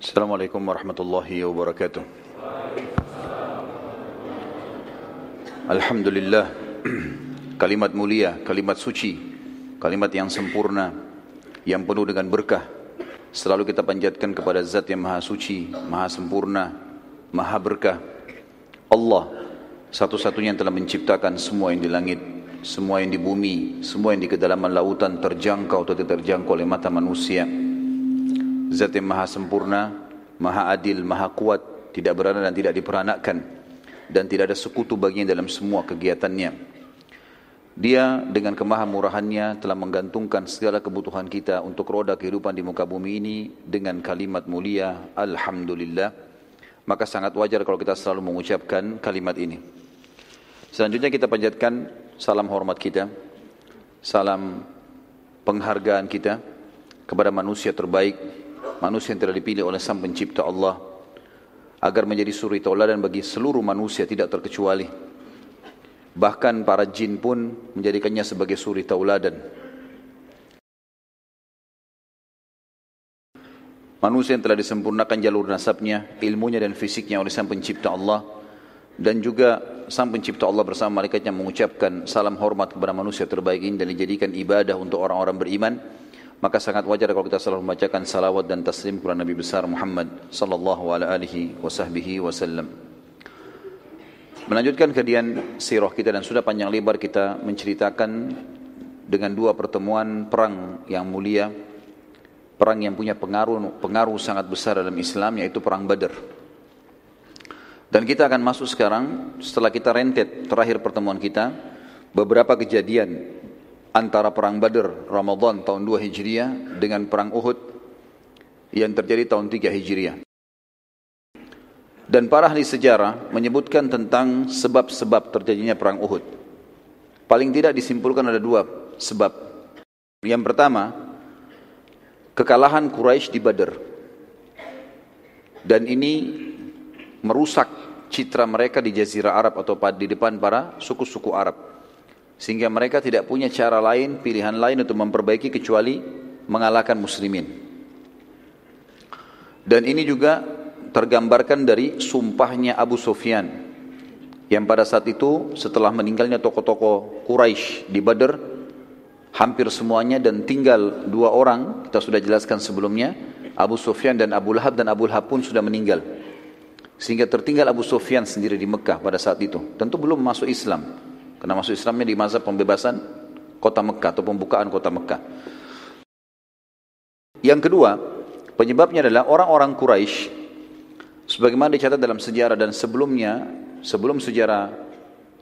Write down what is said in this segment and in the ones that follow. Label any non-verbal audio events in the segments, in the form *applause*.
Assalamualaikum warahmatullahi wabarakatuh. Alhamdulillah, *clears throat* kalimat mulia, kalimat suci, kalimat yang sempurna, yang penuh dengan berkah. Selalu kita panjatkan kepada zat yang maha suci, maha sempurna, maha berkah. Allah, satu-satunya yang telah menciptakan semua yang di langit, semua yang di bumi, semua yang di kedalaman lautan terjangkau atau tidak terjangkau oleh mata manusia. Zat yang maha sempurna, maha adil, maha kuat, tidak berada dan tidak diperanakkan dan tidak ada sekutu baginya dalam semua kegiatannya. Dia dengan kemahamurahannya telah menggantungkan segala kebutuhan kita untuk roda kehidupan di muka bumi ini dengan kalimat mulia Alhamdulillah. Maka sangat wajar kalau kita selalu mengucapkan kalimat ini. Selanjutnya kita panjatkan salam hormat kita, salam penghargaan kita kepada manusia terbaik, manusia yang telah dipilih oleh Sang Pencipta Allah agar menjadi suri tauladan bagi seluruh manusia tidak terkecuali. Bahkan para jin pun menjadikannya sebagai suri tauladan. Manusia yang telah disempurnakan jalur nasabnya, ilmunya dan fisiknya oleh Sang Pencipta Allah dan juga Sang Pencipta Allah bersama malaikatnya mengucapkan salam hormat kepada manusia terbaik ini dan dijadikan ibadah untuk orang-orang beriman maka sangat wajar kalau kita selalu membacakan salawat dan taslim kepada Nabi besar Muhammad sallallahu alaihi wasallam. Melanjutkan kajian sirah kita dan sudah panjang lebar kita menceritakan dengan dua pertemuan perang yang mulia, perang yang punya pengaruh pengaruh sangat besar dalam Islam yaitu perang Badar. Dan kita akan masuk sekarang setelah kita rentet terakhir pertemuan kita beberapa kejadian antara perang Badr Ramadan tahun 2 Hijriah dengan perang Uhud yang terjadi tahun 3 Hijriah. Dan para ahli sejarah menyebutkan tentang sebab-sebab terjadinya perang Uhud. Paling tidak disimpulkan ada dua sebab. Yang pertama, kekalahan Quraisy di Badr. Dan ini merusak citra mereka di jazirah Arab atau di depan para suku-suku Arab. Sehingga mereka tidak punya cara lain, pilihan lain untuk memperbaiki kecuali mengalahkan muslimin. Dan ini juga tergambarkan dari sumpahnya Abu Sufyan yang pada saat itu setelah meninggalnya tokoh-tokoh Quraisy di Badr hampir semuanya dan tinggal dua orang kita sudah jelaskan sebelumnya Abu Sufyan dan Abu Lahab dan Abu Lahab pun sudah meninggal. Sehingga tertinggal Abu Sufyan sendiri di Mekah pada saat itu. Tentu belum masuk Islam karena masuk Islamnya di masa pembebasan kota Mekah atau pembukaan kota Mekah. Yang kedua, penyebabnya adalah orang-orang Quraisy sebagaimana dicatat dalam sejarah dan sebelumnya, sebelum sejarah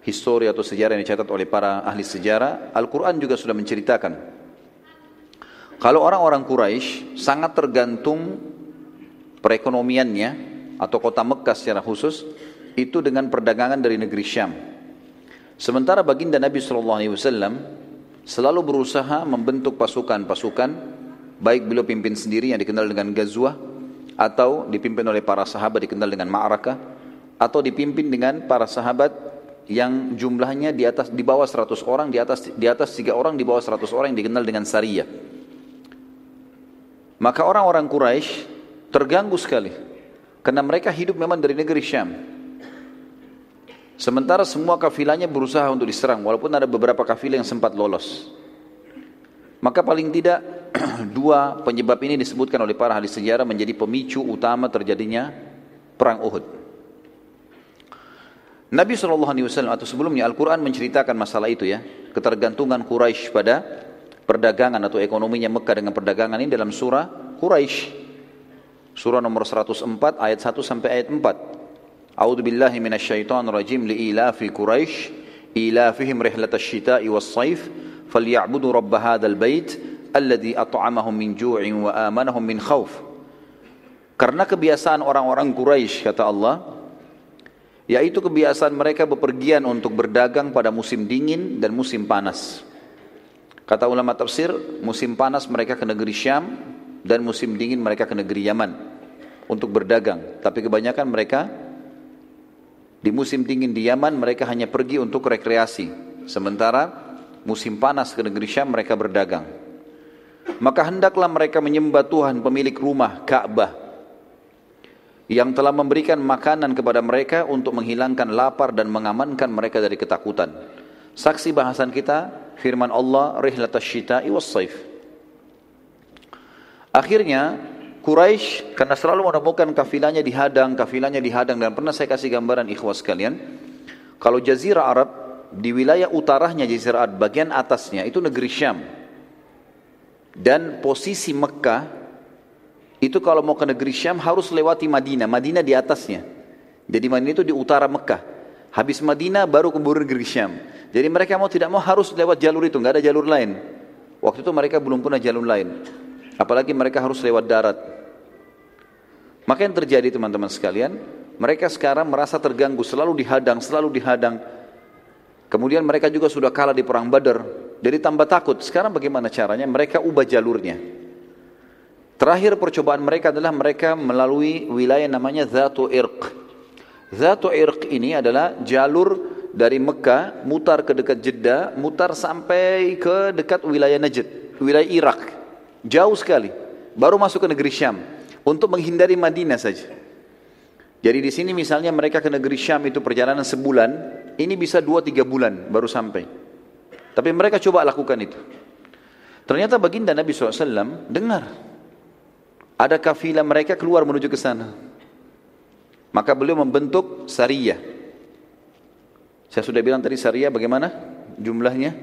histori atau sejarah yang dicatat oleh para ahli sejarah, Al-Quran juga sudah menceritakan. Kalau orang-orang Quraisy sangat tergantung perekonomiannya atau kota Mekah secara khusus itu dengan perdagangan dari negeri Syam. Sementara baginda Nabi SAW selalu berusaha membentuk pasukan-pasukan, baik beliau pimpin sendiri yang dikenal dengan Gazwah, atau dipimpin oleh para sahabat dikenal dengan Ma'rakah, atau dipimpin dengan para sahabat yang jumlahnya di atas di bawah 100 orang, di atas di atas tiga orang, di bawah 100 orang yang dikenal dengan Sariyah. Maka orang-orang Quraisy terganggu sekali karena mereka hidup memang dari negeri Syam. Sementara semua kafilahnya berusaha untuk diserang walaupun ada beberapa kafilah yang sempat lolos. Maka paling tidak *clears throat* dua penyebab ini disebutkan oleh para ahli sejarah menjadi pemicu utama terjadinya perang Uhud. Nabi SAW atau sebelumnya Al-Quran menceritakan masalah itu ya. Ketergantungan Quraisy pada perdagangan atau ekonominya Mekah dengan perdagangan ini dalam surah Quraisy. Surah nomor 104 ayat 1 sampai ayat 4. A'udzu billahi minasyaitonir rajim li ilafi Quraisy ilafihim rihlatash syita'i was-saif falyabudu rabb hadzal bait alladhi at'amahum min ju'in wa amanahum min khauf. Karena kebiasaan orang-orang Quraisy kata Allah yaitu kebiasaan mereka bepergian untuk berdagang pada musim dingin dan musim panas. Kata ulama tafsir, musim panas mereka ke negeri Syam dan musim dingin mereka ke negeri Yaman untuk berdagang. Tapi kebanyakan mereka di musim dingin di Yaman mereka hanya pergi untuk rekreasi. Sementara musim panas ke negeri Syam mereka berdagang. Maka hendaklah mereka menyembah Tuhan pemilik rumah Ka'bah yang telah memberikan makanan kepada mereka untuk menghilangkan lapar dan mengamankan mereka dari ketakutan. Saksi bahasan kita firman Allah rihlatas syita'i was saif. Akhirnya Quraisy karena selalu menemukan kafilahnya dihadang, kafilahnya dihadang dan pernah saya kasih gambaran ikhwas sekalian. Kalau jazirah Arab di wilayah utaranya jazirah Arab bagian atasnya itu negeri Syam. Dan posisi Mekah itu kalau mau ke negeri Syam harus lewati Madinah, Madinah di atasnya. Jadi Madinah itu di utara Mekah. Habis Madinah baru ke negeri Syam. Jadi mereka mau tidak mau harus lewat jalur itu, nggak ada jalur lain. Waktu itu mereka belum punya jalur lain. Apalagi mereka harus lewat darat. Maka yang terjadi teman-teman sekalian, mereka sekarang merasa terganggu, selalu dihadang, selalu dihadang. Kemudian mereka juga sudah kalah di perang Badar, jadi tambah takut. Sekarang bagaimana caranya? Mereka ubah jalurnya. Terakhir percobaan mereka adalah mereka melalui wilayah namanya Zatu Irq. Zatu Irq ini adalah jalur dari Mekah mutar ke dekat Jeddah, mutar sampai ke dekat wilayah Najd, wilayah Irak. Jauh sekali. Baru masuk ke negeri Syam untuk menghindari Madinah saja. Jadi di sini misalnya mereka ke negeri Syam itu perjalanan sebulan, ini bisa dua tiga bulan baru sampai. Tapi mereka coba lakukan itu. Ternyata baginda Nabi SAW dengar ada kafilah mereka keluar menuju ke sana. Maka beliau membentuk Sariyah. Saya sudah bilang tadi Sariyah bagaimana jumlahnya?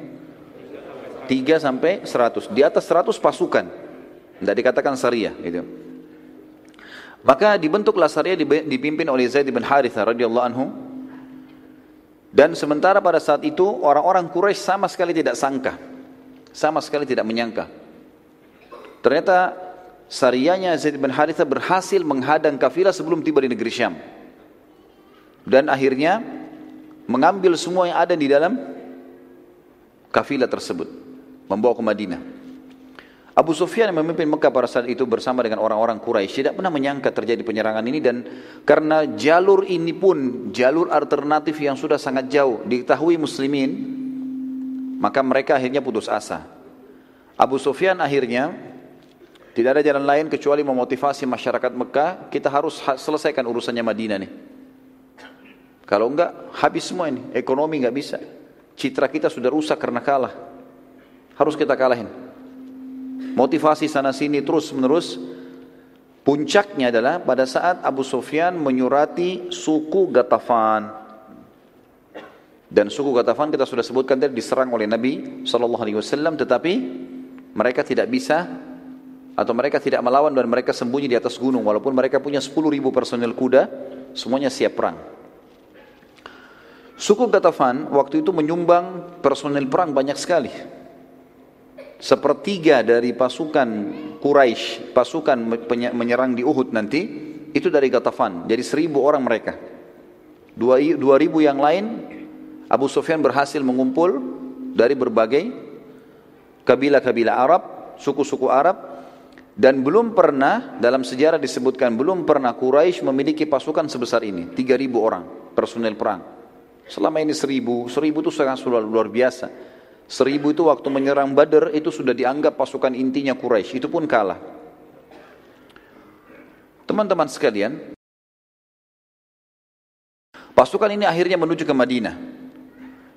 3 sampai 100. Di atas 100 pasukan. Tidak dikatakan Sariyah. Gitu. Maka dibentuklah Sariyah dipimpin oleh Zaid bin Haritha radhiyallahu anhu. Dan sementara pada saat itu orang-orang Quraisy sama sekali tidak sangka. Sama sekali tidak menyangka. Ternyata Sariyahnya Zaid bin Haritha berhasil menghadang kafilah sebelum tiba di negeri Syam. Dan akhirnya mengambil semua yang ada di dalam kafilah tersebut. Membawa ke Madinah. Abu Sufyan yang memimpin Mekah pada saat itu bersama dengan orang-orang Quraisy tidak pernah menyangka terjadi penyerangan ini dan karena jalur ini pun jalur alternatif yang sudah sangat jauh diketahui muslimin maka mereka akhirnya putus asa. Abu Sufyan akhirnya tidak ada jalan lain kecuali memotivasi masyarakat Mekah, kita harus selesaikan urusannya Madinah nih. Kalau enggak, habis semua ini. Ekonomi enggak bisa. Citra kita sudah rusak karena kalah. Harus kita kalahin. Motivasi sana sini terus menerus. Puncaknya adalah pada saat Abu Sufyan menyurati suku Gatafan. Dan suku Gatafan kita sudah sebutkan tadi diserang oleh Nabi SAW, tetapi mereka tidak bisa atau mereka tidak melawan dan mereka sembunyi di atas gunung walaupun mereka punya 10 ribu personel kuda semuanya siap perang suku Gatafan waktu itu menyumbang personel perang banyak sekali sepertiga dari pasukan Quraisy pasukan menyerang di Uhud nanti itu dari Gatafan jadi seribu orang mereka dua, dua ribu yang lain Abu Sufyan berhasil mengumpul dari berbagai kabilah-kabilah Arab suku-suku Arab dan belum pernah dalam sejarah disebutkan belum pernah Quraisy memiliki pasukan sebesar ini, 3000 orang personel perang. Selama ini 1000, 1000 itu sangat luar biasa. 1000 itu waktu menyerang Badar itu sudah dianggap pasukan intinya Quraisy, itu pun kalah. Teman-teman sekalian, pasukan ini akhirnya menuju ke Madinah.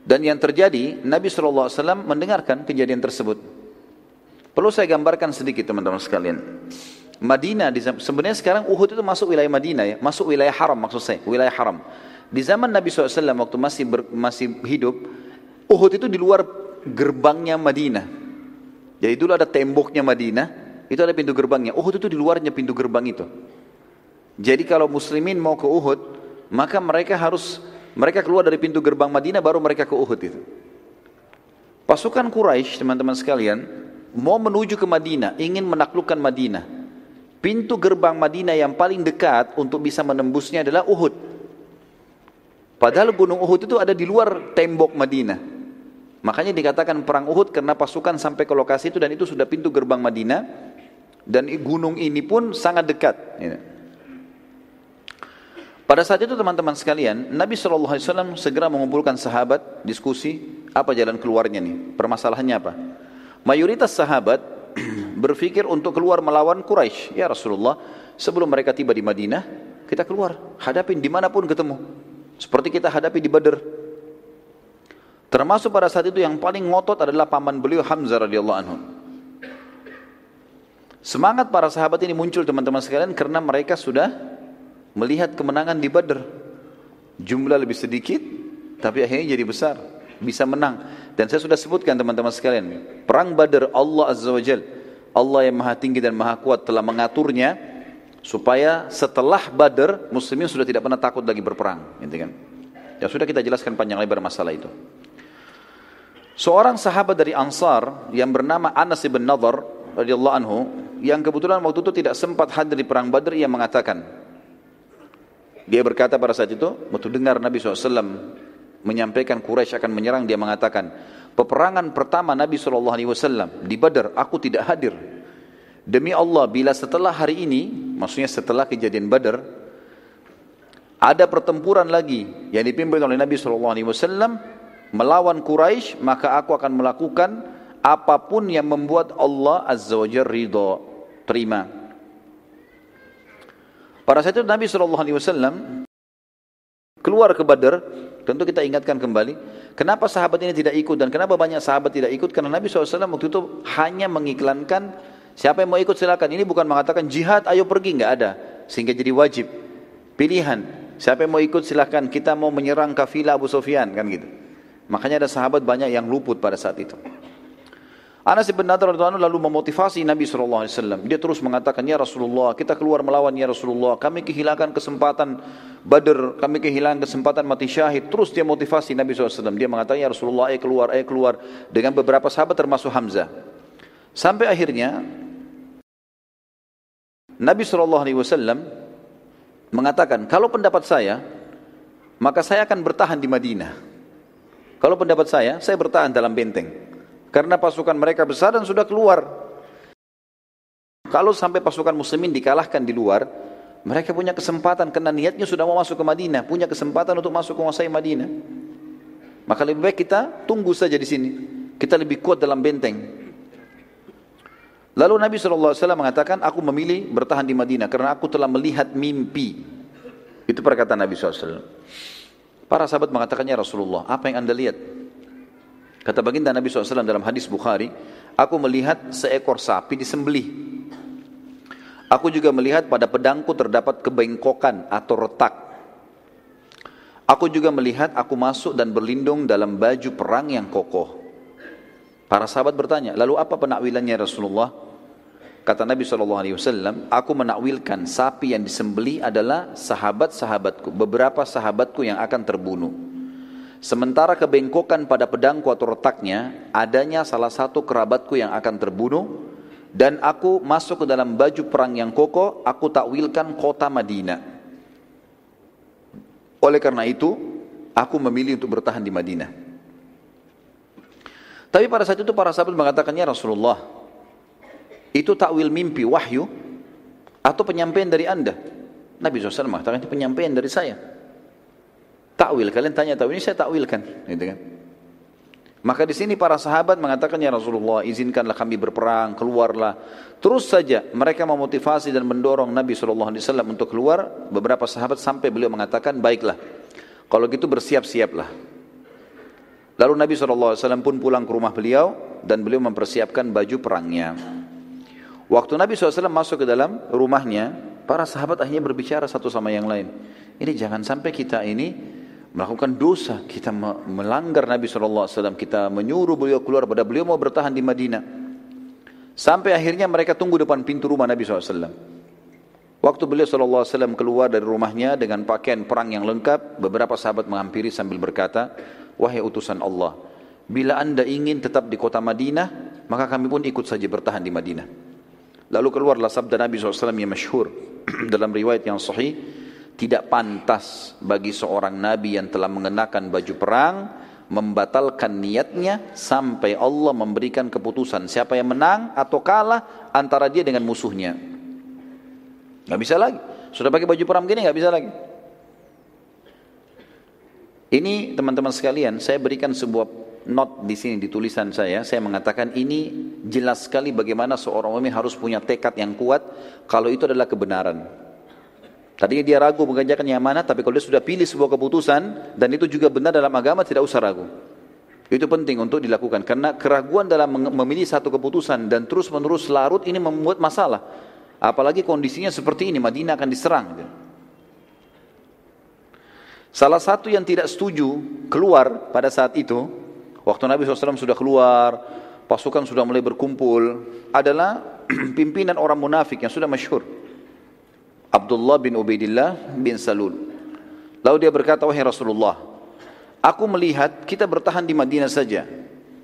Dan yang terjadi, Nabi SAW mendengarkan kejadian tersebut. Perlu saya gambarkan sedikit teman-teman sekalian. Madinah sebenarnya sekarang Uhud itu masuk wilayah Madinah ya, masuk wilayah haram maksud saya, wilayah haram. Di zaman Nabi SAW waktu masih ber, masih hidup, Uhud itu di luar gerbangnya Madinah. Jadi dulu ada temboknya Madinah, itu ada pintu gerbangnya. Uhud itu di luarnya pintu gerbang itu. Jadi kalau muslimin mau ke Uhud, maka mereka harus mereka keluar dari pintu gerbang Madinah baru mereka ke Uhud itu. Pasukan Quraisy, teman-teman sekalian, mau menuju ke Madinah, ingin menaklukkan Madinah. Pintu gerbang Madinah yang paling dekat untuk bisa menembusnya adalah Uhud. Padahal gunung Uhud itu ada di luar tembok Madinah. Makanya dikatakan perang Uhud karena pasukan sampai ke lokasi itu dan itu sudah pintu gerbang Madinah dan gunung ini pun sangat dekat. Pada saat itu teman-teman sekalian, Nabi SAW segera mengumpulkan sahabat, diskusi, apa jalan keluarnya nih, permasalahannya apa. Mayoritas sahabat *clears throat* berpikir untuk keluar melawan Quraisy. Ya Rasulullah, sebelum mereka tiba di Madinah, kita keluar, hadapin di mana pun ketemu. Seperti kita hadapi di Badr. Termasuk pada saat itu yang paling ngotot adalah paman beliau Hamzah radhiyallahu anhu. Semangat para sahabat ini muncul teman-teman sekalian karena mereka sudah melihat kemenangan di Badr. Jumlah lebih sedikit, tapi akhirnya jadi besar, bisa menang. Dan saya sudah sebutkan teman-teman sekalian, perang Badr Allah Azza wa Jal, Allah yang maha tinggi dan maha kuat telah mengaturnya supaya setelah Badr muslimin sudah tidak pernah takut lagi berperang, gitu kan. Ya sudah kita jelaskan panjang lebar masalah itu. Seorang sahabat dari Ansar yang bernama Anas bin Nadhr radhiyallahu anhu yang kebetulan waktu itu tidak sempat hadir di perang Badr ia mengatakan dia berkata pada saat itu waktu dengar Nabi SAW menyampaikan Quraisy akan menyerang dia mengatakan peperangan pertama Nabi SAW di Badr aku tidak hadir. Demi Allah, bila setelah hari ini, maksudnya setelah kejadian Badar, ada pertempuran lagi yang dipimpin oleh Nabi SAW melawan Quraisy, maka aku akan melakukan apa pun yang membuat Allah Azza wa Jalla ridho, terima. Pada saat itu Nabi SAW keluar ke Badar, tentu kita ingatkan kembali, kenapa sahabat ini tidak ikut dan kenapa banyak sahabat tidak ikut? Karena Nabi SAW waktu itu hanya mengiklankan Siapa yang mau ikut silakan. Ini bukan mengatakan jihad, ayo pergi, nggak ada. Sehingga jadi wajib. Pilihan. Siapa yang mau ikut silakan. Kita mau menyerang kafilah Abu Sufyan kan gitu. Makanya ada sahabat banyak yang luput pada saat itu. Anas bin Nadar lalu memotivasi Nabi SAW. Dia terus mengatakan, Ya Rasulullah, kita keluar melawan Ya Rasulullah. Kami kehilangan kesempatan Badr, kami kehilangan kesempatan mati syahid. Terus dia motivasi Nabi SAW. Dia mengatakan, Ya Rasulullah, ayo keluar, ayo keluar. Dengan beberapa sahabat termasuk Hamzah. Sampai akhirnya Nabi SAW mengatakan, kalau pendapat saya, maka saya akan bertahan di Madinah. Kalau pendapat saya, saya bertahan dalam benteng. Karena pasukan mereka besar dan sudah keluar. Kalau sampai pasukan muslimin dikalahkan di luar, mereka punya kesempatan karena niatnya sudah mau masuk ke Madinah, punya kesempatan untuk masuk menguasai Madinah. Maka lebih baik kita tunggu saja di sini. Kita lebih kuat dalam benteng. Lalu Nabi SAW mengatakan, aku memilih bertahan di Madinah karena aku telah melihat mimpi. Itu perkataan Nabi SAW. Para sahabat mengatakannya Rasulullah, apa yang anda lihat? Kata baginda Nabi SAW dalam hadis Bukhari, aku melihat seekor sapi disembelih. Aku juga melihat pada pedangku terdapat kebengkokan atau retak. Aku juga melihat aku masuk dan berlindung dalam baju perang yang kokoh. Para sahabat bertanya, lalu apa penakwilannya Rasulullah? Kata Nabi SAW, aku menakwilkan sapi yang disembeli adalah sahabat-sahabatku, beberapa sahabatku yang akan terbunuh. Sementara kebengkokan pada pedangku atau retaknya, adanya salah satu kerabatku yang akan terbunuh, dan aku masuk ke dalam baju perang yang kokoh, aku takwilkan kota Madinah. Oleh karena itu, aku memilih untuk bertahan di Madinah. Tapi pada saat itu para sahabat mengatakannya Rasulullah, itu takwil mimpi wahyu atau penyampaian dari anda? Nabi SAW mengatakan itu penyampaian dari saya. Takwil kalian tanya takwil ini saya takwilkan. Gitu kan? Maka di sini para sahabat mengatakan ya Rasulullah izinkanlah kami berperang keluarlah. Terus saja mereka memotivasi dan mendorong Nabi SAW untuk keluar. Beberapa sahabat sampai beliau mengatakan baiklah kalau gitu bersiap-siaplah. Lalu Nabi SAW pun pulang ke rumah beliau dan beliau mempersiapkan baju perangnya Waktu Nabi SAW masuk ke dalam rumahnya, para sahabat akhirnya berbicara satu sama yang lain. Ini jangan sampai kita ini melakukan dosa, kita melanggar Nabi SAW, kita menyuruh beliau keluar pada beliau mau bertahan di Madinah. Sampai akhirnya mereka tunggu depan pintu rumah Nabi SAW. Waktu beliau SAW keluar dari rumahnya dengan pakaian perang yang lengkap, beberapa sahabat menghampiri sambil berkata, Wahai utusan Allah, bila anda ingin tetap di kota Madinah, maka kami pun ikut saja bertahan di Madinah. Lalu keluarlah sabda Nabi SAW yang masyhur *clears throat* dalam riwayat yang sahih, tidak pantas bagi seorang Nabi yang telah mengenakan baju perang membatalkan niatnya sampai Allah memberikan keputusan siapa yang menang atau kalah antara dia dengan musuhnya. Gak bisa lagi. Sudah pakai baju perang gini gak bisa lagi. Ini teman-teman sekalian, saya berikan sebuah not di sini di tulisan saya, saya mengatakan ini jelas sekali bagaimana seorang mukmin harus punya tekad yang kuat kalau itu adalah kebenaran. Tadinya dia ragu mengerjakan yang mana, tapi kalau dia sudah pilih sebuah keputusan, dan itu juga benar dalam agama, tidak usah ragu. Itu penting untuk dilakukan, karena keraguan dalam memilih satu keputusan dan terus-menerus larut ini membuat masalah. Apalagi kondisinya seperti ini, Madinah akan diserang. Salah satu yang tidak setuju keluar pada saat itu, waktu Nabi SAW sudah keluar, pasukan sudah mulai berkumpul, adalah *clears throat* pimpinan orang munafik yang sudah masyhur. Abdullah bin Ubaidillah bin Salul. Lalu dia berkata, wahai Rasulullah, aku melihat kita bertahan di Madinah saja.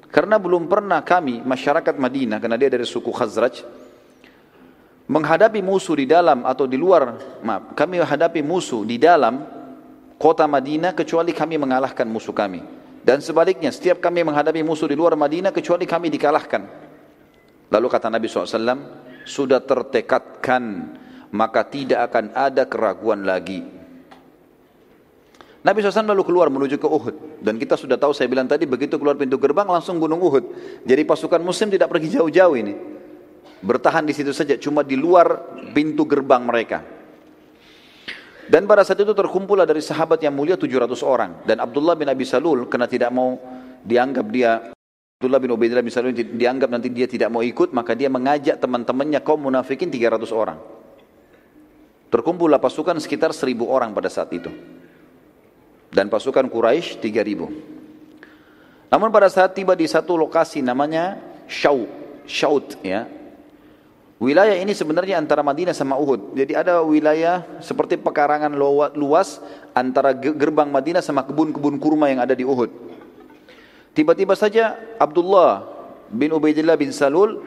Karena belum pernah kami, masyarakat Madinah, karena dia dari suku Khazraj, menghadapi musuh di dalam atau di luar, maaf, kami menghadapi musuh di dalam kota Madinah kecuali kami mengalahkan musuh kami. Dan sebaliknya, setiap kami menghadapi musuh di luar Madinah kecuali kami dikalahkan. Lalu kata Nabi SAW, sudah tertekadkan maka tidak akan ada keraguan lagi. Nabi SAW lalu keluar menuju ke Uhud. Dan kita sudah tahu, saya bilang tadi, begitu keluar pintu gerbang langsung gunung Uhud. Jadi pasukan muslim tidak pergi jauh-jauh ini. Bertahan di situ saja, cuma di luar pintu gerbang mereka. Dan pada saat itu terkumpullah dari sahabat yang mulia 700 orang. Dan Abdullah bin Abi Salul, karena tidak mau dianggap dia Abdullah bin Ubaidillah bin Salul dianggap nanti dia tidak mau ikut, maka dia mengajak teman-temannya kaum munafikin 300 orang. Terkumpullah pasukan sekitar seribu orang pada saat itu. Dan pasukan Quraisy tiga ribu. Namun pada saat tiba di satu lokasi namanya Shaut, Shaut ya. Wilayah ini sebenarnya antara Madinah sama Uhud. Jadi ada wilayah seperti pekarangan luas antara gerbang Madinah sama kebun-kebun kurma yang ada di Uhud. Tiba-tiba saja Abdullah bin Ubaidillah bin Salul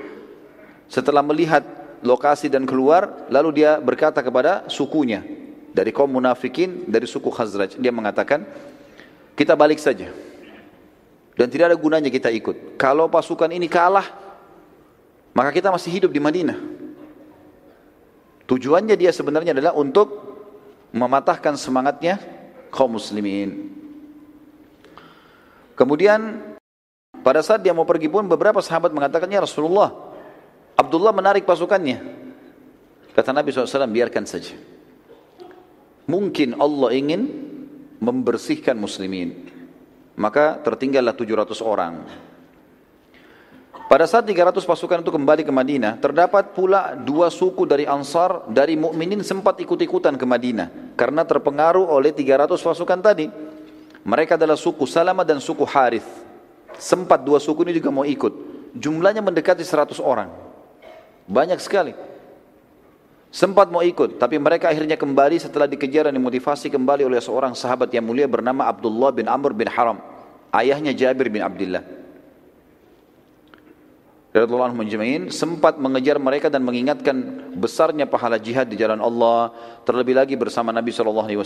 setelah melihat lokasi dan keluar, lalu dia berkata kepada sukunya dari kaum munafikin dari suku Khazraj. Dia mengatakan, kita balik saja. Dan tidak ada gunanya kita ikut. Kalau pasukan ini kalah, maka kita masih hidup di Madinah. Tujuannya dia sebenarnya adalah untuk mematahkan semangatnya kaum muslimin. Kemudian pada saat dia mau pergi pun beberapa sahabat mengatakannya Rasulullah Abdullah menarik pasukannya. Kata Nabi SAW, biarkan saja. Mungkin Allah ingin membersihkan muslimin. Maka tertinggallah 700 orang. Pada saat 300 pasukan itu kembali ke Madinah, terdapat pula dua suku dari Ansar dari mukminin sempat ikut-ikutan ke Madinah karena terpengaruh oleh 300 pasukan tadi. Mereka adalah suku Salama dan suku Harith. Sempat dua suku ini juga mau ikut. Jumlahnya mendekati 100 orang. Banyak sekali. Sempat mau ikut, tapi mereka akhirnya kembali setelah dikejar dan dimotivasi kembali oleh seorang sahabat yang mulia bernama Abdullah bin Amr bin Haram. Ayahnya Jabir bin Abdullah. Radulullah menjemain sempat mengejar mereka dan mengingatkan besarnya pahala jihad di jalan Allah. Terlebih lagi bersama Nabi SAW.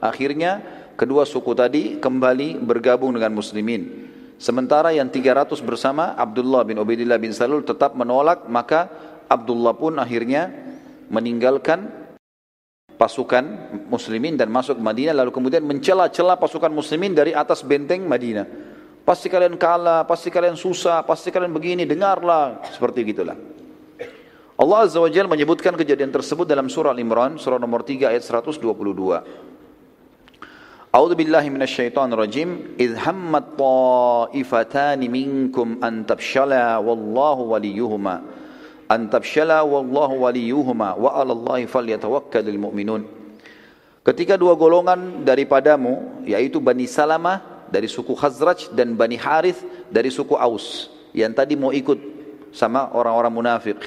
Akhirnya kedua suku tadi kembali bergabung dengan muslimin. Sementara yang 300 bersama Abdullah bin Ubaidillah bin Salul tetap menolak, maka Abdullah pun akhirnya meninggalkan pasukan muslimin dan masuk Madinah lalu kemudian mencela-cela pasukan muslimin dari atas benteng Madinah. Pasti kalian kalah, pasti kalian susah, pasti kalian begini, dengarlah. Seperti gitulah. Allah Azza wa Jalla menyebutkan kejadian tersebut dalam surah Al-Imran, surah nomor 3 ayat 122. A'udzu billahi minasyaitonir rajim. Idh hammat ta'ifatani minkum an tafshala wallahu waliyuhuma. antabshala wallahu waliyuhuma wa 'alallahi falyatawakkalul mu'minun. Ketika dua golongan daripadamu yaitu Bani Salamah dari suku Khazraj dan Bani Harith dari suku Aus, yang tadi mau ikut sama orang-orang munafik.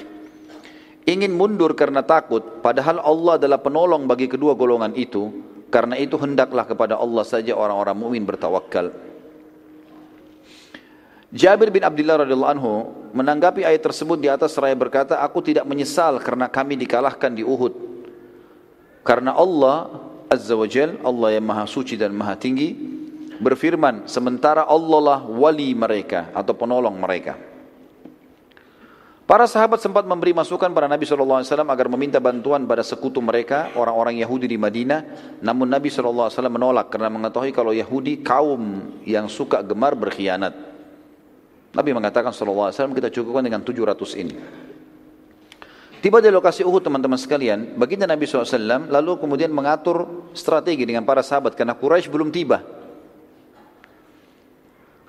Ingin mundur karena takut, padahal Allah adalah penolong bagi kedua golongan itu, karena itu hendaklah kepada Allah saja orang-orang mukmin bertawakal. Jabir bin Abdullah radhiyallahu anhu menanggapi ayat tersebut di atas seraya berkata, "Aku tidak menyesal karena kami dikalahkan di Uhud." Karena Allah Azza wa Jal, Allah yang maha suci dan maha tinggi, berfirman, sementara Allah lah wali mereka atau penolong mereka. Para sahabat sempat memberi masukan pada Nabi SAW agar meminta bantuan pada sekutu mereka, orang-orang Yahudi di Madinah. Namun Nabi SAW menolak karena mengetahui kalau Yahudi kaum yang suka gemar berkhianat. Nabi mengatakan SAW kita cukupkan dengan 700 ini. Tiba di lokasi Uhud teman-teman sekalian, baginda Nabi SAW lalu kemudian mengatur strategi dengan para sahabat karena Quraisy belum tiba.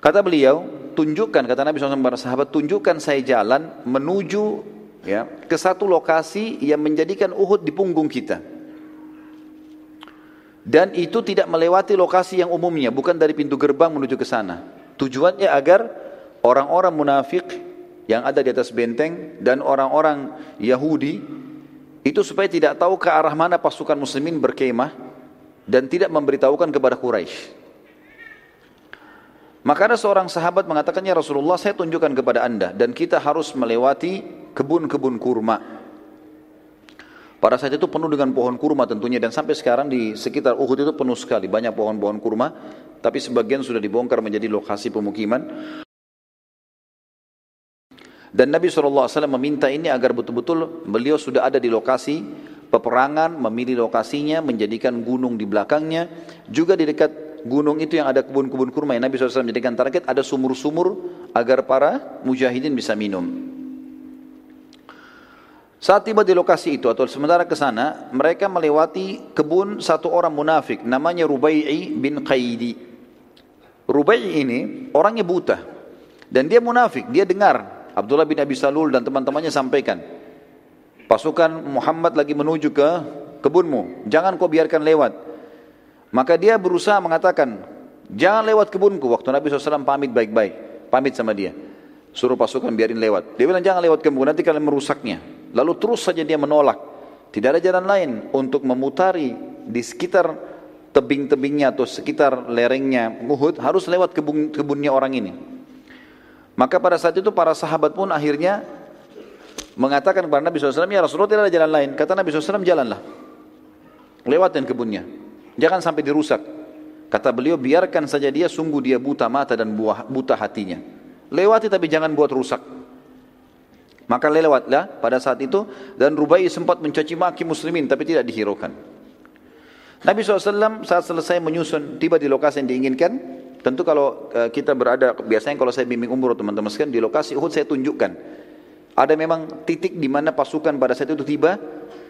Kata beliau, tunjukkan kata Nabi SAW para sahabat, tunjukkan saya jalan menuju ya ke satu lokasi yang menjadikan Uhud di punggung kita. Dan itu tidak melewati lokasi yang umumnya, bukan dari pintu gerbang menuju ke sana. Tujuannya agar orang-orang munafik yang ada di atas benteng dan orang-orang Yahudi itu supaya tidak tahu ke arah mana pasukan muslimin berkemah dan tidak memberitahukan kepada Quraisy. Maka ada seorang sahabat mengatakannya Rasulullah saya tunjukkan kepada anda dan kita harus melewati kebun-kebun kurma. Pada saat itu penuh dengan pohon kurma tentunya dan sampai sekarang di sekitar Uhud itu penuh sekali banyak pohon-pohon kurma tapi sebagian sudah dibongkar menjadi lokasi pemukiman. Dan Nabi SAW meminta ini agar betul-betul beliau sudah ada di lokasi peperangan, memilih lokasinya, menjadikan gunung di belakangnya. Juga di dekat gunung itu yang ada kebun-kebun kurma yang Nabi SAW menjadikan target, ada sumur-sumur agar para mujahidin bisa minum. Saat tiba di lokasi itu atau sementara ke sana, mereka melewati kebun satu orang munafik namanya Rubai'i bin Qaidi. Rubai'i ini orangnya buta dan dia munafik, dia dengar Abdullah bin Abi Salul dan teman-temannya sampaikan, pasukan Muhammad lagi menuju ke kebunmu, jangan kau biarkan lewat. Maka dia berusaha mengatakan, jangan lewat kebunku. Waktu Nabi SAW pamit baik-baik, pamit sama dia. Suruh pasukan biarin lewat. Dia bilang jangan lewat kebun, nanti kalian merusaknya. Lalu terus saja dia menolak. Tidak ada jalan lain untuk memutari di sekitar tebing-tebingnya atau sekitar lerengnya Uhud harus lewat kebun kebunnya orang ini. Maka pada saat itu para sahabat pun akhirnya mengatakan kepada Nabi SAW, ya Rasulullah tidak ada jalan lain. Kata Nabi SAW, jalanlah. Lewatin kebunnya. Jangan sampai dirusak. Kata beliau, biarkan saja dia, sungguh dia buta mata dan buah, buta hatinya. Lewati tapi jangan buat rusak. Maka lewatlah pada saat itu dan Rubai sempat mencaci maki muslimin tapi tidak dihiraukan. Nabi SAW saat selesai menyusun tiba di lokasi yang diinginkan Tentu kalau uh, kita berada, biasanya kalau saya bimbing umroh teman-teman sekalian, di lokasi Uhud saya tunjukkan. Ada memang titik di mana pasukan pada saat itu tiba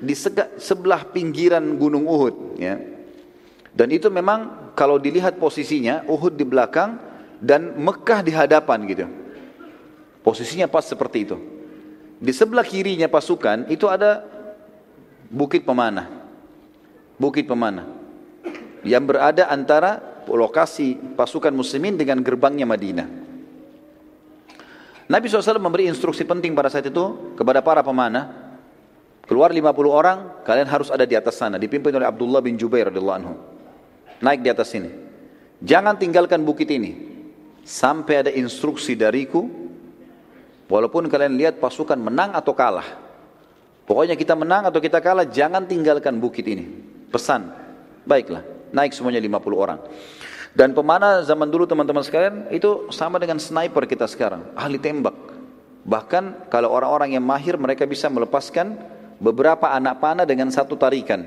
di sebelah pinggiran gunung Uhud. Ya. Dan itu memang kalau dilihat posisinya, Uhud di belakang dan Mekah di hadapan gitu. Posisinya pas seperti itu. Di sebelah kirinya pasukan itu ada bukit pemanah. Bukit pemanah. Yang berada antara lokasi pasukan muslimin dengan gerbangnya Madinah. Nabi SAW memberi instruksi penting pada saat itu kepada para pemanah. Keluar 50 orang, kalian harus ada di atas sana. Dipimpin oleh Abdullah bin Jubair radhiyallahu. Naik di atas sini. Jangan tinggalkan bukit ini. Sampai ada instruksi dariku. Walaupun kalian lihat pasukan menang atau kalah. Pokoknya kita menang atau kita kalah, jangan tinggalkan bukit ini. Pesan. Baiklah naik semuanya 50 orang. Dan pemanah zaman dulu teman-teman sekalian itu sama dengan sniper kita sekarang, ahli tembak. Bahkan kalau orang-orang yang mahir mereka bisa melepaskan beberapa anak panah dengan satu tarikan?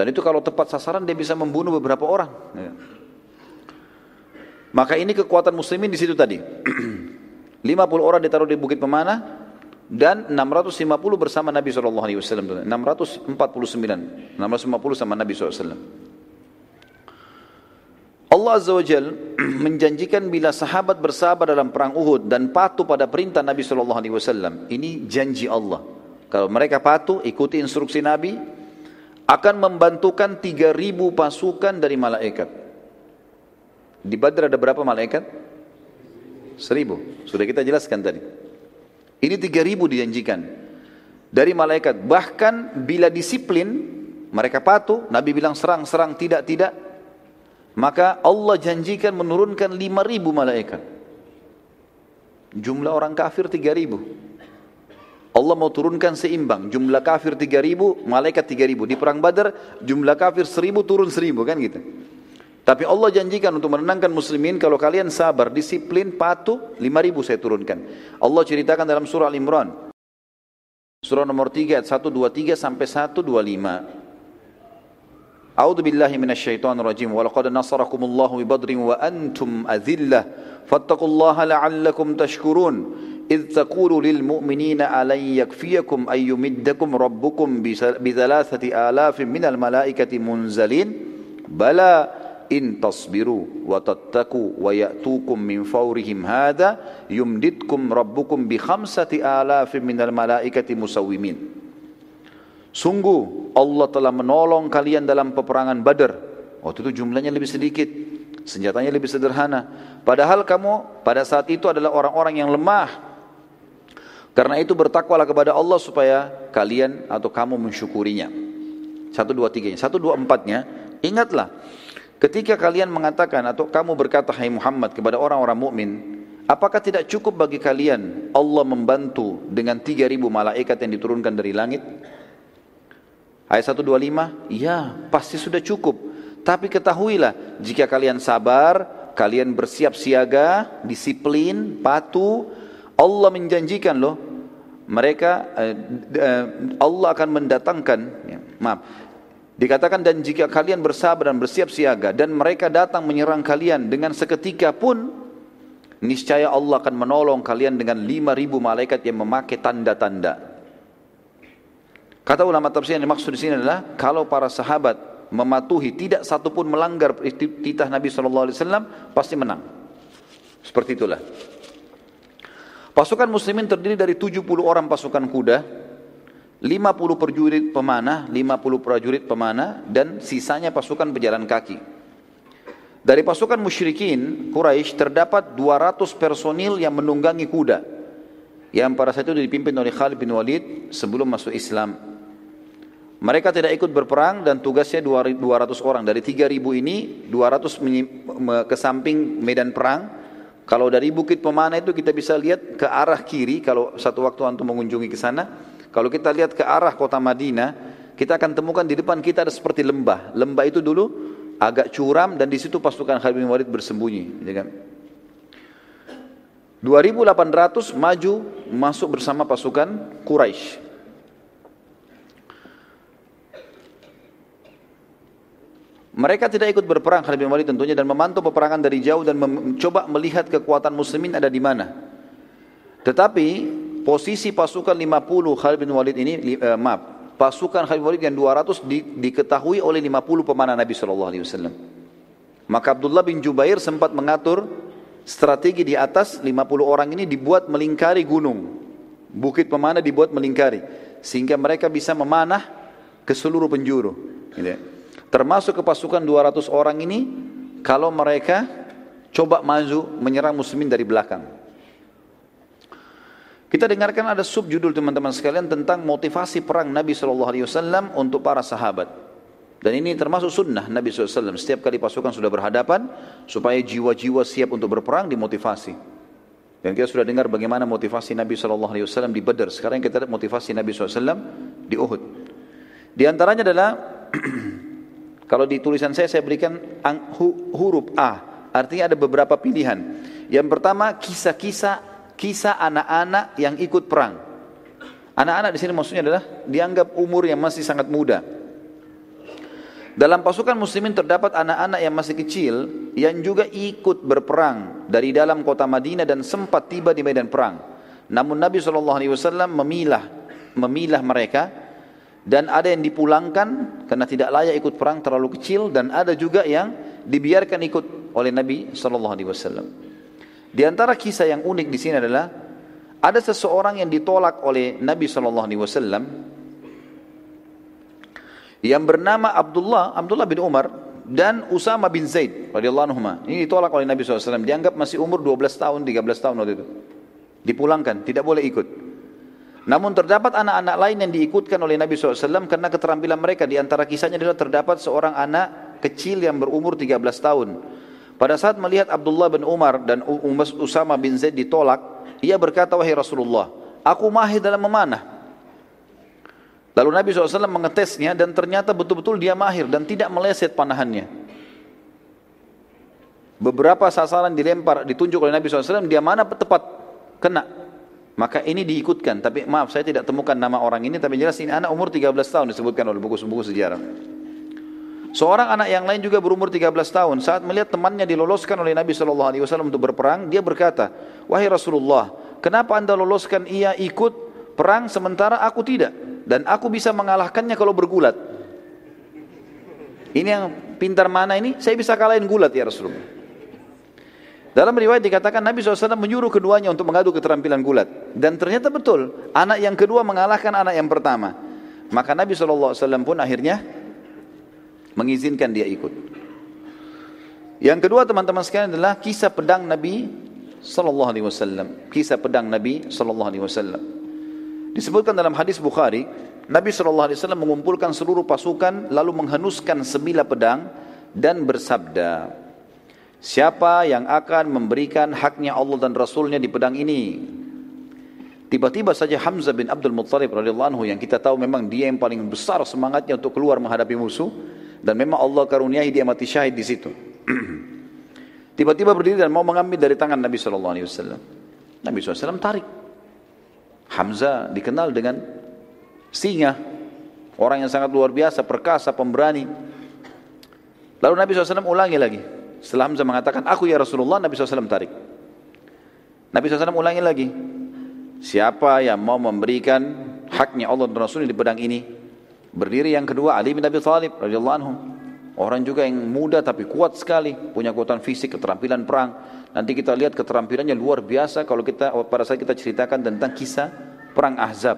Dan itu kalau tepat sasaran dia bisa membunuh beberapa orang. Ya. Maka ini kekuatan muslimin di situ tadi. *clears throat* 50 orang ditaruh di bukit pemanah dan 650 bersama Nabi SAW. 649, 650 sama Nabi SAW. Allah Azza wa Jal *clears throat* menjanjikan bila sahabat bersabar dalam perang Uhud dan patuh pada perintah Nabi SAW. Ini janji Allah. Kalau mereka patuh, ikuti instruksi Nabi, akan membantukan 3000 pasukan dari malaikat. Di Badr ada berapa malaikat? Seribu. Sudah kita jelaskan tadi. Ini 3000 dijanjikan dari malaikat. Bahkan bila disiplin mereka patuh, Nabi bilang serang, serang, tidak, tidak. Maka Allah janjikan menurunkan 5000 malaikat. Jumlah orang kafir 3000. Allah mau turunkan seimbang. Jumlah kafir 3000, malaikat 3000. Di perang Badar jumlah kafir 1000 turun 1000 kan gitu. Tapi Allah janjikan untuk menenangkan muslimin kalau kalian sabar, disiplin, patuh, 5000 saya turunkan. Allah ceritakan dalam surah Al-Imran. Surah nomor 3 ayat 123 sampai 125. A'udzu billahi minasyaitonir rajim. Wa laqad nasarakumullahu bi badrin wa antum adhillah. Fattaqullaha la'allakum tashkurun. إذ تقول للمؤمنين ألن يكفيكم أن يمدكم ربكم بثلاثة آلاف من الملائكة منزلين بلى إن تصبروا وتتقوا ويأتوكم من فورهم هذا يمددكم ربكم بخمسة آلاف من الملائكة مسومين Sungguh Allah telah menolong kalian dalam peperangan Badar. Waktu itu jumlahnya lebih sedikit, senjatanya lebih sederhana. Padahal kamu pada saat itu adalah orang-orang yang lemah, karena itu bertakwalah kepada Allah supaya kalian atau kamu mensyukurinya. Satu dua tiganya, satu dua empatnya. Ingatlah, ketika kalian mengatakan atau kamu berkata Hai Muhammad kepada orang-orang mukmin, apakah tidak cukup bagi kalian Allah membantu dengan tiga ribu malaikat yang diturunkan dari langit? Ayat 125, ya pasti sudah cukup. Tapi ketahuilah, jika kalian sabar, kalian bersiap siaga, disiplin, patuh, Allah menjanjikan loh mereka eh, eh, Allah akan mendatangkan ya, maaf. Dikatakan dan jika kalian bersabar dan bersiap siaga dan mereka datang menyerang kalian dengan seketika pun niscaya Allah akan menolong kalian dengan lima ribu malaikat yang memakai tanda-tanda. Kata ulama tafsir yang dimaksud di sini adalah kalau para sahabat mematuhi tidak satu pun melanggar titah Nabi SAW pasti menang. Seperti itulah Pasukan muslimin terdiri dari 70 orang pasukan kuda, 50 prajurit pemanah, 50 prajurit pemanah, dan sisanya pasukan pejalan kaki. Dari pasukan musyrikin, Quraisy terdapat 200 personil yang menunggangi kuda. Yang pada saat itu dipimpin oleh Khalid bin Walid sebelum masuk Islam. Mereka tidak ikut berperang dan tugasnya 200 orang. Dari 3000 ini, 200 ke samping medan perang, kalau dari Bukit Pemana itu kita bisa lihat ke arah kiri, kalau satu waktu antum mengunjungi ke sana, kalau kita lihat ke arah kota Madinah, kita akan temukan di depan kita ada seperti lembah. Lembah itu dulu agak curam dan di situ pasukan Khalid bin Walid bersembunyi. Ya kan? 2800 maju masuk bersama pasukan Quraisy. Mereka tidak ikut berperang Khalid bin Walid tentunya dan memantau peperangan dari jauh dan mencoba melihat kekuatan muslimin ada di mana. Tetapi posisi pasukan 50 Khalid bin Walid ini eh, maaf, pasukan Khalid bin Walid yang 200 di, diketahui oleh 50 pemanah Nabi sallallahu alaihi wasallam. Maka Abdullah bin Jubair sempat mengatur strategi di atas 50 orang ini dibuat melingkari gunung. Bukit pemanah dibuat melingkari sehingga mereka bisa memanah ke seluruh penjuru. Gitu ya. Termasuk ke pasukan 200 orang ini kalau mereka coba maju menyerang muslimin dari belakang. Kita dengarkan ada subjudul teman-teman sekalian tentang motivasi perang Nabi SAW untuk para sahabat. Dan ini termasuk sunnah Nabi SAW. Setiap kali pasukan sudah berhadapan, supaya jiwa-jiwa siap untuk berperang dimotivasi. Dan kita sudah dengar bagaimana motivasi Nabi SAW di Badr. Sekarang kita lihat motivasi Nabi SAW di Uhud. Di antaranya adalah *clears throat* Kalau di tulisan saya saya berikan huruf A, artinya ada beberapa pilihan. Yang pertama kisah-kisah kisah anak-anak yang ikut perang. Anak-anak di sini maksudnya adalah dianggap umur yang masih sangat muda. Dalam pasukan muslimin terdapat anak-anak yang masih kecil yang juga ikut berperang dari dalam kota Madinah dan sempat tiba di medan perang. Namun Nabi SAW memilah memilah mereka dan ada yang dipulangkan karena tidak layak ikut perang terlalu kecil dan ada juga yang dibiarkan ikut oleh Nabi sallallahu alaihi wasallam. Di antara kisah yang unik di sini adalah ada seseorang yang ditolak oleh Nabi sallallahu alaihi wasallam yang bernama Abdullah Abdullah bin Umar dan Usama bin Zaid radhiyallahu anhu. Ini ditolak oleh Nabi SAW. Dianggap masih umur 12 tahun, 13 tahun waktu itu. Dipulangkan, tidak boleh ikut. Namun terdapat anak-anak lain yang diikutkan oleh Nabi SAW karena keterampilan mereka. Di antara kisahnya adalah terdapat seorang anak kecil yang berumur 13 tahun. Pada saat melihat Abdullah bin Umar dan Usama bin Zaid ditolak, ia berkata, Wahai Rasulullah, aku mahir dalam memanah. Lalu Nabi SAW mengetesnya dan ternyata betul-betul dia mahir dan tidak meleset panahannya. Beberapa sasaran dilempar, ditunjuk oleh Nabi SAW, dia mana tepat kena. Maka ini diikutkan, tapi maaf saya tidak temukan nama orang ini, tapi jelas ini anak umur 13 tahun disebutkan oleh buku-buku sejarah. Seorang anak yang lain juga berumur 13 tahun saat melihat temannya diloloskan oleh Nabi SAW untuk berperang, dia berkata, "Wahai Rasulullah, kenapa anda loloskan ia ikut perang sementara aku tidak? Dan aku bisa mengalahkannya kalau bergulat. Ini yang pintar mana ini? Saya bisa kalahin gulat ya Rasulullah. Dalam riwayat dikatakan Nabi SAW menyuruh keduanya untuk mengadu keterampilan gulat. Dan ternyata betul, anak yang kedua mengalahkan anak yang pertama. Maka Nabi SAW pun akhirnya mengizinkan dia ikut. Yang kedua teman-teman sekalian adalah kisah pedang Nabi wasallam. Kisah pedang Nabi wasallam. Disebutkan dalam hadis Bukhari, Nabi wasallam mengumpulkan seluruh pasukan lalu menghenuskan sebilah pedang dan bersabda, Siapa yang akan memberikan haknya Allah dan Rasulnya di pedang ini? Tiba-tiba saja Hamzah bin Abdul Muttalib radhiyallahu anhu yang kita tahu memang dia yang paling besar semangatnya untuk keluar menghadapi musuh dan memang Allah karuniai dia mati syahid di situ. *clears throat* Tiba-tiba berdiri dan mau mengambil dari tangan Nabi wasallam. Nabi SAW tarik. Hamzah dikenal dengan singa, orang yang sangat luar biasa, perkasa, pemberani. Lalu Nabi SAW ulangi lagi. Setelah Hamzah mengatakan, aku ya Rasulullah, Nabi SAW tarik. Nabi SAW ulangi lagi. Siapa yang mau memberikan haknya Allah dan Rasulnya di pedang ini? Berdiri yang kedua Ali bin Abi Thalib radhiyallahu anhu. Orang juga yang muda tapi kuat sekali, punya kekuatan fisik, keterampilan perang. Nanti kita lihat keterampilannya luar biasa kalau kita pada saat kita ceritakan tentang kisah perang Ahzab.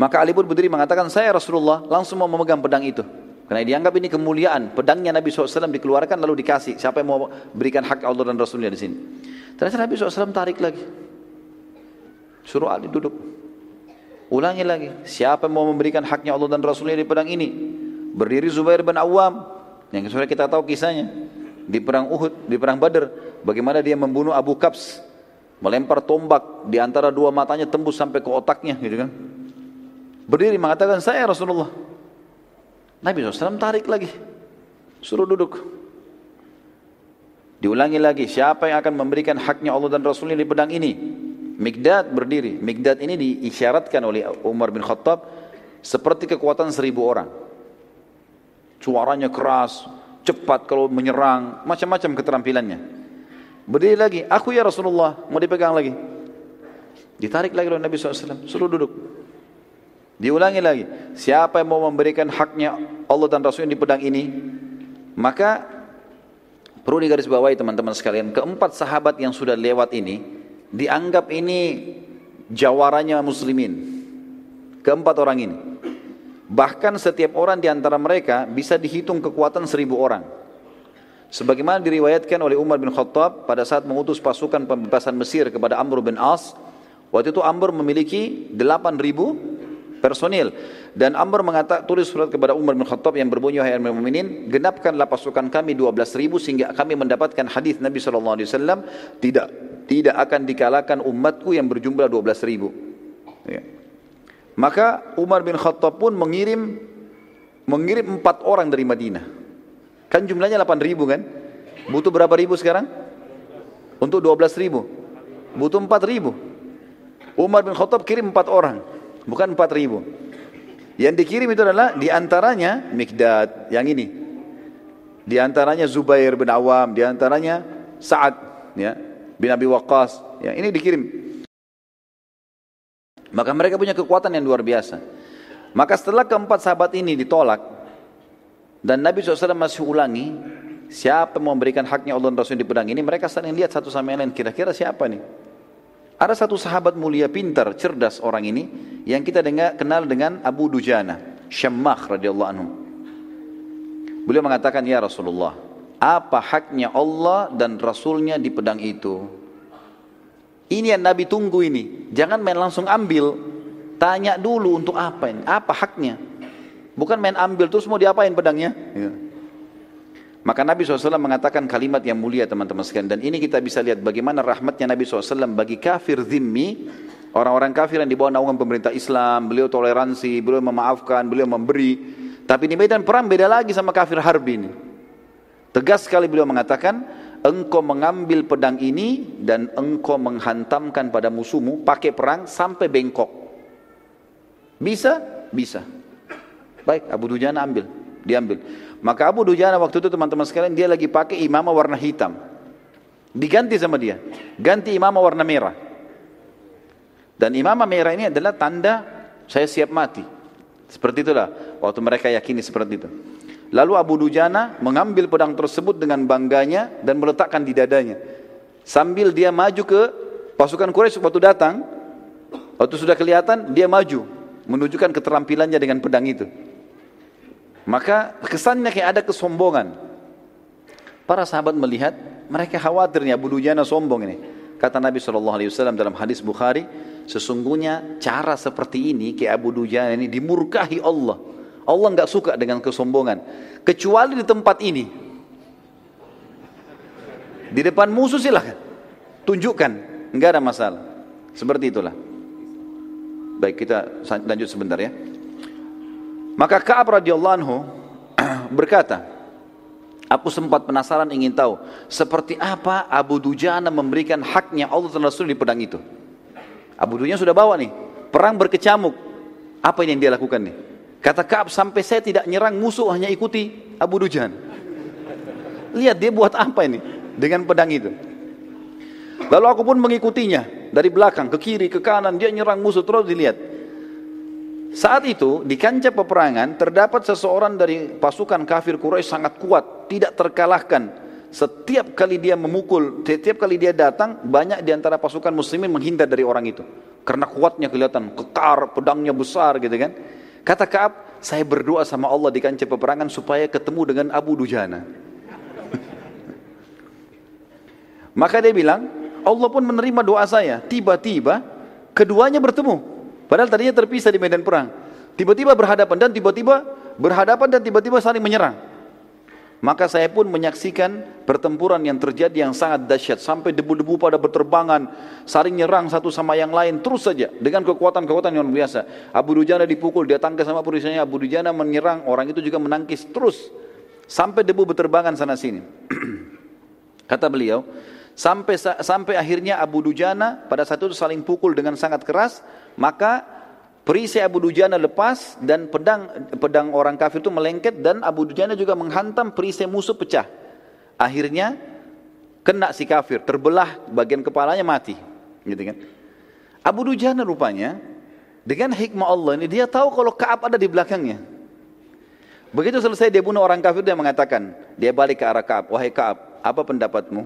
Maka Ali pun berdiri mengatakan, saya Rasulullah langsung mau memegang pedang itu. Karena dianggap ini kemuliaan. Pedangnya Nabi SAW dikeluarkan lalu dikasih. Siapa yang mau berikan hak Allah dan Rasulnya di sini. Ternyata Nabi SAW tarik lagi. Suruh Ali duduk. Ulangi lagi. Siapa yang mau memberikan haknya Allah dan Rasulnya di pedang ini. Berdiri Zubair bin Awam. Yang sudah kita tahu kisahnya. Di perang Uhud, di perang Badr. Bagaimana dia membunuh Abu Kabs. Melempar tombak di antara dua matanya tembus sampai ke otaknya. Gitu kan. Berdiri mengatakan saya Rasulullah. Nabi SAW tarik lagi. Suruh duduk. Diulangi lagi, siapa yang akan memberikan haknya Allah dan Rasulnya di pedang ini? Migdad berdiri. Migdad ini diisyaratkan oleh Umar bin Khattab seperti kekuatan seribu orang. Suaranya keras, cepat kalau menyerang, macam-macam keterampilannya. Berdiri lagi, aku ya Rasulullah, mau dipegang lagi. Ditarik lagi oleh Nabi SAW, suruh duduk. Diulangi lagi, siapa yang mau memberikan haknya Allah dan Rasulnya di pedang ini, maka perlu digarisbawahi teman-teman sekalian, keempat sahabat yang sudah lewat ini dianggap ini jawaranya muslimin. Keempat orang ini. Bahkan setiap orang di antara mereka bisa dihitung kekuatan seribu orang. Sebagaimana diriwayatkan oleh Umar bin Khattab pada saat mengutus pasukan pembebasan Mesir kepada Amr bin As. Waktu itu Amr memiliki 8000 personil. Dan Amr mengatakan tulis surat kepada Umar bin Khattab yang berbunyi wahai Amir Mu'minin, genapkanlah pasukan kami 12 ribu sehingga kami mendapatkan hadis Nabi SAW tidak tidak akan dikalahkan umatku yang berjumlah 12 ribu. Ya. Maka Umar bin Khattab pun mengirim mengirim empat orang dari Madinah. Kan jumlahnya 8 ribu kan? Butuh berapa ribu sekarang? Untuk 12 ribu. Butuh 4 ribu. Umar bin Khattab kirim empat orang bukan 4000. Yang dikirim itu adalah di antaranya Mikdad yang ini. Di antaranya Zubair bin Awam, di antaranya Sa'ad ya, bin Abi Waqqas. Ya, ini dikirim. Maka mereka punya kekuatan yang luar biasa. Maka setelah keempat sahabat ini ditolak dan Nabi SAW masih ulangi, siapa memberikan haknya Allah dan Rasul di pedang ini, mereka saling lihat satu sama lain, kira-kira siapa nih? Ada satu sahabat mulia pintar, cerdas orang ini yang kita dengar kenal dengan Abu Dujana, Syammah radhiyallahu anhu. Beliau mengatakan, "Ya Rasulullah, apa haknya Allah dan Rasulnya di pedang itu?" Ini yang Nabi tunggu ini. Jangan main langsung ambil. Tanya dulu untuk apa ini? Apa haknya? Bukan main ambil terus mau diapain pedangnya? Ya. Maka Nabi SAW mengatakan kalimat yang mulia teman-teman sekalian. Dan ini kita bisa lihat bagaimana rahmatnya Nabi SAW bagi kafir zimmi. Orang-orang kafir yang di bawah naungan pemerintah Islam. Beliau toleransi, beliau memaafkan, beliau memberi. Tapi di medan perang beda lagi sama kafir harbi ini. Tegas sekali beliau mengatakan, engkau mengambil pedang ini dan engkau menghantamkan pada musuhmu pakai perang sampai bengkok. Bisa? Bisa. Baik, Abu Dujana ambil, diambil. Maka Abu Dujana waktu itu teman-teman sekalian dia lagi pakai imamah warna hitam. Diganti sama dia. Ganti imamah warna merah. Dan imamah merah ini adalah tanda saya siap mati. Seperti itulah waktu mereka yakini seperti itu. Lalu Abu Dujana mengambil pedang tersebut dengan bangganya dan meletakkan di dadanya. Sambil dia maju ke pasukan Quraisy waktu datang, waktu sudah kelihatan dia maju menunjukkan keterampilannya dengan pedang itu. Maka kesannya kayak ada kesombongan. Para sahabat melihat mereka khawatirnya Abu Dujana sombong ini. Kata Nabi SAW dalam hadis Bukhari, sesungguhnya cara seperti ini kayak Abu Dujana ini dimurkahi Allah. Allah nggak suka dengan kesombongan. Kecuali di tempat ini. Di depan musuh silahkan. Tunjukkan. nggak ada masalah. Seperti itulah. Baik kita lanjut sebentar ya. Maka Ka'ab radhiyallahu anhu *clears throat* berkata, Aku sempat penasaran ingin tahu seperti apa Abu Dujana memberikan haknya Allah dan Rasul di pedang itu. Abu Dujana sudah bawa nih, perang berkecamuk. Apa yang dia lakukan nih? Kata Kaab sampai saya tidak nyerang musuh hanya ikuti Abu Dujana. Lihat dia buat apa ini dengan pedang itu. Lalu aku pun mengikutinya dari belakang ke kiri ke kanan dia nyerang musuh terus dilihat. Saat itu di kancah peperangan terdapat seseorang dari pasukan kafir Quraisy sangat kuat, tidak terkalahkan. Setiap kali dia memukul, setiap kali dia datang, banyak di antara pasukan muslimin menghindar dari orang itu. Karena kuatnya kelihatan, kekar, pedangnya besar gitu kan. Kata Kaab, saya berdoa sama Allah di kancah peperangan supaya ketemu dengan Abu Dujana. *laughs* Maka dia bilang, Allah pun menerima doa saya. Tiba-tiba keduanya bertemu. Padahal tadinya terpisah di medan perang. Tiba-tiba berhadapan dan tiba-tiba berhadapan dan tiba-tiba saling menyerang. Maka saya pun menyaksikan pertempuran yang terjadi yang sangat dahsyat sampai debu-debu pada berterbangan, saling nyerang satu sama yang lain terus saja dengan kekuatan-kekuatan yang luar biasa. Abu Dujana dipukul, dia tangkis sama perisainya, Abu Dujana menyerang, orang itu juga menangkis terus sampai debu berterbangan sana sini. *clears throat* Kata beliau, sampai sampai akhirnya Abu Dujana pada saat itu saling pukul dengan sangat keras maka perisai Abu Dujana lepas dan pedang pedang orang kafir itu melengket dan Abu Dujana juga menghantam perisai musuh pecah. Akhirnya kena si kafir, terbelah bagian kepalanya mati. Gitu kan. Abu Dujana rupanya dengan hikmah Allah ini dia tahu kalau Kaab ada di belakangnya. Begitu selesai dia bunuh orang kafir dia mengatakan, dia balik ke arah Kaab, "Wahai Kaab, apa pendapatmu?"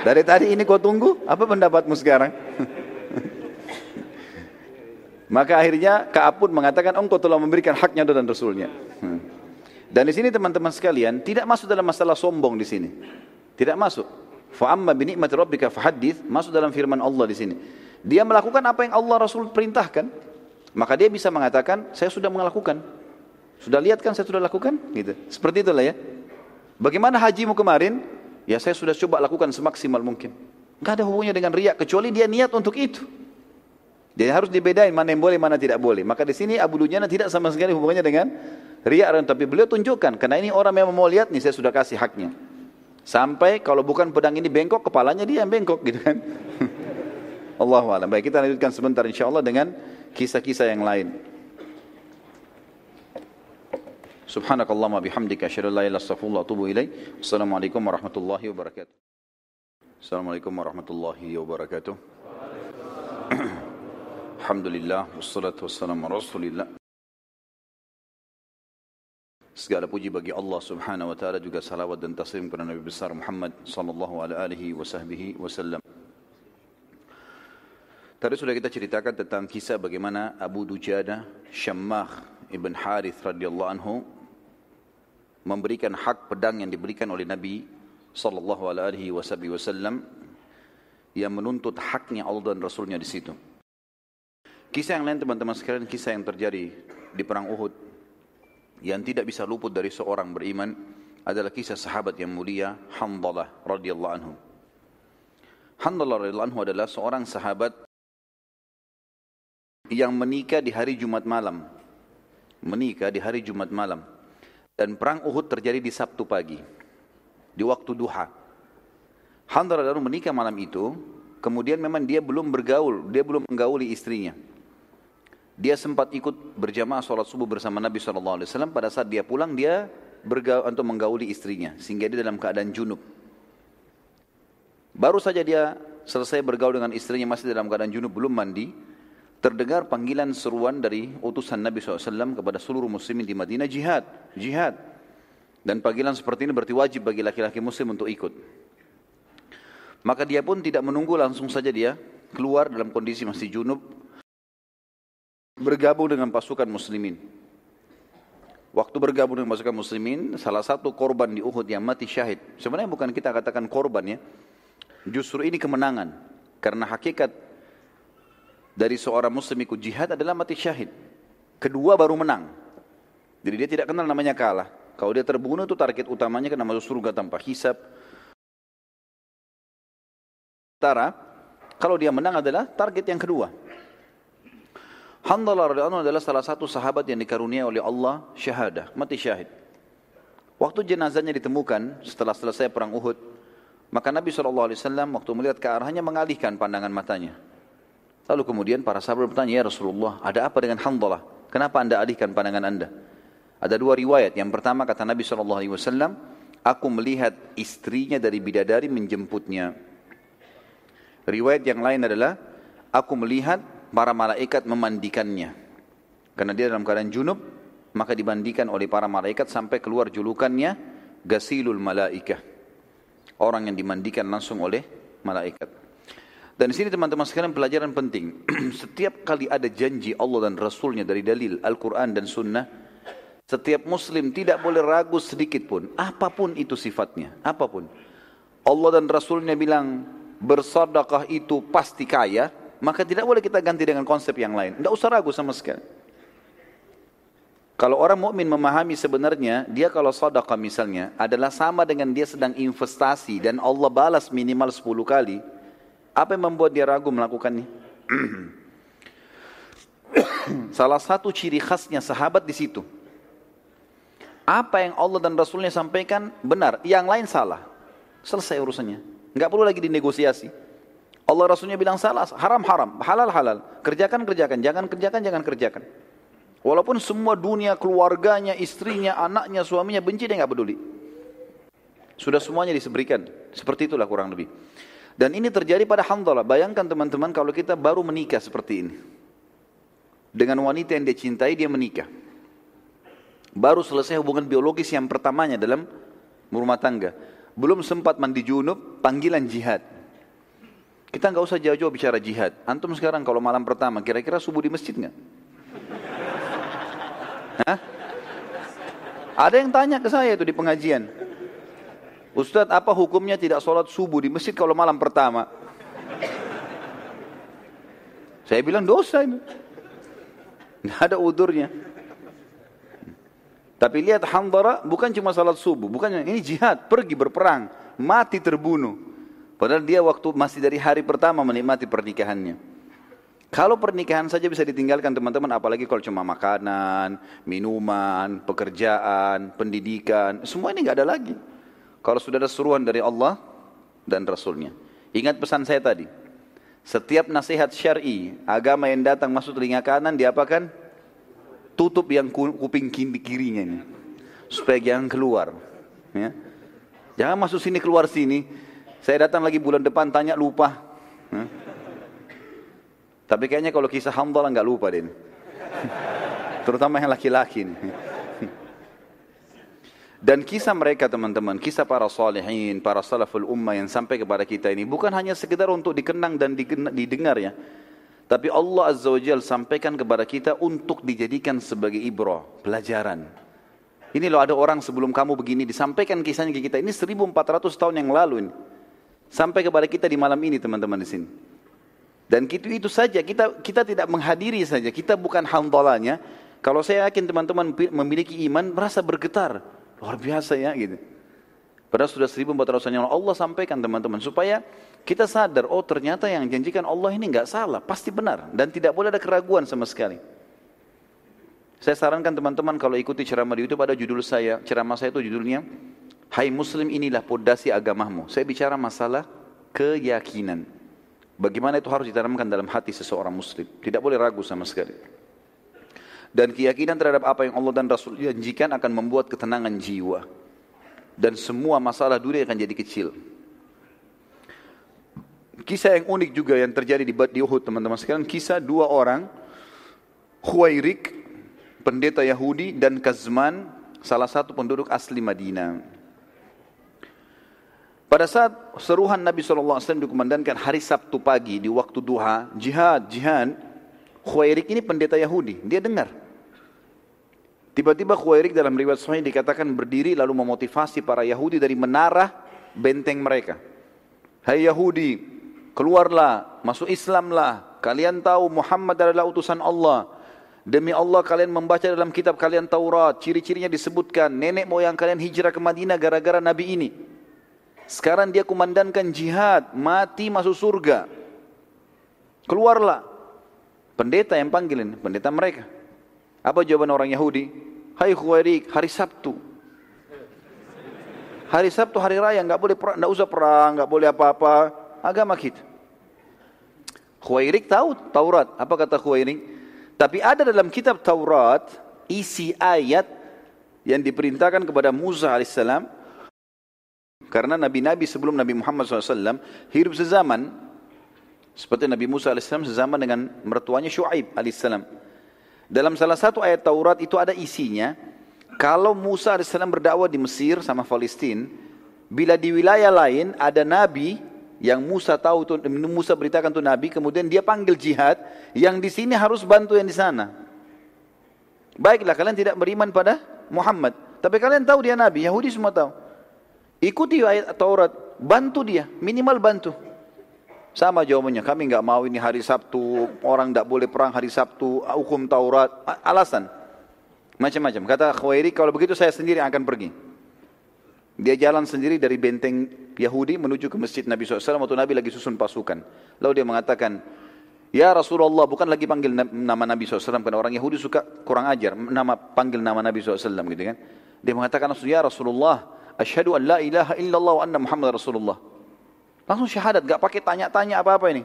Dari tadi ini kau tunggu, apa pendapatmu sekarang? *laughs* Maka akhirnya Kaab pun mengatakan engkau telah memberikan haknya dan Rasulnya. Hmm. Dan di sini teman-teman sekalian tidak masuk dalam masalah sombong di sini. Tidak masuk. Fa amma bi ni'mati rabbika fahaddits masuk dalam firman Allah di sini. Dia melakukan apa yang Allah Rasul perintahkan, maka dia bisa mengatakan saya sudah melakukan. Sudah lihat kan saya sudah lakukan? Gitu. Seperti itulah ya. Bagaimana hajimu kemarin? Ya saya sudah coba lakukan semaksimal mungkin. Gak ada hubungannya dengan riak kecuali dia niat untuk itu. Jadi harus dibedain mana yang boleh mana tidak boleh. Maka di sini Abu Dujana tidak sama sekali hubungannya dengan riak tapi beliau tunjukkan karena ini orang yang mau lihat nih saya sudah kasih haknya. Sampai kalau bukan pedang ini bengkok kepalanya dia yang bengkok gitu kan. *laughs* Allah alam. Baik kita lanjutkan sebentar insyaallah dengan kisah-kisah yang lain. Subhanakallahumma bihamdika asyhadu an la ilaha illa atubu ilaik. Assalamualaikum warahmatullahi wabarakatuh. Assalamualaikum warahmatullahi wabarakatuh. Alhamdulillah wassalatu wassalamu ala Rasulillah. Segala puji bagi Allah Subhanahu wa taala juga salawat dan taslim kepada Nabi besar Muhammad sallallahu alaihi wasallam. Tadi sudah kita ceritakan tentang kisah bagaimana Abu Dujana Syammah ibn Harith radhiyallahu anhu memberikan hak pedang yang diberikan oleh Nabi sallallahu alaihi wasallam yang menuntut haknya Allah dan Rasulnya di situ. Kisah yang lain teman-teman sekalian kisah yang terjadi di perang Uhud yang tidak bisa luput dari seorang beriman adalah kisah sahabat yang mulia Handalah radhiyallahu anhu. Handalah radhiyallahu anhu adalah seorang sahabat yang menikah di hari Jumat malam. Menikah di hari Jumat malam. Dan perang Uhud terjadi di Sabtu pagi. Di waktu duha. Handalah lalu menikah malam itu. Kemudian memang dia belum bergaul. Dia belum menggauli istrinya. Dia sempat ikut berjamaah sholat subuh bersama Nabi SAW. Pada saat dia pulang dia bergaul, untuk menggauli istrinya sehingga dia dalam keadaan junub. Baru saja dia selesai bergaul dengan istrinya masih dalam keadaan junub belum mandi, terdengar panggilan seruan dari utusan Nabi SAW kepada seluruh muslimin di Madinah jihad, jihad. Dan panggilan seperti ini berarti wajib bagi laki-laki muslim untuk ikut. Maka dia pun tidak menunggu langsung saja dia keluar dalam kondisi masih junub bergabung dengan pasukan muslimin. Waktu bergabung dengan pasukan muslimin, salah satu korban di Uhud yang mati syahid. Sebenarnya bukan kita katakan korban ya. Justru ini kemenangan. Karena hakikat dari seorang muslim ikut jihad adalah mati syahid. Kedua baru menang. Jadi dia tidak kenal namanya kalah. Kalau dia terbunuh itu target utamanya kena masuk surga tanpa hisap. Tara, kalau dia menang adalah target yang kedua. Handalah radhiyallahu adalah salah satu sahabat yang dikaruniai oleh Allah syahadah, mati syahid. Waktu jenazahnya ditemukan setelah selesai perang Uhud, maka Nabi SAW waktu melihat ke arahnya mengalihkan pandangan matanya. Lalu kemudian para sahabat bertanya, Ya Rasulullah, ada apa dengan Handalah? Kenapa anda alihkan pandangan anda? Ada dua riwayat. Yang pertama kata Nabi SAW, aku melihat istrinya dari bidadari menjemputnya. Riwayat yang lain adalah, aku melihat para malaikat memandikannya. Karena dia dalam keadaan junub, maka dimandikan oleh para malaikat sampai keluar julukannya Gasilul Malaikah. Orang yang dimandikan langsung oleh malaikat. Dan di sini teman-teman sekalian pelajaran penting. *clears throat* Setiap kali ada janji Allah dan Rasulnya dari dalil Al-Quran dan Sunnah, setiap muslim tidak boleh ragu sedikit pun. Apa pun itu sifatnya. Apa pun. Allah dan Rasulnya bilang, bersadaqah itu pasti kaya maka tidak boleh kita ganti dengan konsep yang lain. Tidak usah ragu sama sekali. Kalau orang mukmin memahami sebenarnya dia kalau sedekah misalnya adalah sama dengan dia sedang investasi dan Allah balas minimal 10 kali, apa yang membuat dia ragu melakukannya? *clears throat* Salah satu ciri khasnya sahabat di situ. Apa yang Allah dan Rasulnya sampaikan benar, yang lain salah. Selesai urusannya. Enggak perlu lagi dinegosiasi. Allah Rasulnya bilang salah, haram haram, halal halal. Kerjakan kerjakan, jangan kerjakan jangan kerjakan. Walaupun semua dunia, keluarganya, istrinya, anaknya, suaminya benci dia nggak peduli. Sudah semuanya diseberikan. Seperti itulah kurang lebih. Dan ini terjadi pada Hamdalah. Bayangkan teman-teman kalau kita baru menikah seperti ini. Dengan wanita yang dia cintai dia menikah. Baru selesai hubungan biologis yang pertamanya dalam rumah tangga. Belum sempat mandi junub, panggilan jihad. Kita nggak usah jauh-jauh bicara jihad. Antum sekarang kalau malam pertama, kira-kira subuh di masjid nggak? Ada yang tanya ke saya itu di pengajian. Ustadz, apa hukumnya tidak sholat subuh di masjid kalau malam pertama? Saya bilang dosa ini. Nggak ada udurnya. Tapi lihat Hambara bukan cuma salat subuh, bukan ini jihad, pergi berperang, mati terbunuh. Padahal dia waktu masih dari hari pertama menikmati pernikahannya. Kalau pernikahan saja bisa ditinggalkan teman-teman, apalagi kalau cuma makanan, minuman, pekerjaan, pendidikan, semua ini nggak ada lagi. Kalau sudah ada suruhan dari Allah dan Rasulnya. Ingat pesan saya tadi, setiap nasihat syari, agama yang datang masuk telinga kanan, diapakan? Tutup yang kuping kirinya ini, supaya jangan keluar. Ya. Jangan masuk sini keluar sini. Saya datang lagi bulan depan tanya lupa. Hmm? Tapi kayaknya kalau kisah Hamdalah nggak lupa deh. *laughs* Terutama yang laki-laki. Dan kisah mereka teman-teman, kisah para salihin, para salaful ummah yang sampai kepada kita ini bukan hanya sekedar untuk dikenang dan didengar ya. Tapi Allah Azza wa Jal sampaikan kepada kita untuk dijadikan sebagai ibrah, pelajaran. Ini loh ada orang sebelum kamu begini disampaikan kisahnya ke kita. Ini 1400 tahun yang lalu ini. Sampai kepada kita di malam ini teman-teman di sini. Dan itu itu saja kita kita tidak menghadiri saja. Kita bukan hamdalahnya. Kalau saya yakin teman-teman memiliki iman merasa bergetar. Luar biasa ya gitu. Padahal sudah 1400 tahun yang Allah sampaikan teman-teman supaya kita sadar oh ternyata yang janjikan Allah ini nggak salah, pasti benar dan tidak boleh ada keraguan sama sekali. Saya sarankan teman-teman kalau ikuti ceramah di YouTube ada judul saya, ceramah saya itu judulnya Hai muslim inilah pondasi agamamu. Saya bicara masalah keyakinan. Bagaimana itu harus ditanamkan dalam hati seseorang muslim. Tidak boleh ragu sama sekali. Dan keyakinan terhadap apa yang Allah dan Rasul janjikan akan membuat ketenangan jiwa dan semua masalah dunia akan jadi kecil. Kisah yang unik juga yang terjadi di, di Uhud teman-teman sekalian, kisah dua orang, Khuwairik, pendeta Yahudi, dan Kazman, salah satu penduduk asli Madinah. Pada saat seruhan Nabi SAW dikumandangkan hari Sabtu pagi di waktu duha, jihad, jihad, Khuwairik ini pendeta Yahudi, dia dengar. Tiba-tiba Khuwairik dalam riwayat Sahih dikatakan berdiri lalu memotivasi para Yahudi dari menara benteng mereka. Hai Yahudi, keluarlah, masuk Islamlah. Kalian tahu Muhammad adalah utusan Allah. Demi Allah kalian membaca dalam kitab kalian Taurat, ciri-cirinya disebutkan nenek moyang kalian hijrah ke Madinah gara-gara Nabi ini. Sekarang dia kumandankan jihad, mati masuk surga. Keluarlah. Pendeta yang panggilin, pendeta mereka. Apa jawaban orang Yahudi? Hai Khuwairik, hari Sabtu. Hari Sabtu hari raya nggak boleh perang, usah perang, nggak boleh apa-apa. Agama kita. Khuwairik tahu Taurat. Apa kata Khuwairik? Tapi ada dalam kitab Taurat isi ayat yang diperintahkan kepada Musa alaihissalam karena nabi-nabi sebelum Nabi Muhammad SAW hidup sezaman seperti Nabi Musa alaihissalam sezaman dengan mertuanya Shu'aib alaihissalam. Dalam salah satu ayat Taurat itu ada isinya, kalau Musa AS berdakwah di Mesir sama Palestina, bila di wilayah lain ada nabi yang Musa tahu tuh Musa beritakan tuh nabi, kemudian dia panggil jihad, yang di sini harus bantu yang di sana. Baiklah kalian tidak beriman pada Muhammad, tapi kalian tahu dia nabi, Yahudi semua tahu. Ikuti ayat Taurat, bantu dia, minimal bantu. Sama jawabannya, kami nggak mau ini hari Sabtu, orang tidak boleh perang hari Sabtu, hukum Taurat, alasan. Macam-macam. Kata Khawairi, kalau begitu saya sendiri akan pergi. Dia jalan sendiri dari benteng Yahudi menuju ke masjid Nabi SAW waktu Nabi lagi susun pasukan. Lalu dia mengatakan, Ya Rasulullah, bukan lagi panggil nama Nabi SAW, karena orang Yahudi suka kurang ajar, nama panggil nama Nabi SAW gitu kan. Dia mengatakan, Ya Rasulullah, Asyhadu an la ilaha illallah wa anna Muhammad Rasulullah. Langsung syahadat, gak pakai tanya-tanya apa-apa ini.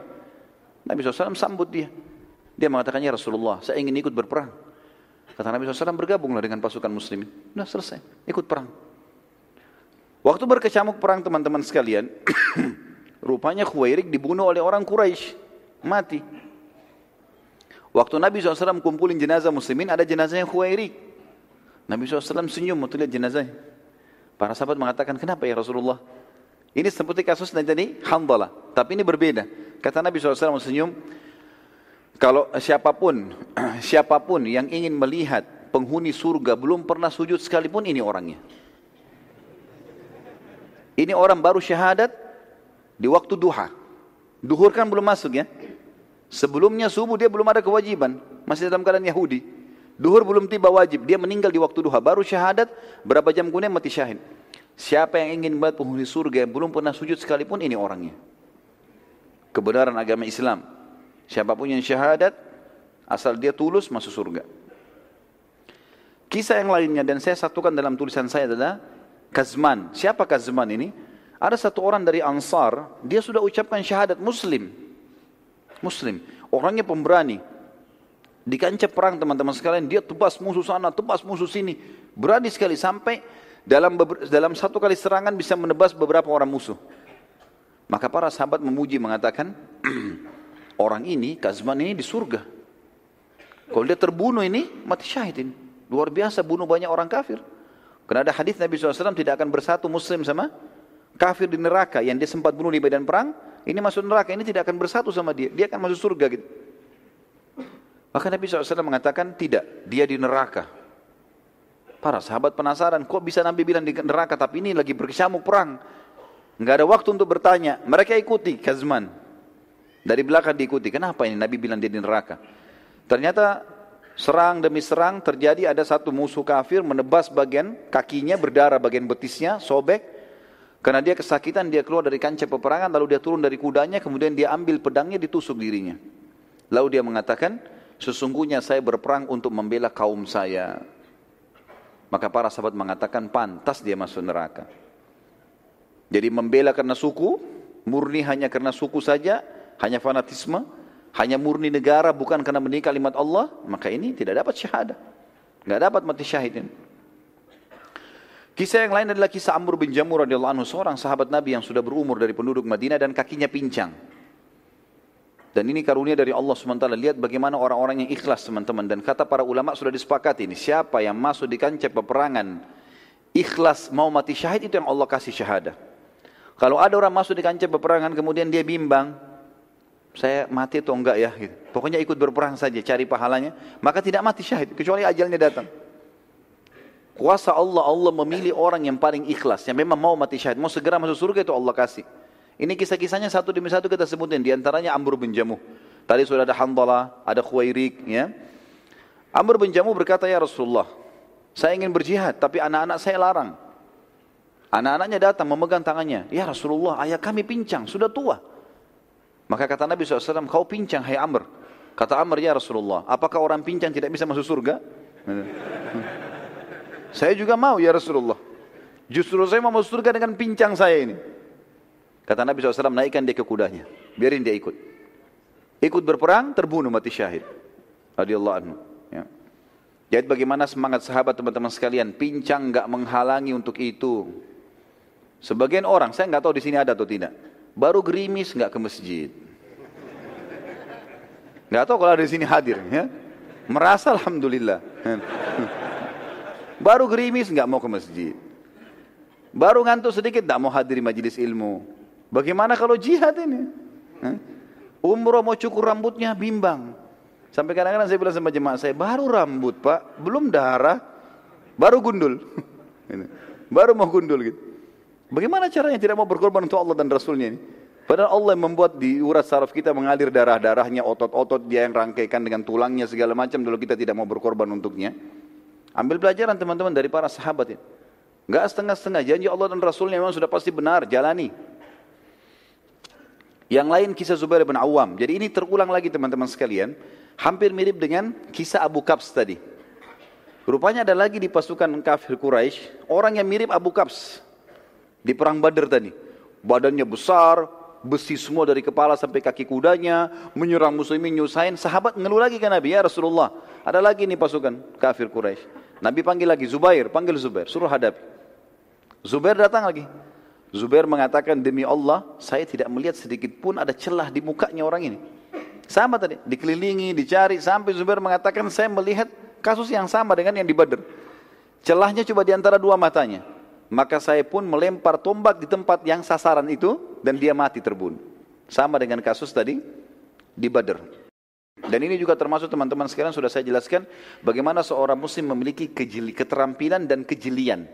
Nabi SAW sambut dia. Dia mengatakannya Rasulullah, saya ingin ikut berperang. Kata Nabi SAW, bergabunglah dengan pasukan muslimin. Sudah selesai, ikut perang. Waktu berkecamuk perang teman-teman sekalian, *coughs* rupanya Khuwairik dibunuh oleh orang Quraisy, mati. Waktu Nabi SAW kumpulin jenazah muslimin, ada jenazahnya Khuwairik. Nabi SAW senyum waktu lihat jenazahnya. Para sahabat mengatakan, kenapa ya Rasulullah? Ini seperti kasus tadi Hamdalah, tapi ini berbeda. Kata Nabi SAW senyum, kalau siapa pun, *clears throat* siapa pun yang ingin melihat penghuni surga belum pernah sujud sekalipun ini orangnya. Ini orang baru syahadat di waktu duha. Duhur kan belum masuk ya. Sebelumnya subuh dia belum ada kewajiban. Masih dalam keadaan Yahudi. Duhur belum tiba wajib. Dia meninggal di waktu duha. Baru syahadat. Berapa jam kemudian mati syahid. Siapa yang ingin melihat penghuni surga yang belum pernah sujud sekalipun ini orangnya. Kebenaran agama Islam. Siapa pun yang syahadat, asal dia tulus masuk surga. Kisah yang lainnya dan saya satukan dalam tulisan saya adalah Kazman. Siapa Kazman ini? Ada satu orang dari Ansar, dia sudah ucapkan syahadat Muslim. Muslim. Orangnya pemberani. Di kancah perang teman-teman sekalian, dia tebas musuh sana, tebas musuh sini. Berani sekali sampai dalam dalam satu kali serangan bisa menebas beberapa orang musuh. Maka para sahabat memuji mengatakan, *clears throat* orang ini, Kazman ini di surga. Kalau dia terbunuh ini, mati syahid ini. Luar biasa bunuh banyak orang kafir. Karena ada hadis Nabi SAW tidak akan bersatu muslim sama kafir di neraka yang dia sempat bunuh di medan perang. Ini masuk neraka, ini tidak akan bersatu sama dia. Dia akan masuk surga gitu. Maka Nabi SAW mengatakan tidak, dia di neraka. Para sahabat penasaran, kok bisa Nabi bilang di neraka, tapi ini lagi berkecamuk perang. Enggak ada waktu untuk bertanya. Mereka ikuti Kazman. Dari belakang diikuti. Kenapa ini Nabi bilang dia di neraka? Ternyata serang demi serang terjadi ada satu musuh kafir menebas bagian kakinya, berdarah bagian betisnya, sobek. Karena dia kesakitan, dia keluar dari kancah peperangan, lalu dia turun dari kudanya, kemudian dia ambil pedangnya, ditusuk dirinya. Lalu dia mengatakan, sesungguhnya saya berperang untuk membela kaum saya. Maka para sahabat mengatakan pantas dia masuk neraka. Jadi membela karena suku, murni hanya karena suku saja, hanya fanatisme, hanya murni negara bukan karena mendidik kalimat Allah, maka ini tidak dapat syahadah. Nggak dapat mati syahid ini. Kisah yang lain adalah kisah Amr bin Jamur radhiyallahu anhu, seorang sahabat Nabi yang sudah berumur dari penduduk Madinah dan kakinya pincang. Dan ini karunia dari Allah SWT. Lihat bagaimana orang-orang yang ikhlas teman-teman. Dan kata para ulama sudah disepakati ini. Siapa yang masuk di kancah peperangan ikhlas mau mati syahid itu yang Allah kasih syahadah. Kalau ada orang masuk di kancah peperangan kemudian dia bimbang. Saya mati atau enggak ya. Gitu. Pokoknya ikut berperang saja cari pahalanya. Maka tidak mati syahid. Kecuali ajalnya datang. Kuasa Allah, Allah memilih orang yang paling ikhlas. Yang memang mau mati syahid. Mau segera masuk surga itu Allah kasih. Ini kisah-kisahnya satu demi satu kita sebutin. Di antaranya Amr bin Jamuh. Tadi sudah ada Handalah, ada Khuwairik. Ya. Amr bin Jamuh berkata, Ya Rasulullah, saya ingin berjihad, tapi anak-anak saya larang. Anak-anaknya datang memegang tangannya. Ya Rasulullah, ayah kami pincang, sudah tua. Maka kata Nabi SAW, kau pincang, hai Amr. Kata Amr, ya Rasulullah, apakah orang pincang tidak bisa masuk surga? *laughs* saya juga mau ya Rasulullah. Justru saya mau masuk surga dengan pincang saya ini. Kata Nabi SAW, naikkan dia ke kudanya. Biarin dia ikut. Ikut berperang, terbunuh mati syahid. Radiyallahu anhu. Ya. Jadi bagaimana semangat sahabat teman-teman sekalian. Pincang nggak menghalangi untuk itu. Sebagian orang, saya nggak tahu di sini ada atau tidak. Baru gerimis nggak ke masjid. Nggak tahu kalau ada di sini hadir. Ya. Merasa Alhamdulillah. Baru gerimis nggak mau ke masjid. Baru ngantuk sedikit tidak mau hadiri majelis ilmu. Bagaimana kalau jihad ini? Umroh mau cukur rambutnya bimbang. Sampai kadang-kadang saya bilang sama jemaah saya, baru rambut pak, belum darah, baru gundul. *laughs* baru mau gundul gitu. Bagaimana caranya tidak mau berkorban untuk Allah dan Rasulnya ini? Padahal Allah yang membuat di urat saraf kita mengalir darah-darahnya, otot-otot dia yang rangkaikan dengan tulangnya segala macam. Dulu kita tidak mau berkorban untuknya. Ambil pelajaran teman-teman dari para sahabat ini. Enggak setengah-setengah, janji Allah dan Rasulnya memang sudah pasti benar, jalani. Yang lain kisah Zubair bin Awam. Jadi ini terulang lagi teman-teman sekalian. Hampir mirip dengan kisah Abu Kabs tadi. Rupanya ada lagi di pasukan kafir Quraisy orang yang mirip Abu Kabs di perang Badr tadi. Badannya besar, besi semua dari kepala sampai kaki kudanya, menyerang muslimin nyusahin. Sahabat ngeluh lagi ke Nabi, ya Rasulullah, ada lagi nih pasukan kafir Quraisy. Nabi panggil lagi Zubair, panggil Zubair, suruh hadapi. Zubair datang lagi. Zubair mengatakan demi Allah saya tidak melihat sedikit pun ada celah di mukanya orang ini. Sama tadi, dikelilingi, dicari sampai Zubair mengatakan saya melihat kasus yang sama dengan yang di Badr. Celahnya coba di antara dua matanya. Maka saya pun melempar tombak di tempat yang sasaran itu dan dia mati terbunuh. Sama dengan kasus tadi di Badr. Dan ini juga termasuk teman-teman sekarang sudah saya jelaskan bagaimana seorang muslim memiliki keterampilan dan kejelian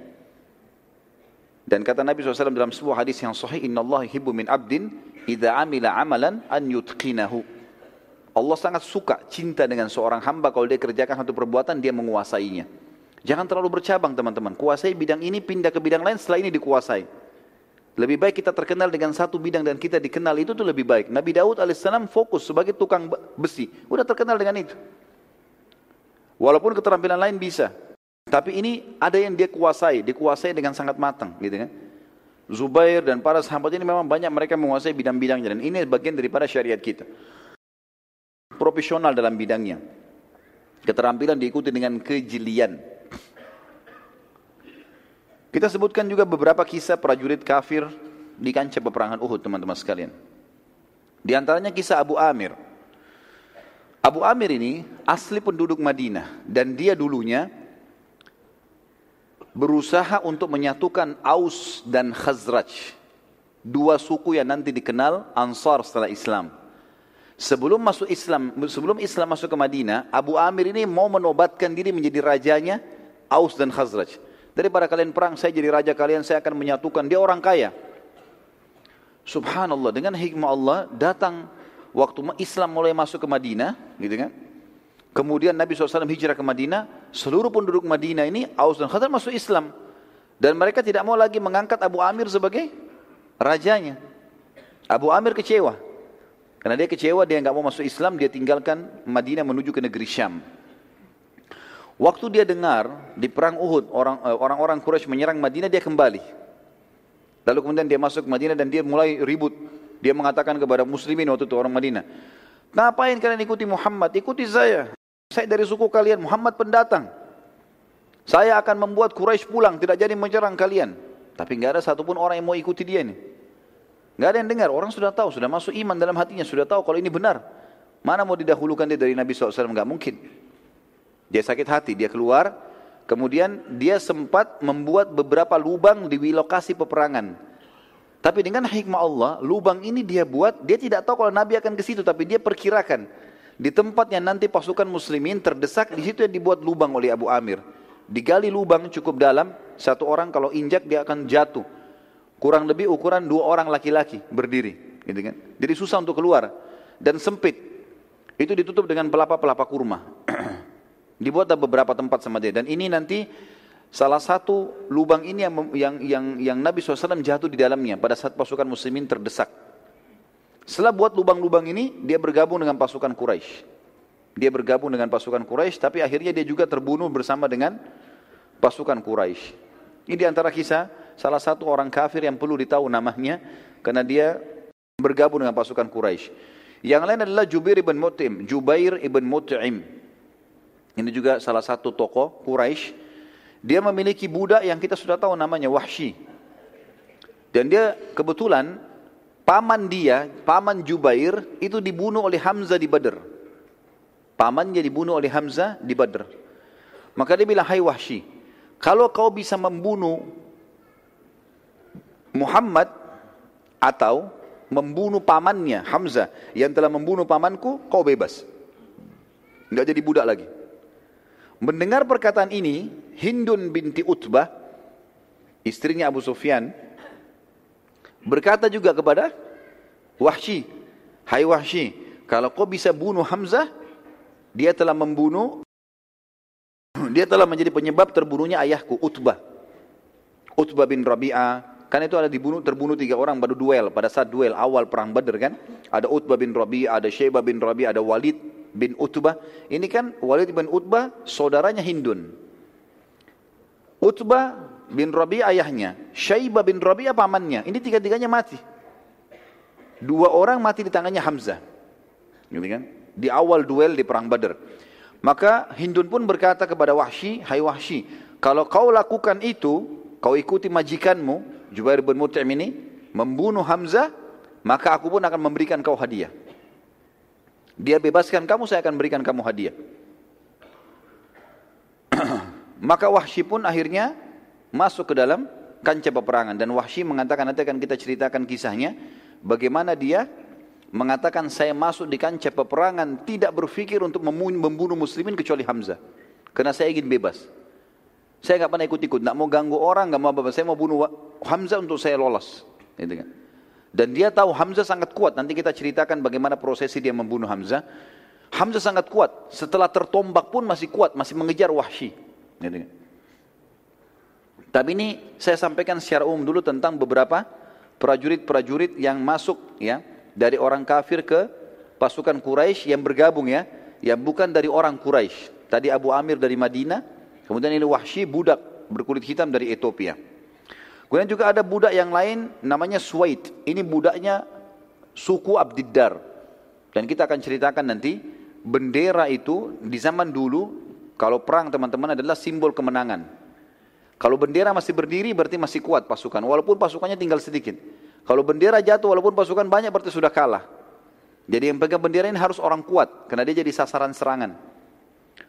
dan kata Nabi SAW dalam sebuah hadis yang sahih, Inna Allah hibbu min abdin, idha amila amalan an yutqinahu. Allah sangat suka, cinta dengan seorang hamba kalau dia kerjakan satu perbuatan, dia menguasainya. Jangan terlalu bercabang teman-teman. Kuasai bidang ini, pindah ke bidang lain, setelah ini dikuasai. Lebih baik kita terkenal dengan satu bidang dan kita dikenal itu tuh lebih baik. Nabi Daud alaihissalam fokus sebagai tukang besi. Udah terkenal dengan itu. Walaupun keterampilan lain bisa. Tapi ini ada yang dia kuasai, dikuasai dengan sangat matang, gitu kan. Zubair dan para sahabat ini memang banyak mereka menguasai bidang-bidangnya dan ini bagian daripada syariat kita. Profesional dalam bidangnya. Keterampilan diikuti dengan kejelian. Kita sebutkan juga beberapa kisah prajurit kafir di kancah peperangan Uhud, teman-teman sekalian. Di antaranya kisah Abu Amir. Abu Amir ini asli penduduk Madinah dan dia dulunya berusaha untuk menyatukan Aus dan Khazraj. Dua suku yang nanti dikenal Ansar setelah Islam. Sebelum masuk Islam, sebelum Islam masuk ke Madinah, Abu Amir ini mau menobatkan diri menjadi rajanya Aus dan Khazraj. Daripada kalian perang, saya jadi raja kalian, saya akan menyatukan. Dia orang kaya. Subhanallah, dengan hikmah Allah datang waktu Islam mulai masuk ke Madinah, gitu kan? Kemudian Nabi SAW hijrah ke Madinah, seluruh penduduk Madinah ini Aus dan Khazraj masuk Islam. Dan mereka tidak mau lagi mengangkat Abu Amir sebagai rajanya. Abu Amir kecewa. Karena dia kecewa, dia nggak mau masuk Islam, dia tinggalkan Madinah menuju ke negeri Syam. Waktu dia dengar di perang Uhud eh, orang-orang Quraisy menyerang Madinah, dia kembali. Lalu kemudian dia masuk Madinah dan dia mulai ribut. Dia mengatakan kepada muslimin waktu itu orang Madinah, Ngapain kalian ikuti Muhammad? Ikuti saya. Saya dari suku kalian, Muhammad pendatang. Saya akan membuat Quraisy pulang, tidak jadi menyerang kalian. Tapi nggak ada satupun orang yang mau ikuti dia ini. Nggak ada yang dengar, orang sudah tahu, sudah masuk iman dalam hatinya, sudah tahu kalau ini benar. Mana mau didahulukan dia dari Nabi SAW? Nggak mungkin. Dia sakit hati, dia keluar, kemudian dia sempat membuat beberapa lubang di lokasi peperangan. Tapi dengan hikmah Allah, lubang ini dia buat, dia tidak tahu kalau Nabi akan ke situ, tapi dia perkirakan di tempat yang nanti pasukan muslimin terdesak, di situ yang dibuat lubang oleh Abu Amir. Digali lubang cukup dalam, satu orang kalau injak dia akan jatuh. Kurang lebih ukuran dua orang laki-laki berdiri, gitu kan? Jadi susah untuk keluar dan sempit. Itu ditutup dengan pelapa-pelapa kurma. *clears throat* Dibuat beberapa tempat sama dia dan ini nanti Salah satu lubang ini yang yang yang, yang Nabi SAW jatuh di dalamnya pada saat pasukan muslimin terdesak. Setelah buat lubang-lubang ini, dia bergabung dengan pasukan Quraisy. Dia bergabung dengan pasukan Quraisy, tapi akhirnya dia juga terbunuh bersama dengan pasukan Quraisy. Ini di antara kisah salah satu orang kafir yang perlu ditahu namanya karena dia bergabung dengan pasukan Quraisy. Yang lain adalah Jubair ibn Mut'im, Jubair ibn Mut'im. Ini juga salah satu tokoh Quraisy dia memiliki budak yang kita sudah tahu namanya Wahsy. Dan dia kebetulan paman dia, paman Jubair itu dibunuh oleh Hamzah di Badr. Pamannya dibunuh oleh Hamzah di Badr. Maka dia bilang, hai Wahsy, kalau kau bisa membunuh Muhammad atau membunuh pamannya Hamzah yang telah membunuh pamanku, kau bebas. Enggak jadi budak lagi. Mendengar perkataan ini, Hindun binti Utbah, istrinya Abu Sufyan, berkata juga kepada Wahsy, Hai Wahsy, kalau kau bisa bunuh Hamzah, dia telah membunuh, dia telah menjadi penyebab terbunuhnya ayahku, Utbah. Utbah bin Rabi'ah, karena itu ada dibunuh, terbunuh tiga orang pada duel, pada saat duel awal perang Badr kan. Ada Utbah bin Rabi'ah, ada Syaibah bin Rabi'ah, ada Walid bin Utbah. Ini kan Walid bin Utbah saudaranya Hindun. Utbah bin Rabi ayahnya, Syaibah bin Rabi pamannya. Ini tiga-tiganya mati. Dua orang mati di tangannya Hamzah. Gitu kan? Di awal duel di perang Badar. Maka Hindun pun berkata kepada Wahsy, "Hai Wahsy, kalau kau lakukan itu, kau ikuti majikanmu, Jubair bin Mut'im ini, membunuh Hamzah, maka aku pun akan memberikan kau hadiah." Dia bebaskan kamu, saya akan berikan kamu hadiah. *clears throat* Maka Wahsy pun akhirnya masuk ke dalam kancah peperangan dan Wahsy mengatakan nanti akan kita ceritakan kisahnya bagaimana dia mengatakan saya masuk di kancah peperangan tidak berpikir untuk membunuh muslimin kecuali Hamzah karena saya ingin bebas. Saya nggak pernah ikut-ikut, nggak mau ganggu orang, nggak mau apa-apa. Saya mau bunuh Hamzah untuk saya lolos. Gitu kan. Dan dia tahu Hamzah sangat kuat. Nanti kita ceritakan bagaimana prosesi dia membunuh Hamzah. Hamzah sangat kuat. Setelah tertombak pun masih kuat, masih mengejar Wahsy. Gitu. Tapi ini saya sampaikan secara umum dulu tentang beberapa prajurit-prajurit yang masuk ya dari orang kafir ke pasukan Quraisy yang bergabung ya, yang bukan dari orang Quraisy. Tadi Abu Amir dari Madinah, kemudian ini Wahsy budak berkulit hitam dari Ethiopia. Kemudian juga ada budak yang lain namanya Suwaid. Ini budaknya suku Abdiddar. Dan kita akan ceritakan nanti bendera itu di zaman dulu kalau perang teman-teman adalah simbol kemenangan. Kalau bendera masih berdiri berarti masih kuat pasukan walaupun pasukannya tinggal sedikit. Kalau bendera jatuh walaupun pasukan banyak berarti sudah kalah. Jadi yang pegang bendera ini harus orang kuat karena dia jadi sasaran serangan.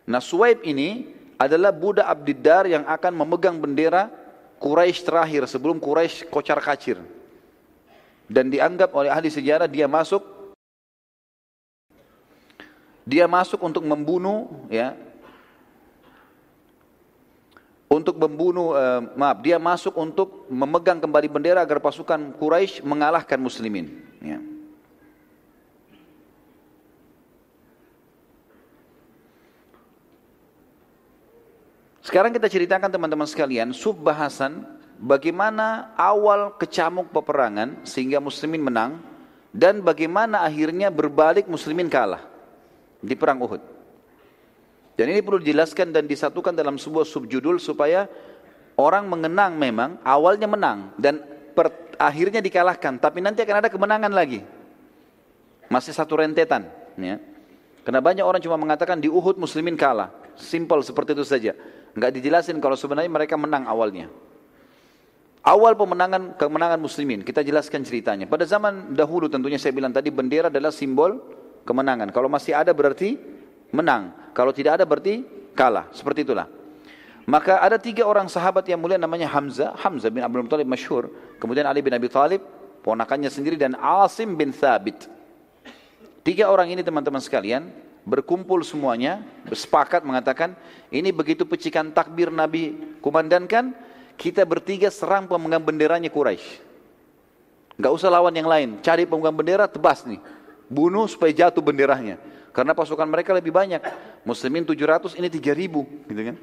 Nah Suwaib ini adalah budak Abdiddar yang akan memegang bendera Quraisy terakhir sebelum Quraisy kocar kacir. Dan dianggap oleh ahli sejarah dia masuk dia masuk untuk membunuh ya untuk membunuh uh, maaf dia masuk untuk memegang kembali bendera agar pasukan Quraisy mengalahkan muslimin ya. Sekarang kita ceritakan teman-teman sekalian sub bahasan bagaimana awal kecamuk peperangan sehingga muslimin menang dan bagaimana akhirnya berbalik muslimin kalah di perang Uhud. Dan ini perlu dijelaskan dan disatukan dalam sebuah subjudul supaya orang mengenang memang awalnya menang dan per, akhirnya dikalahkan tapi nanti akan ada kemenangan lagi. Masih satu rentetan. Ya. Karena banyak orang cuma mengatakan di Uhud muslimin kalah. Simple seperti itu saja. Enggak dijelasin kalau sebenarnya mereka menang awalnya. Awal pemenangan kemenangan muslimin, kita jelaskan ceritanya. Pada zaman dahulu tentunya saya bilang tadi bendera adalah simbol kemenangan. Kalau masih ada berarti menang. Kalau tidak ada berarti kalah. Seperti itulah. Maka ada tiga orang sahabat yang mulia namanya Hamzah. Hamzah bin Abdul Muttalib masyhur. Kemudian Ali bin Abi Thalib, ponakannya sendiri dan Asim bin Thabit. Tiga orang ini teman-teman sekalian berkumpul semuanya, bersepakat mengatakan, ini begitu pecikan takbir Nabi kumandankan, kita bertiga serang pemegang benderanya Quraisy. Gak usah lawan yang lain, cari pemegang bendera, tebas nih. Bunuh supaya jatuh benderanya. Karena pasukan mereka lebih banyak. Muslimin 700, ini 3000 gitu kan.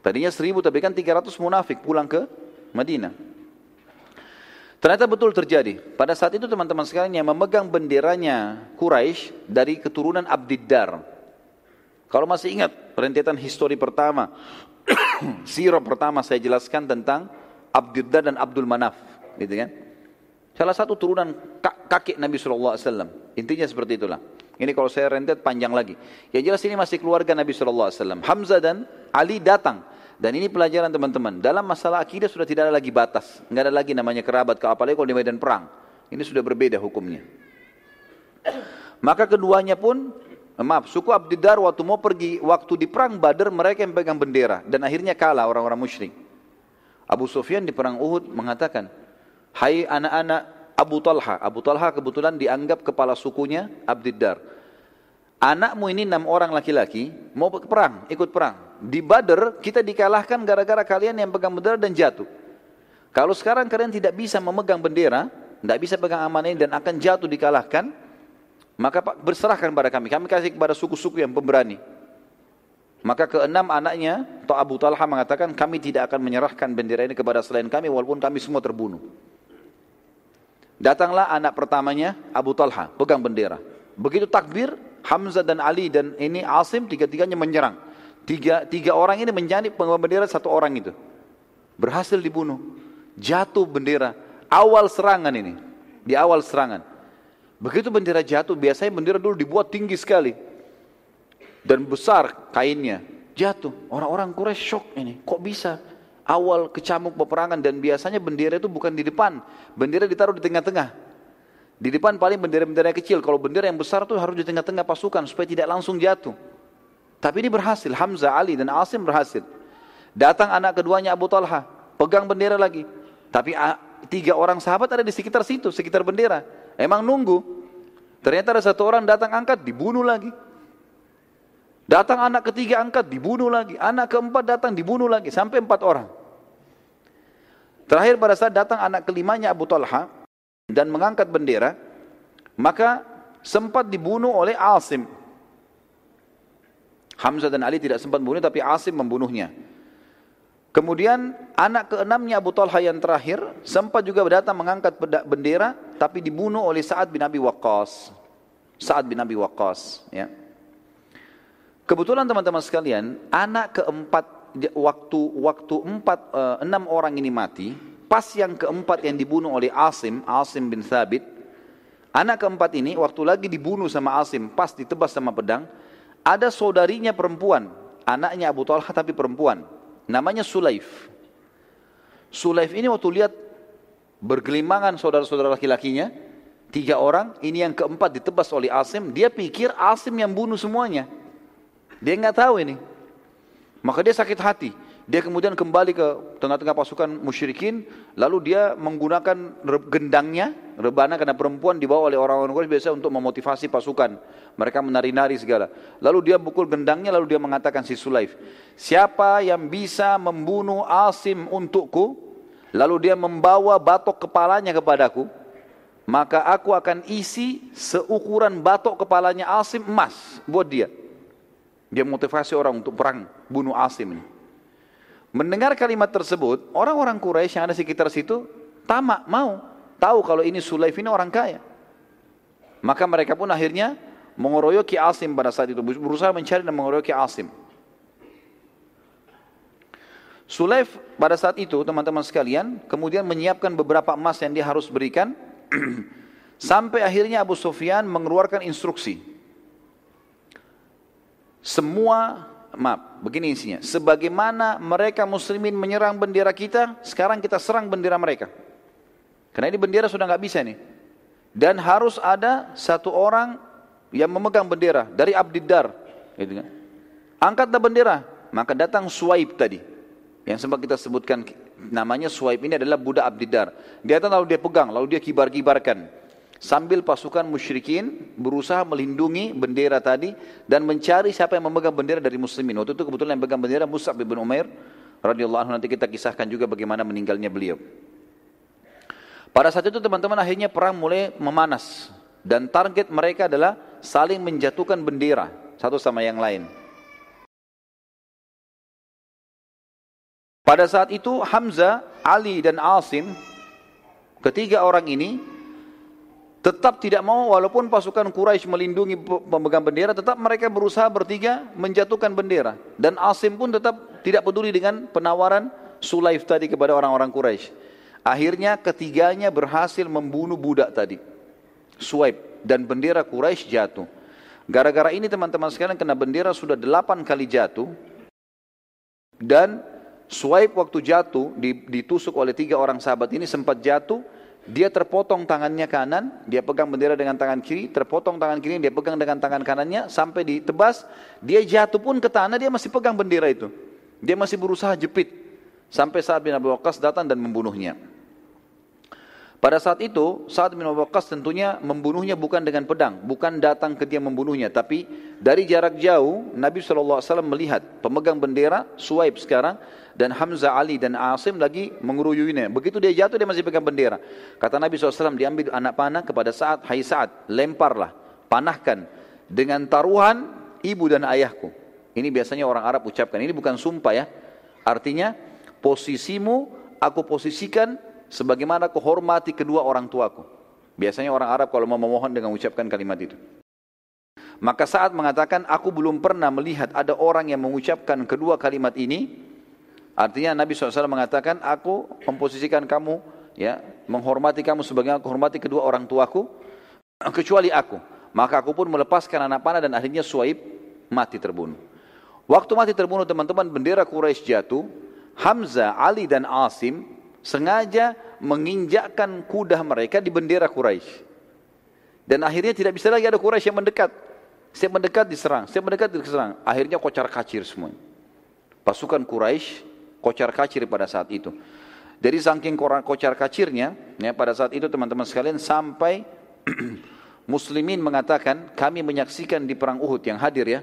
Tadinya 1000 tapi kan 300 munafik pulang ke Madinah. Ternyata betul terjadi. Pada saat itu teman-teman sekalian yang memegang benderanya Quraisy dari keturunan Abdiddar. Kalau masih ingat rentetan histori pertama, *coughs* sirah pertama saya jelaskan tentang Abdiddar dan Abdul Manaf, gitu kan? Salah satu turunan kakek Nabi SAW. Intinya seperti itulah. Ini kalau saya rentet panjang lagi. Yang jelas ini masih keluarga Nabi SAW. Hamzah dan Ali datang dan ini pelajaran teman-teman. Dalam masalah akidah sudah tidak ada lagi batas. Nggak ada lagi namanya kerabat, apalagi kalau di medan perang. Ini sudah berbeda hukumnya. Maka keduanya pun, maaf, suku Abdiddar waktu mau pergi, waktu di perang Badar mereka yang pegang bendera. Dan akhirnya kalah orang-orang musyrik. Abu Sufyan di perang Uhud mengatakan, Hai anak-anak Abu Talha. Abu Talha kebetulan dianggap kepala sukunya Abdiddar. Anakmu ini enam orang laki-laki mau perang, ikut perang. Di Badr kita dikalahkan gara-gara kalian yang pegang bendera dan jatuh. Kalau sekarang kalian tidak bisa memegang bendera, tidak bisa pegang amanah ini dan akan jatuh dikalahkan, maka berserahkan pada kami. Kami kasih kepada suku-suku yang pemberani. Maka keenam anaknya, atau Abu Talha mengatakan, kami tidak akan menyerahkan bendera ini kepada selain kami, walaupun kami semua terbunuh. Datanglah anak pertamanya, Abu Talha, pegang bendera. Begitu takbir, Hamzah dan Ali dan ini Asim, tiga-tiganya menyerang. Tiga, tiga orang ini menjadi pengemban bendera satu orang itu. Berhasil dibunuh. Jatuh bendera. Awal serangan ini. Di awal serangan. Begitu bendera jatuh, biasanya bendera dulu dibuat tinggi sekali. Dan besar kainnya. Jatuh. Orang-orang Quraisy shock ini. Kok bisa? Awal kecamuk peperangan dan biasanya bendera itu bukan di depan. Bendera ditaruh di tengah-tengah. Di depan paling bendera-bendera kecil. Kalau bendera yang besar itu harus di tengah-tengah pasukan supaya tidak langsung jatuh. Tapi ini berhasil, Hamzah, Ali dan Asim berhasil. Datang anak keduanya Abu Talha, pegang bendera lagi. Tapi tiga orang sahabat ada di sekitar situ, sekitar bendera. Emang nunggu. Ternyata ada satu orang datang angkat, dibunuh lagi. Datang anak ketiga angkat, dibunuh lagi. Anak keempat datang, dibunuh lagi. Sampai empat orang. Terakhir pada saat datang anak kelimanya Abu Talha dan mengangkat bendera, maka sempat dibunuh oleh Asim. Hamzah dan Ali tidak sempat membunuh tapi Asim membunuhnya. Kemudian anak keenamnya Abu Talha yang terakhir sempat juga datang mengangkat bendera tapi dibunuh oleh Sa'ad bin Abi Waqqas. Sa'ad bin Abi Waqqas ya. Kebetulan teman-teman sekalian, anak keempat waktu waktu empat uh, enam orang ini mati, pas yang keempat yang dibunuh oleh Asim, Asim bin Thabit, anak keempat ini waktu lagi dibunuh sama Asim, pas ditebas sama pedang, ada saudarinya perempuan, anaknya Abu Talha tapi perempuan. Namanya Sulaif. Sulaif ini waktu lihat bergelimangan saudara-saudara laki-lakinya, tiga orang, ini yang keempat ditebas oleh Asim, dia pikir Asim yang bunuh semuanya. Dia nggak tahu ini. Maka dia sakit hati. Dia kemudian kembali ke tengah-tengah pasukan musyrikin, lalu dia menggunakan gendangnya, rebana karena perempuan dibawa oleh orang-orang Quraisy biasa untuk memotivasi pasukan. Mereka menari-nari segala. Lalu dia pukul gendangnya, lalu dia mengatakan si Sulaif, siapa yang bisa membunuh Asim untukku, lalu dia membawa batok kepalanya kepadaku, maka aku akan isi seukuran batok kepalanya Asim emas buat dia. Dia motivasi orang untuk perang bunuh Asim ini. Mendengar kalimat tersebut, orang-orang Quraisy yang ada sekitar situ tamak mau tahu kalau ini Sulaif ini orang kaya. Maka mereka pun akhirnya mengeroyoki Asim pada saat itu, berusaha mencari dan mengeroyoki Asim. Sulaif pada saat itu teman-teman sekalian kemudian menyiapkan beberapa emas yang dia harus berikan *clears throat* sampai akhirnya Abu Sufyan mengeluarkan instruksi semua maaf, begini isinya. Sebagaimana mereka muslimin menyerang bendera kita, sekarang kita serang bendera mereka. Karena ini bendera sudah nggak bisa nih. Dan harus ada satu orang yang memegang bendera dari Abdiddar. Gitu kan. Angkatlah bendera, maka datang Suaib tadi. Yang sempat kita sebutkan namanya Suaib ini adalah budak Abdiddar. Dia datang lalu dia pegang, lalu dia kibar-kibarkan sambil pasukan musyrikin berusaha melindungi bendera tadi dan mencari siapa yang memegang bendera dari muslimin. Waktu itu kebetulan yang memegang bendera Mus'ab bin Umair radhiyallahu anhu nanti kita kisahkan juga bagaimana meninggalnya beliau. Pada saat itu teman-teman akhirnya perang mulai memanas dan target mereka adalah saling menjatuhkan bendera satu sama yang lain. Pada saat itu Hamzah, Ali dan Asim ketiga orang ini tetap tidak mau walaupun pasukan Quraisy melindungi pemegang bendera tetap mereka berusaha bertiga menjatuhkan bendera. Dan Asim pun tetap tidak peduli dengan penawaran Sulaif tadi kepada orang-orang Quraisy. Akhirnya ketiganya berhasil membunuh budak tadi Suaib dan bendera Quraisy jatuh. Gara-gara ini teman-teman sekalian kena bendera sudah delapan kali jatuh dan Suaib waktu jatuh ditusuk oleh tiga orang sahabat ini sempat jatuh dia terpotong tangannya kanan, dia pegang bendera dengan tangan kiri, terpotong tangan kiri, dia pegang dengan tangan kanannya, sampai ditebas, dia jatuh pun ke tanah, dia masih pegang bendera itu. Dia masih berusaha jepit, sampai saat bin Abu Waqqas datang dan membunuhnya. Pada saat itu, saat bin Abu Waqqas tentunya membunuhnya bukan dengan pedang, bukan datang ke dia membunuhnya, tapi dari jarak jauh, Nabi SAW melihat pemegang bendera, Suwaib sekarang, dan Hamzah Ali dan Asim lagi mengeruyuinya. Begitu dia jatuh dia masih pegang bendera. Kata Nabi SAW diambil anak panah kepada saat hai saat lemparlah panahkan dengan taruhan ibu dan ayahku. Ini biasanya orang Arab ucapkan. Ini bukan sumpah ya. Artinya posisimu aku posisikan sebagaimana aku hormati kedua orang tuaku. Biasanya orang Arab kalau mau memohon dengan ucapkan kalimat itu. Maka saat mengatakan aku belum pernah melihat ada orang yang mengucapkan kedua kalimat ini Artinya Nabi SAW mengatakan, aku memposisikan kamu, ya, menghormati kamu sebagai aku hormati kedua orang tuaku, *clears throat* kecuali aku. Maka aku pun melepaskan anak panah dan akhirnya Suaib mati terbunuh. Waktu mati terbunuh teman-teman bendera Quraisy jatuh, Hamzah, Ali dan Asim sengaja menginjakkan kuda mereka di bendera Quraisy. Dan akhirnya tidak bisa lagi ada Quraisy yang mendekat. Setiap mendekat diserang, setiap mendekat diserang. Akhirnya kocar kacir semua. Pasukan Quraisy kocar kacir pada saat itu. Jadi saking kocar kacirnya, ya pada saat itu teman-teman sekalian sampai *clears throat* muslimin mengatakan kami menyaksikan di perang Uhud yang hadir ya,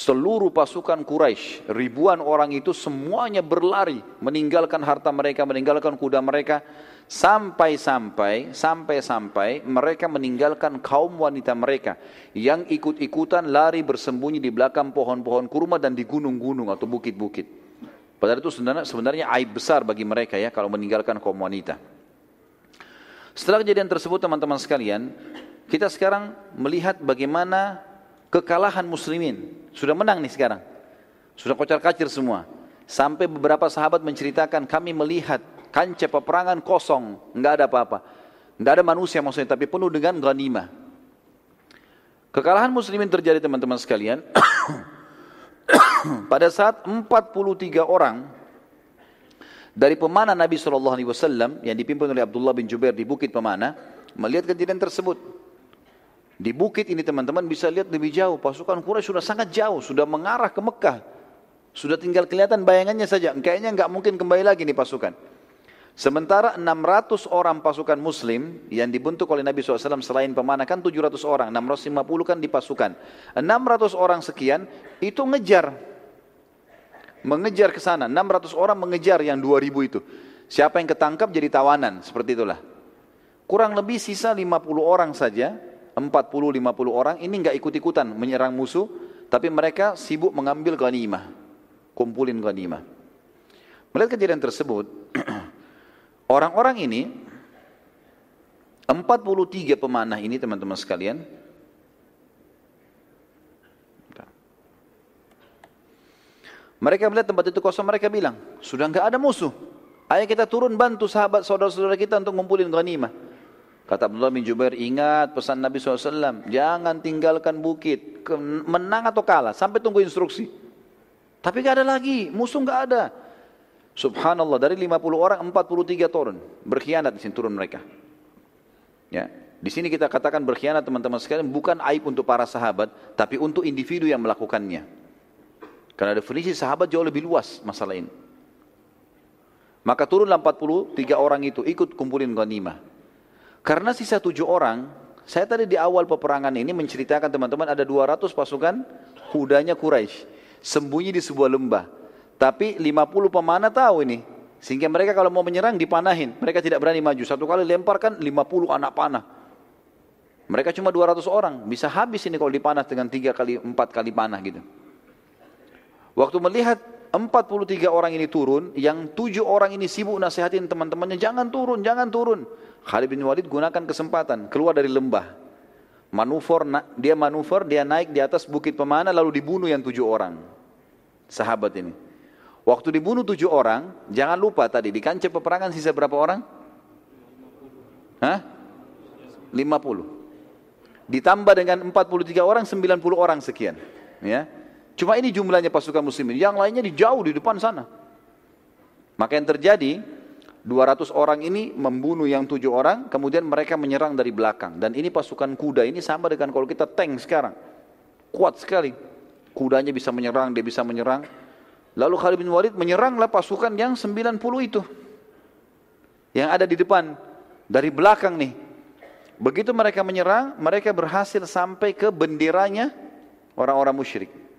seluruh pasukan Quraisy, ribuan orang itu semuanya berlari meninggalkan harta mereka, meninggalkan kuda mereka sampai-sampai sampai-sampai mereka meninggalkan kaum wanita mereka yang ikut-ikutan lari bersembunyi di belakang pohon-pohon kurma dan di gunung-gunung atau bukit-bukit. Padahal itu sebenarnya, sebenarnya aib besar bagi mereka ya kalau meninggalkan kaum wanita. Setelah kejadian tersebut teman-teman sekalian, kita sekarang melihat bagaimana kekalahan muslimin. Sudah menang nih sekarang. Sudah kocar kacir semua. Sampai beberapa sahabat menceritakan kami melihat kancah peperangan kosong, nggak ada apa-apa. Nggak ada manusia maksudnya, tapi penuh dengan ghanimah. Kekalahan muslimin terjadi teman-teman sekalian. *coughs* pada saat 43 orang dari pemanah Nabi Wasallam yang dipimpin oleh Abdullah bin Jubair di bukit pemanah melihat kejadian tersebut. Di bukit ini teman-teman bisa lihat lebih jauh. Pasukan Quraisy sudah sangat jauh, sudah mengarah ke Mekah. Sudah tinggal kelihatan bayangannya saja. Kayaknya nggak mungkin kembali lagi nih pasukan. Sementara 600 orang pasukan muslim yang dibentuk oleh Nabi SAW selain pemanah kan 700 orang, 650 kan di pasukan. 600 orang sekian itu ngejar. Mengejar ke sana, 600 orang mengejar yang 2000 itu. Siapa yang ketangkap jadi tawanan, seperti itulah. Kurang lebih sisa 50 orang saja, 40-50 orang ini nggak ikut-ikutan menyerang musuh, tapi mereka sibuk mengambil ghanimah, kumpulin ghanimah. Melihat kejadian tersebut, *clears throat* Orang-orang ini 43 pemanah ini teman-teman sekalian Mereka melihat tempat itu kosong, mereka bilang, sudah enggak ada musuh. Ayo kita turun bantu sahabat saudara-saudara kita untuk ngumpulin ghanimah. Kata Abdullah bin Jubair, ingat pesan Nabi SAW, jangan tinggalkan bukit, menang atau kalah, sampai tunggu instruksi. Tapi gak ada lagi, musuh gak ada. Subhanallah, dari 50 orang, 43 turun. Berkhianat di sini turun mereka. Ya, di sini kita katakan berkhianat teman-teman sekalian bukan aib untuk para sahabat, tapi untuk individu yang melakukannya. Karena definisi sahabat jauh lebih luas masalah ini. Maka turunlah 43 orang itu ikut kumpulin ghanimah. Karena sisa tujuh orang, saya tadi di awal peperangan ini menceritakan teman-teman ada 200 pasukan kudanya Quraisy sembunyi di sebuah lembah. Tapi 50 pemanah tahu ini. Sehingga mereka kalau mau menyerang dipanahin. Mereka tidak berani maju. Satu kali lemparkan 50 anak panah. Mereka cuma 200 orang. Bisa habis ini kalau dipanah dengan tiga kali, empat kali panah gitu. Waktu melihat 43 orang ini turun, yang tujuh orang ini sibuk nasihatin teman-temannya, jangan turun, jangan turun. Khalid bin Walid gunakan kesempatan keluar dari lembah. Manuver, dia manuver, dia naik di atas bukit pemanah lalu dibunuh yang tujuh orang. Sahabat ini. Waktu dibunuh tujuh orang, jangan lupa tadi di kancah peperangan sisa berapa orang? Hah? 50. Ditambah dengan 43 orang, 90 orang sekian. Ya. Cuma ini jumlahnya pasukan muslimin. Yang lainnya di jauh di depan sana. Maka yang terjadi, 200 orang ini membunuh yang tujuh orang, kemudian mereka menyerang dari belakang. Dan ini pasukan kuda ini sama dengan kalau kita tank sekarang. Kuat sekali. Kudanya bisa menyerang, dia bisa menyerang. Lalu Khalid bin Walid menyeranglah pasukan yang 90 itu. Yang ada di depan. Dari belakang nih. Begitu mereka menyerang, mereka berhasil sampai ke benderanya orang-orang musyrik.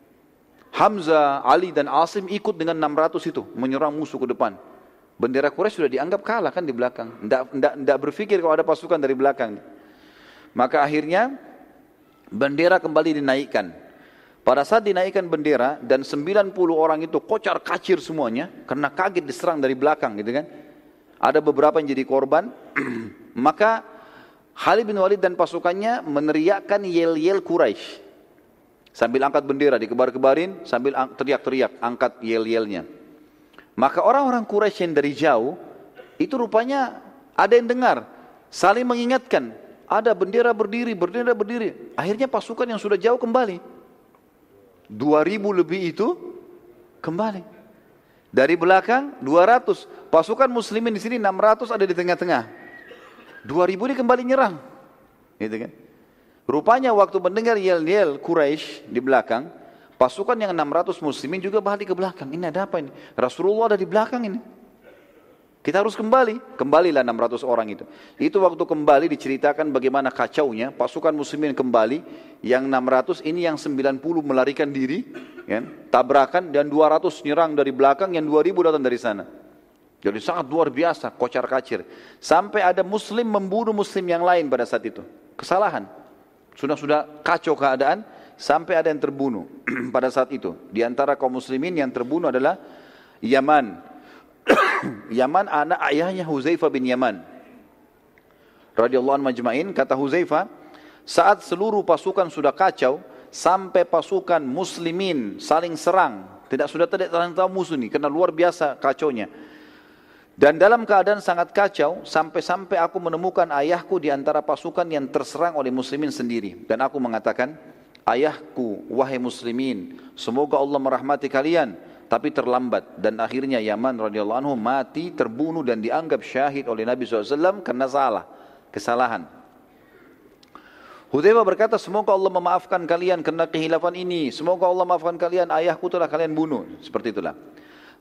Hamzah, Ali dan Asim ikut dengan 600 itu menyerang musuh ke depan. Bendera Quraisy sudah dianggap kalah kan di belakang. Tidak berpikir kalau ada pasukan dari belakang. Maka akhirnya bendera kembali dinaikkan. Pada saat dinaikkan bendera dan 90 orang itu kocar kacir semuanya karena kaget diserang dari belakang gitu kan. Ada beberapa yang jadi korban. *clears throat* maka Khalid bin Walid dan pasukannya meneriakkan yel-yel Quraisy. Sambil angkat bendera dikebar-kebarin sambil teriak-teriak angkat yel-yelnya. Maka orang-orang Quraisy yang dari jauh itu rupanya ada yang dengar, saling mengingatkan, ada bendera berdiri, bendera berdiri. Akhirnya pasukan yang sudah jauh kembali. 2000 lebih itu kembali. Dari belakang 200, pasukan muslimin di sini 600 ada di tengah-tengah. 2000 ini kembali nyerang. Gitu kan? Rupanya waktu mendengar yel-yel Quraisy di belakang, Pasukan yang 600 muslimin juga balik ke belakang. Ini ada apa ini? Rasulullah ada di belakang ini. Kita harus kembali. Kembalilah 600 orang itu. Itu waktu kembali diceritakan bagaimana kacaunya. Pasukan muslimin kembali. Yang 600 ini yang 90 melarikan diri. Ya, tabrakan dan 200 nyerang dari belakang. Yang 2000 datang dari sana. Jadi sangat luar biasa. Kocar kacir. Sampai ada muslim membunuh muslim yang lain pada saat itu. Kesalahan. Sudah-sudah kacau keadaan sampai ada yang terbunuh *clears throat* pada saat itu. Di antara kaum muslimin yang terbunuh adalah Yaman. *clears throat* Yaman anak ayahnya Huzaifah bin Yaman. Radhiyallahu anhu majma'in kata Huzaifah, saat seluruh pasukan sudah kacau sampai pasukan muslimin saling serang, tidak sudah tidak tahu musuh ini karena luar biasa kacaunya. Dan dalam keadaan sangat kacau, sampai-sampai aku menemukan ayahku di antara pasukan yang terserang oleh muslimin sendiri. Dan aku mengatakan, ayahku wahai muslimin semoga Allah merahmati kalian tapi terlambat. Dan akhirnya Yaman radhiyallahu anhu mati terbunuh dan dianggap syahid oleh Nabi SAW karena salah kesalahan. Hudzaifah berkata semoga Allah memaafkan kalian karena kehilafan ini. Semoga Allah memaafkan kalian ayahku telah kalian bunuh. Seperti itulah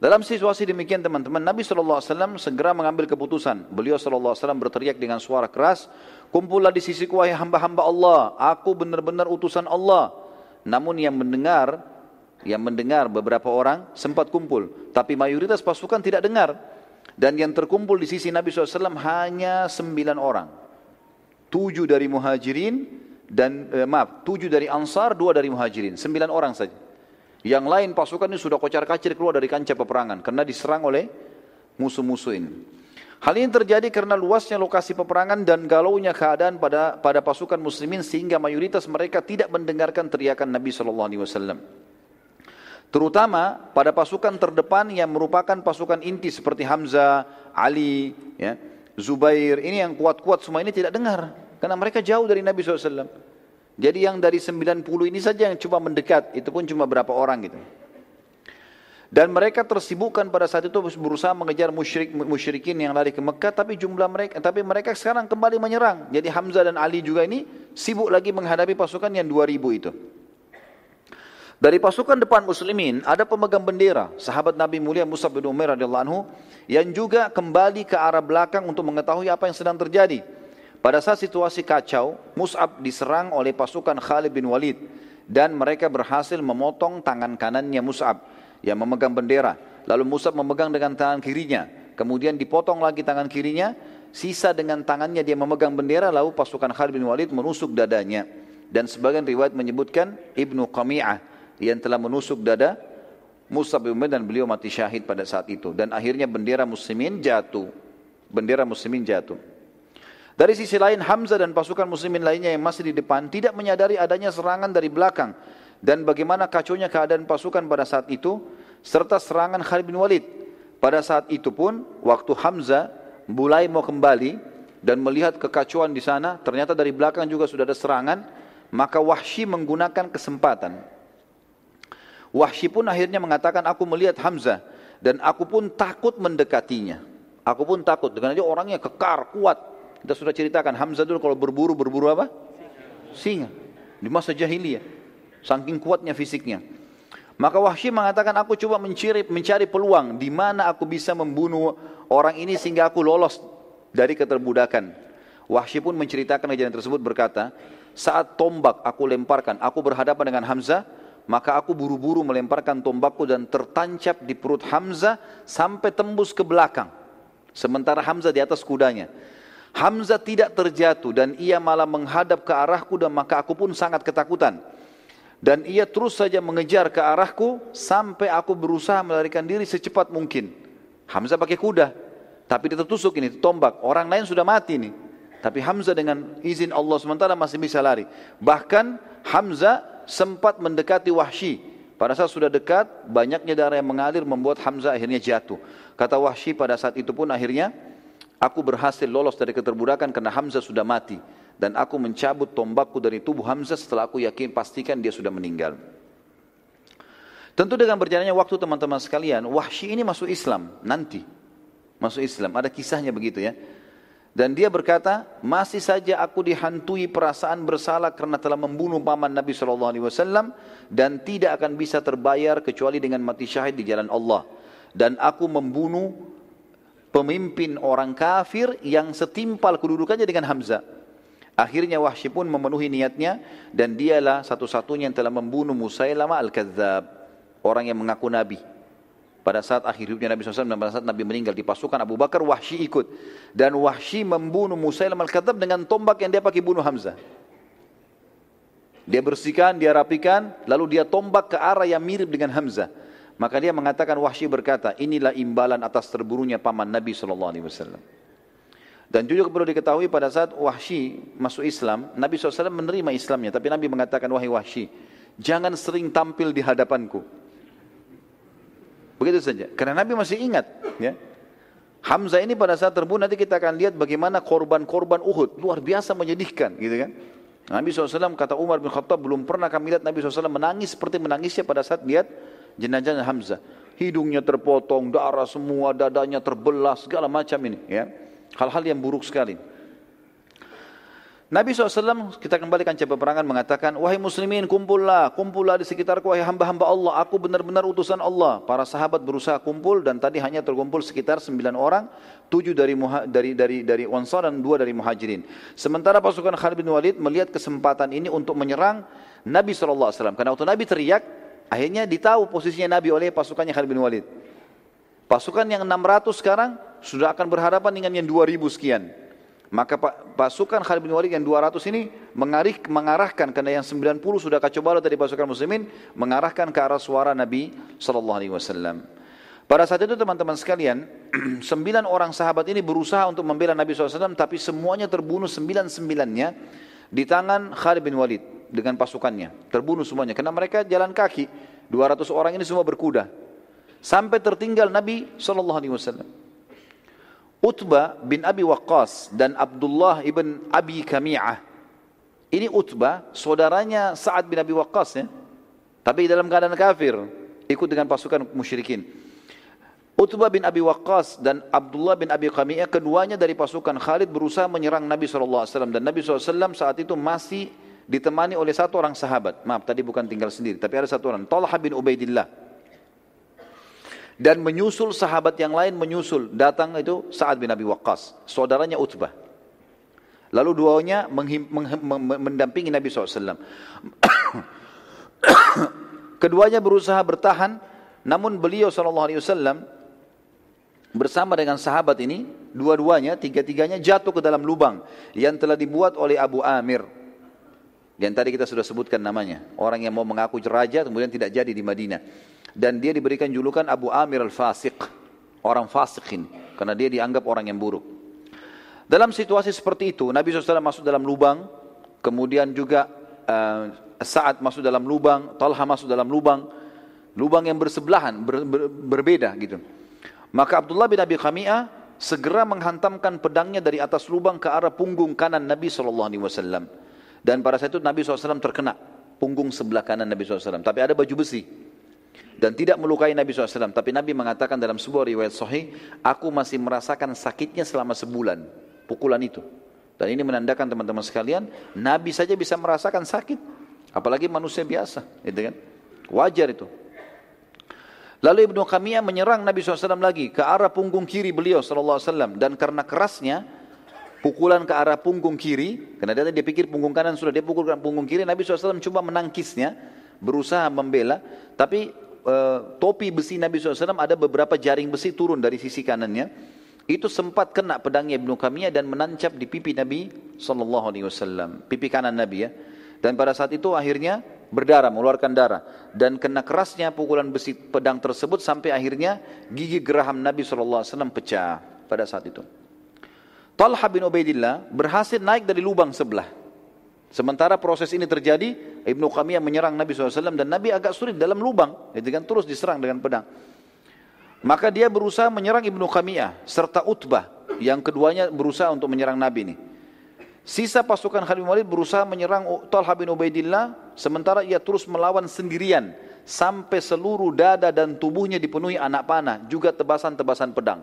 dalam situasi demikian teman-teman Nabi SAW segera mengambil keputusan beliau SAW berteriak dengan suara keras Kumpullah di sisiku wahai hamba-hamba Allah. Aku benar-benar utusan Allah. Namun yang mendengar, yang mendengar beberapa orang sempat kumpul. Tapi mayoritas pasukan tidak dengar. Dan yang terkumpul di sisi Nabi SAW hanya sembilan orang. Tujuh dari muhajirin dan eh, maaf, tujuh dari ansar, dua dari muhajirin. Sembilan orang saja. Yang lain pasukan ini sudah kocar kacir keluar dari kancah peperangan karena diserang oleh musuh-musuh ini. Hal ini terjadi karena luasnya lokasi peperangan dan galaunya keadaan pada pada pasukan muslimin sehingga mayoritas mereka tidak mendengarkan teriakan Nabi Shallallahu Alaihi Wasallam. Terutama pada pasukan terdepan yang merupakan pasukan inti seperti Hamzah, Ali, ya, Zubair, ini yang kuat-kuat semua ini tidak dengar. Karena mereka jauh dari Nabi SAW. Jadi yang dari 90 ini saja yang coba mendekat, itu pun cuma berapa orang gitu. Dan mereka tersibukkan pada saat itu berusaha mengejar musyrik musyrikin yang lari ke Mekah, tapi jumlah mereka, tapi mereka sekarang kembali menyerang. Jadi Hamzah dan Ali juga ini sibuk lagi menghadapi pasukan yang 2000 itu. Dari pasukan depan muslimin ada pemegang bendera, sahabat Nabi mulia Musa bin Umair radhiyallahu anhu yang juga kembali ke arah belakang untuk mengetahui apa yang sedang terjadi. Pada saat situasi kacau, Mus'ab diserang oleh pasukan Khalid bin Walid dan mereka berhasil memotong tangan kanannya Mus'ab yang memegang bendera. Lalu Mus'ab memegang dengan tangan kirinya. Kemudian dipotong lagi tangan kirinya, sisa dengan tangannya dia memegang bendera lalu pasukan Khalid bin Walid menusuk dadanya. Dan sebagian riwayat menyebutkan Ibnu Qami'ah yang telah menusuk dada Musa bin Umair dan beliau mati syahid pada saat itu dan akhirnya bendera muslimin jatuh bendera muslimin jatuh dari sisi lain Hamzah dan pasukan muslimin lainnya yang masih di depan tidak menyadari adanya serangan dari belakang dan bagaimana kacaunya keadaan pasukan pada saat itu serta serangan Khalid bin Walid pada saat itu pun waktu Hamzah mulai mau kembali dan melihat kekacauan di sana ternyata dari belakang juga sudah ada serangan maka Wahsy menggunakan kesempatan Wahsy pun akhirnya mengatakan aku melihat Hamzah dan aku pun takut mendekatinya. Aku pun takut dengan dia orangnya kekar, kuat. Kita sudah ceritakan Hamzah dulu kalau berburu berburu apa? Singa. Di masa jahiliyah. Saking kuatnya fisiknya. Maka Wahsy mengatakan aku coba mencari mencari peluang di mana aku bisa membunuh orang ini sehingga aku lolos dari keterbudakan. Wahsy pun menceritakan kejadian tersebut berkata, saat tombak aku lemparkan, aku berhadapan dengan Hamzah, maka aku buru-buru melemparkan tombakku dan tertancap di perut Hamzah sampai tembus ke belakang. Sementara Hamzah di atas kudanya. Hamzah tidak terjatuh dan ia malah menghadap ke arahku dan maka aku pun sangat ketakutan. Dan ia terus saja mengejar ke arahku sampai aku berusaha melarikan diri secepat mungkin. Hamzah pakai kuda, tapi dia tertusuk ini tombak. Orang lain sudah mati nih. Tapi Hamzah dengan izin Allah sementara masih bisa lari. Bahkan Hamzah sempat mendekati Wahsy. Pada saat sudah dekat, banyaknya darah yang mengalir membuat Hamzah akhirnya jatuh. Kata Wahsy pada saat itu pun akhirnya, aku berhasil lolos dari keterbudakan karena Hamzah sudah mati. Dan aku mencabut tombakku dari tubuh Hamzah setelah aku yakin pastikan dia sudah meninggal. Tentu dengan berjalannya waktu teman-teman sekalian, Wahsy ini masuk Islam nanti. Masuk Islam, ada kisahnya begitu ya. Dan dia berkata, masih saja aku dihantui perasaan bersalah karena telah membunuh paman Nabi SAW dan tidak akan bisa terbayar kecuali dengan mati syahid di jalan Allah. Dan aku membunuh pemimpin orang kafir yang setimpal kedudukannya dengan Hamzah. Akhirnya Wahsy pun memenuhi niatnya dan dialah satu-satunya yang telah membunuh Musailamah al-Kadzab, orang yang mengaku nabi. Pada saat akhir hidupnya Nabi SAW dan pada saat Nabi meninggal di pasukan Abu Bakar, Wahsy ikut. Dan Wahsy membunuh Musailam al-Kadzab dengan tombak yang dia pakai bunuh Hamzah. Dia bersihkan, dia rapikan, lalu dia tombak ke arah yang mirip dengan Hamzah. Maka dia mengatakan Wahsy berkata, inilah imbalan atas terburunya paman Nabi SAW. Dan juga perlu diketahui pada saat Wahsy masuk Islam, Nabi SAW menerima Islamnya. Tapi Nabi mengatakan, wahai Wahsy, jangan sering tampil di hadapanku. Begitu saja. Karena Nabi masih ingat. Ya. Hamzah ini pada saat terbunuh nanti kita akan lihat bagaimana korban-korban Uhud. Luar biasa menyedihkan. gitu kan. Nabi SAW kata Umar bin Khattab belum pernah kami lihat Nabi SAW menangis seperti menangisnya pada saat lihat jenazah Hamzah. Hidungnya terpotong, darah semua, dadanya terbelah, segala macam ini. ya Hal-hal yang buruk sekali. Nabi SAW kita kembalikan cabang peperangan mengatakan, Wahai muslimin kumpullah, kumpullah di sekitarku wahai hamba-hamba Allah, aku benar-benar utusan Allah. Para sahabat berusaha kumpul dan tadi hanya terkumpul sekitar sembilan orang, tujuh dari dari dari dari Ansar dan dua dari Muhajirin. Sementara pasukan Khalid bin Walid melihat kesempatan ini untuk menyerang Nabi SAW. Karena waktu Nabi teriak, akhirnya ditahu posisinya Nabi oleh pasukannya Khalid bin Walid. Pasukan yang 600 sekarang sudah akan berhadapan dengan yang 2000 sekian. Maka pasukan Khalid bin Walid yang 200 ini mengarih, mengarahkan karena yang 90 sudah kacau balau dari pasukan muslimin mengarahkan ke arah suara Nabi sallallahu alaihi wasallam. Pada saat itu teman-teman sekalian, *clears throat* sembilan orang sahabat ini berusaha untuk membela Nabi SAW, tapi semuanya terbunuh sembilan-sembilannya di tangan Khalid bin Walid dengan pasukannya. Terbunuh semuanya, karena mereka jalan kaki. 200 orang ini semua berkuda. Sampai tertinggal Nabi SAW. Utbah bin Abi Waqqas dan Abdullah ibn Abi Kami'ah. Ini Utbah, saudaranya Sa'ad bin Abi Waqqas ya. Tapi dalam keadaan kafir, ikut dengan pasukan musyrikin. Utbah bin Abi Waqqas dan Abdullah bin Abi Kami'ah keduanya dari pasukan Khalid berusaha menyerang Nabi SAW dan Nabi SAW saat itu masih ditemani oleh satu orang sahabat. Maaf, tadi bukan tinggal sendiri, tapi ada satu orang, Talha bin Ubaidillah. Dan menyusul sahabat yang lain menyusul. Datang itu Sa'ad bin Abi Waqqas saudaranya Utbah lalu duanya mendampingi Nabi SAW *coughs* keduanya berusaha bertahan namun beliau SAW bersama dengan sahabat ini dua-duanya tiga-tiganya jatuh ke dalam lubang yang telah dibuat oleh Abu Amir yang tadi kita sudah sebutkan namanya. Orang yang mau mengaku raja kemudian tidak jadi di Madinah. Dan dia diberikan julukan Abu Amir al-Fasiq, orang fasik ini, karena dia dianggap orang yang buruk. Dalam situasi seperti itu, Nabi SAW masuk dalam lubang, kemudian juga uh, Sa'ad masuk dalam lubang, Talha masuk dalam lubang, lubang yang bersebelahan, ber, ber, berbeda gitu. Maka Abdullah bin Abi Khami'ah segera menghantamkan pedangnya dari atas lubang ke arah punggung kanan Nabi SAW. Dan pada saat itu Nabi SAW terkena punggung sebelah kanan Nabi SAW. Tapi ada baju besi dan tidak melukai Nabi SAW. Tapi Nabi mengatakan dalam sebuah riwayat sahih, aku masih merasakan sakitnya selama sebulan, pukulan itu. Dan ini menandakan teman-teman sekalian, Nabi saja bisa merasakan sakit, apalagi manusia biasa, gitu kan? Wajar itu. Lalu Ibnu Qamiyah menyerang Nabi SAW lagi ke arah punggung kiri beliau SAW dan karena kerasnya pukulan ke arah punggung kiri, karena dia, dia pikir punggung kanan sudah dia pukul ke punggung kiri, Nabi SAW coba menangkisnya, berusaha membela, tapi uh, topi besi Nabi SAW ada beberapa jaring besi turun dari sisi kanannya. Itu sempat kena pedangnya Ibnu Kamiyah dan menancap di pipi Nabi SAW. Pipi kanan Nabi ya. Dan pada saat itu akhirnya berdarah, mengeluarkan darah. Dan kena kerasnya pukulan besi pedang tersebut sampai akhirnya gigi geraham Nabi SAW pecah pada saat itu. Talha bin Ubaidillah berhasil naik dari lubang sebelah. Sementara proses ini terjadi, Ibnu Qamiyah menyerang Nabi SAW dan Nabi agak sulit dalam lubang, itu kan terus diserang dengan pedang. Maka dia berusaha menyerang Ibnu Qamiyah serta Utbah yang keduanya berusaha untuk menyerang Nabi ini. Sisa pasukan Khalid Walid berusaha menyerang Talha bin Ubaidillah sementara ia terus melawan sendirian sampai seluruh dada dan tubuhnya dipenuhi anak panah juga tebasan-tebasan pedang.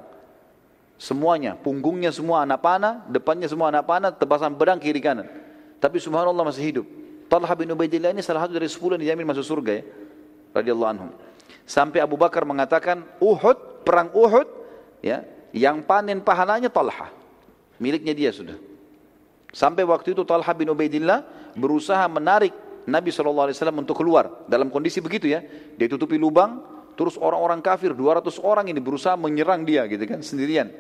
Semuanya, punggungnya semua anak panah, depannya semua anak panah, tebasan pedang kiri kanan. Tapi subhanallah masih hidup. Talha bin Ubaidillah ini salah satu dari sepuluh yang dijamin masuk surga ya. Radiyallahu anhum. Sampai Abu Bakar mengatakan Uhud, perang Uhud ya, yang panen pahalanya Talha. Miliknya dia sudah. Sampai waktu itu Talha bin Ubaidillah berusaha menarik Nabi SAW untuk keluar. Dalam kondisi begitu ya. Dia tutupi lubang, terus orang-orang kafir, 200 orang ini berusaha menyerang dia gitu kan, sendirian.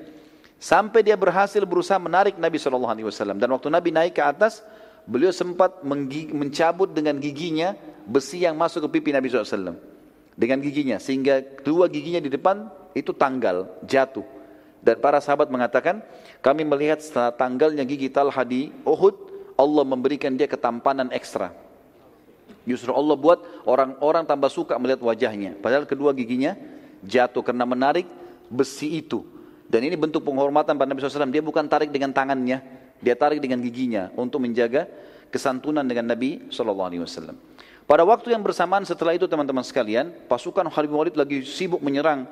Sampai dia berhasil berusaha menarik Nabi SAW. Dan waktu Nabi naik ke atas, beliau sempat mencabut dengan giginya besi yang masuk ke pipi Nabi SAW. Dengan giginya, sehingga kedua giginya di depan itu tanggal, jatuh. Dan para sahabat mengatakan, kami melihat setelah tanggalnya gigi Talha di Uhud, Allah memberikan dia ketampanan ekstra. Justru Allah buat orang-orang tambah suka melihat wajahnya. Padahal kedua giginya jatuh karena menarik besi itu. Dan ini bentuk penghormatan pada Nabi SAW. Dia bukan tarik dengan tangannya, dia tarik dengan giginya untuk menjaga kesantunan dengan Nabi SAW. Pada waktu yang bersamaan setelah itu teman-teman sekalian, pasukan Khalid bin Walid lagi sibuk menyerang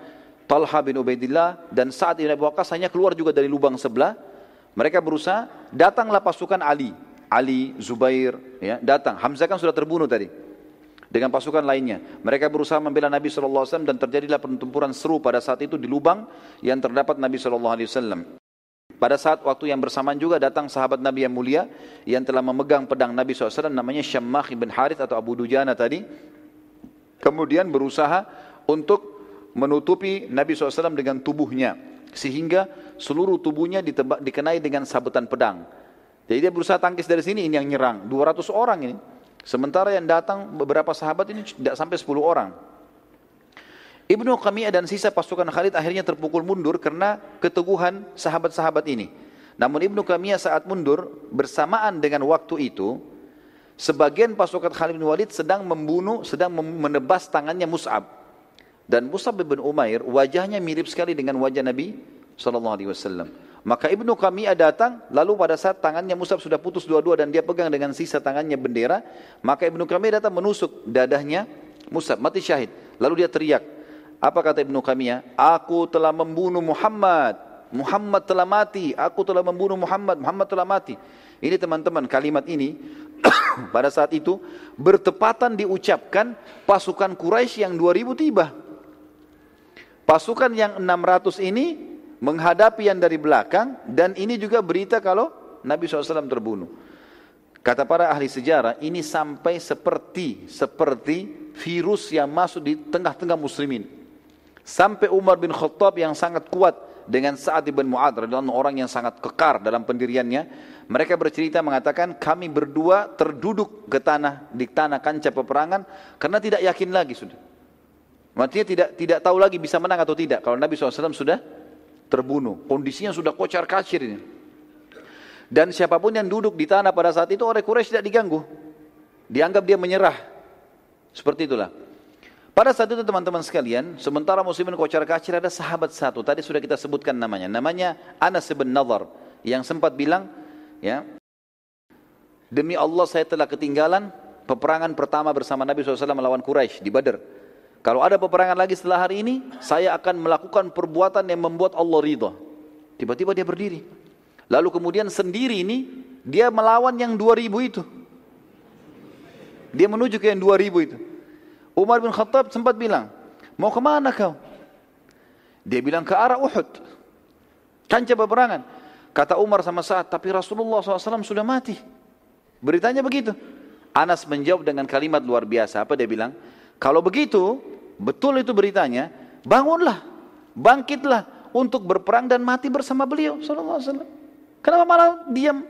Talha bin Ubaidillah dan saat ini Abu Waqqas hanya keluar juga dari lubang sebelah. Mereka berusaha, datanglah pasukan Ali. Ali, Zubair, ya, datang. Hamzah kan sudah terbunuh tadi. Dengan pasukan lainnya. Mereka berusaha membela Nabi SAW dan terjadilah pertempuran seru pada saat itu di lubang yang terdapat Nabi SAW. Pada saat waktu yang bersamaan juga datang sahabat Nabi yang mulia yang telah memegang pedang Nabi SAW namanya Syammah ibn Harith atau Abu Dujana tadi. Kemudian berusaha untuk menutupi Nabi SAW dengan tubuhnya. Sehingga seluruh tubuhnya dikenai dengan sabetan pedang. Jadi dia berusaha tangkis dari sini, ini yang nyerang. 200 orang ini. Sementara yang datang beberapa sahabat ini tidak sampai 10 orang. Ibnu Qamiyah dan sisa pasukan Khalid akhirnya terpukul mundur karena keteguhan sahabat-sahabat ini. Namun Ibnu Qamiyah saat mundur bersamaan dengan waktu itu, sebagian pasukan Khalid bin Walid sedang membunuh, sedang menebas tangannya Mus'ab. Dan Mus'ab bin Umair wajahnya mirip sekali dengan wajah Nabi sallallahu alaihi wasallam. Maka Ibnu Qami'ah datang, lalu pada saat tangannya Musab sudah putus dua-dua dan dia pegang dengan sisa tangannya bendera, maka Ibnu Qami'ah datang menusuk dadahnya Musab, mati syahid. Lalu dia teriak, apa kata Ibnu Qami'ah? Aku telah membunuh Muhammad, Muhammad telah mati, aku telah membunuh Muhammad, Muhammad telah mati. Ini teman-teman kalimat ini *coughs* pada saat itu bertepatan diucapkan pasukan Quraisy yang 2000 tiba. Pasukan yang 600 ini menghadapi yang dari belakang dan ini juga berita kalau Nabi SAW terbunuh. Kata para ahli sejarah, ini sampai seperti seperti virus yang masuk di tengah-tengah muslimin. Sampai Umar bin Khattab yang sangat kuat dengan Sa'ad bin Mu'ad radhiyallahu orang yang sangat kekar dalam pendiriannya, mereka bercerita mengatakan kami berdua terduduk ke tanah di tanah kancah peperangan karena tidak yakin lagi sudah. Maksudnya tidak tidak tahu lagi bisa menang atau tidak. Kalau Nabi SAW sudah terbunuh. Kondisinya sudah kocar kacir ini. Dan siapa pun yang duduk di tanah pada saat itu oleh Quraisy tidak diganggu. Dianggap dia menyerah. Seperti itulah. Pada saat itu teman-teman sekalian, sementara muslimin kocar kacir ada sahabat satu. Tadi sudah kita sebutkan namanya. Namanya Anas bin Nadhar. Yang sempat bilang, ya, Demi Allah saya telah ketinggalan peperangan pertama bersama Nabi SAW melawan Quraisy di Badar. Kalau ada peperangan lagi setelah hari ini, saya akan melakukan perbuatan yang membuat Allah ridha. Tiba-tiba dia berdiri. Lalu kemudian sendiri ini, dia melawan yang 2000 itu. Dia menuju ke yang 2000 itu. Umar bin Khattab sempat bilang, mau ke mana kau? Dia bilang ke arah Uhud. Kancah peperangan. Kata Umar sama saat, tapi Rasulullah SAW sudah mati. Beritanya begitu. Anas menjawab dengan kalimat luar biasa. Apa dia bilang? Kalau begitu, betul itu beritanya, bangunlah, bangkitlah untuk berperang dan mati bersama beliau sallallahu alaihi wasallam. Kenapa malah diam?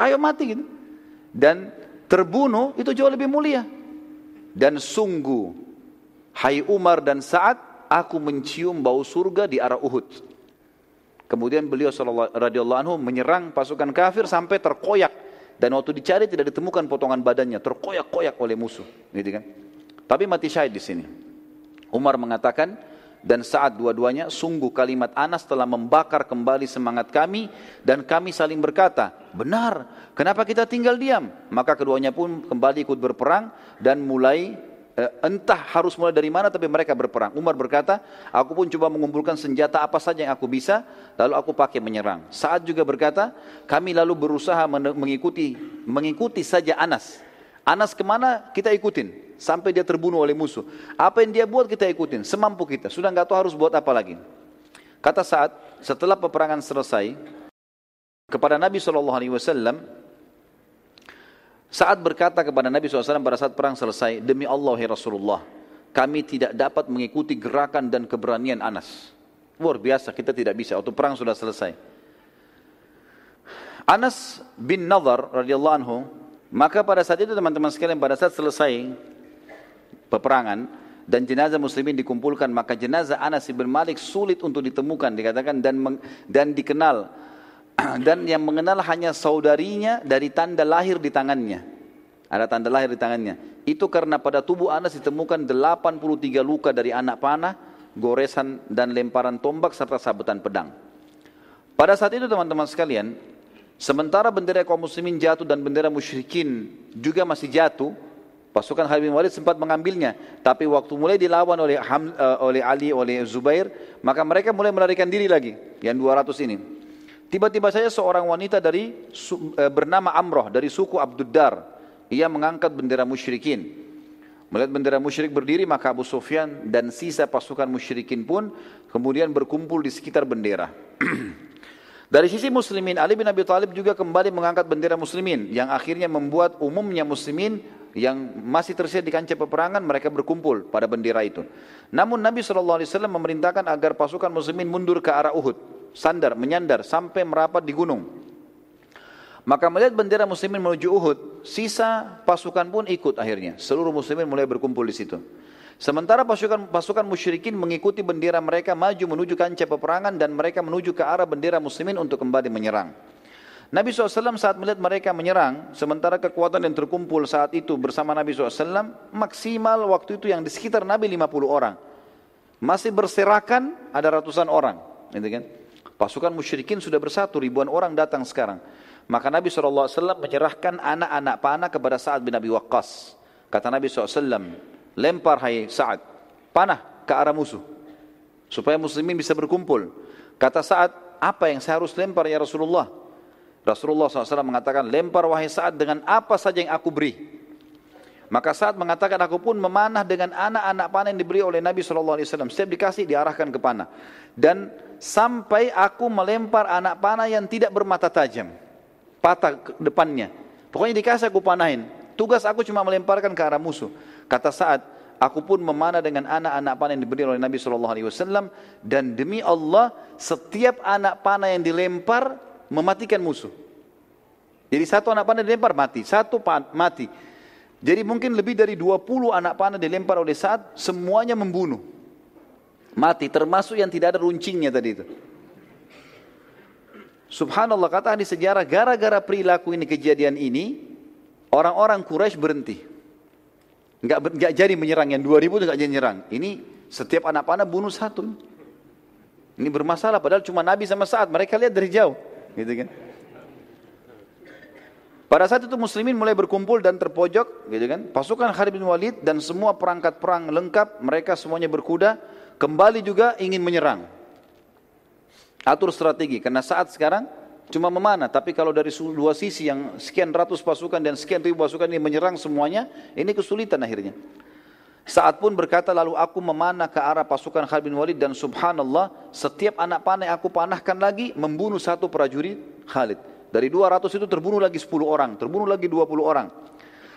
Ayo mati gitu. Dan terbunuh itu jauh lebih mulia. Dan sungguh hai Umar dan Sa'ad aku mencium bau surga di arah Uhud. Kemudian beliau radhiyallahu anhu menyerang pasukan kafir sampai terkoyak dan waktu dicari tidak ditemukan potongan badannya, terkoyak-koyak oleh musuh, gitu kan. Tapi mati syahid di sini. Umar mengatakan, dan saat dua-duanya sungguh kalimat Anas telah membakar kembali semangat kami dan kami saling berkata, benar, kenapa kita tinggal diam? Maka keduanya pun kembali ikut berperang dan mulai eh, entah harus mulai dari mana tapi mereka berperang. Umar berkata, aku pun coba mengumpulkan senjata apa saja yang aku bisa, lalu aku pakai menyerang. Saat juga berkata, kami lalu berusaha mengikuti mengikuti saja Anas. Anas ke mana kita ikutin sampai dia terbunuh oleh musuh. Apa yang dia buat kita ikutin, semampu kita. Sudah nggak tahu harus buat apa lagi. Kata saat setelah peperangan selesai kepada Nabi Shallallahu Alaihi Wasallam saat berkata kepada Nabi SAW pada saat perang selesai, demi Allah ya Rasulullah, kami tidak dapat mengikuti gerakan dan keberanian Anas. Luar biasa, kita tidak bisa. Waktu perang sudah selesai. Anas bin Nadar radhiyallahu anhu, maka pada saat itu teman-teman sekalian, pada saat selesai peperangan dan jenazah muslimin dikumpulkan maka jenazah Anas bin Malik sulit untuk ditemukan dikatakan dan dan dikenal. *clears throat* Dan yang mengenal hanya saudarinya dari tanda lahir di tangannya. Ada tanda lahir di tangannya. Itu karena pada tubuh Anas ditemukan 83 luka dari anak panah goresan dan lemparan tombak serta sabetan pedang. Pada saat itu teman-teman sekalian sementara bendera kaum muslimin jatuh dan bendera musyrikin juga masih jatuh Pasukan Khalid bin Walid sempat mengambilnya, tapi waktu mulai dilawan oleh Ham, uh, oleh Ali, oleh Zubair, maka mereka mulai melarikan diri lagi, yang 200 ini. Tiba-tiba saja seorang wanita dari uh, bernama Amroh dari suku Abduddar, ia mengangkat bendera musyrikin. Melihat bendera musyrik berdiri, maka Abu Sufyan dan sisa pasukan musyrikin pun kemudian berkumpul di sekitar bendera. *clears throat* Dari sisi muslimin, Ali bin Abi Thalib juga kembali mengangkat bendera muslimin yang akhirnya membuat umumnya muslimin yang masih tersedia di kancah peperangan mereka berkumpul pada bendera itu. Namun Nabi SAW memerintahkan agar pasukan muslimin mundur ke arah Uhud, sandar, menyandar sampai merapat di gunung. Maka melihat bendera muslimin menuju Uhud, sisa pasukan pun ikut akhirnya. Seluruh muslimin mulai berkumpul di situ. Sementara pasukan pasukan musyrikin mengikuti bendera mereka maju menuju kancah peperangan dan mereka menuju ke arah bendera muslimin untuk kembali menyerang. Nabi SAW saat melihat mereka menyerang, sementara kekuatan yang terkumpul saat itu bersama Nabi SAW, maksimal waktu itu yang di sekitar Nabi 50 orang. Masih berserakan ada ratusan orang. Gitu kan? Pasukan musyrikin sudah bersatu, ribuan orang datang sekarang. Maka Nabi SAW menyerahkan anak-anak panah kepada Sa'ad bin Abi Waqqas. Kata Nabi SAW, lempar hai Sa'ad, panah ke arah musuh. Supaya muslimin bisa berkumpul. Kata Sa'ad, apa yang saya harus lempar ya Rasulullah? Rasulullah SAW mengatakan, lempar wahai Sa'ad dengan apa saja yang aku beri. Maka saat mengatakan aku pun memanah dengan anak-anak panah yang diberi oleh Nabi SAW. Setiap dikasih diarahkan ke panah. Dan sampai aku melempar anak panah yang tidak bermata tajam. Patah depannya. Pokoknya dikasih aku panahin. Tugas aku cuma melemparkan ke arah musuh. Kata saat aku pun memanah dengan anak-anak panah yang diberi oleh Nabi SAW. Dan demi Allah, setiap anak panah yang dilempar mematikan musuh. Jadi satu anak panah dilempar mati, satu mati. Jadi mungkin lebih dari 20 anak panah dilempar oleh saat semuanya membunuh. Mati termasuk yang tidak ada runcingnya tadi itu. Subhanallah kata di sejarah gara-gara perilaku ini kejadian ini orang-orang Quraisy berhenti. Enggak, enggak jadi menyerang yang 2000 itu enggak jadi menyerang. Ini setiap anak panah bunuh satu. Ini bermasalah padahal cuma Nabi sama saat mereka lihat dari jauh, gitu kan. Pada saat itu muslimin mulai berkumpul dan terpojok, gitu kan. Pasukan Khalid bin Walid dan semua perangkat perang lengkap, mereka semuanya berkuda, kembali juga ingin menyerang. Atur strategi, karena saat sekarang cuma memanah, tapi kalau dari dua sisi yang sekian ratus pasukan dan sekian ribu pasukan ini menyerang semuanya, ini kesulitan akhirnya. Saat pun berkata lalu aku memanah ke arah pasukan Khalid bin Walid dan subhanallah setiap anak panah yang aku panahkan lagi membunuh satu prajurit Khalid. Dari 200 itu terbunuh lagi 10 orang, terbunuh lagi 20 orang.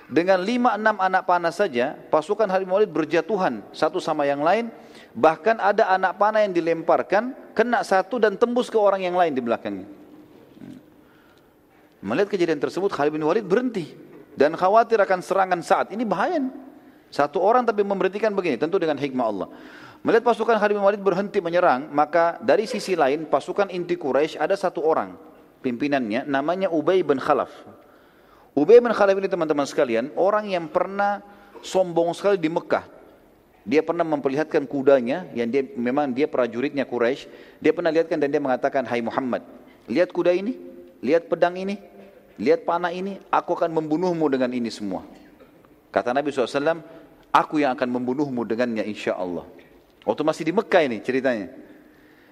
Dengan 5-6 anak panah saja, pasukan Khalid Walid berjatuhan satu sama yang lain. Bahkan ada anak panah yang dilemparkan, kena satu dan tembus ke orang yang lain di belakangnya. Melihat kejadian tersebut, Khalid bin Walid berhenti. Dan khawatir akan serangan saat. Ini bahaya. Satu orang tapi memberhentikan begini, tentu dengan hikmah Allah. Melihat pasukan Khalid bin Walid berhenti menyerang, maka dari sisi lain pasukan inti Quraisy ada satu orang pimpinannya namanya Ubay bin Khalaf. Ubay bin Khalaf ini teman-teman sekalian, orang yang pernah sombong sekali di Mekah. Dia pernah memperlihatkan kudanya yang dia memang dia prajuritnya Quraisy. Dia pernah lihatkan dan dia mengatakan, "Hai Muhammad, lihat kuda ini, lihat pedang ini, lihat panah ini, aku akan membunuhmu dengan ini semua." Kata Nabi SAW, "Aku yang akan membunuhmu dengannya insya Allah." Waktu masih di Mekah ini ceritanya.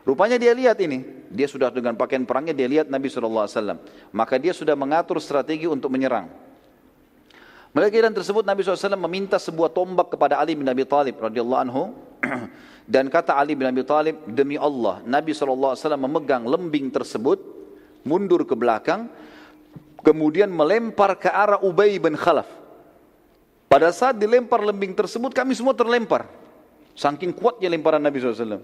Rupanya dia lihat ini, dia sudah dengan pakaian perangnya dia lihat Nabi SAW. Maka dia sudah mengatur strategi untuk menyerang. Melihat kejadian tersebut Nabi SAW meminta sebuah tombak kepada Ali bin Abi Thalib radhiyallahu anhu *clears throat* dan kata Ali bin Abi Thalib demi Allah Nabi SAW memegang lembing tersebut mundur ke belakang kemudian melempar ke arah Ubay bin Khalaf. Pada saat dilempar lembing tersebut kami semua terlempar. Saking kuatnya lemparan Nabi SAW.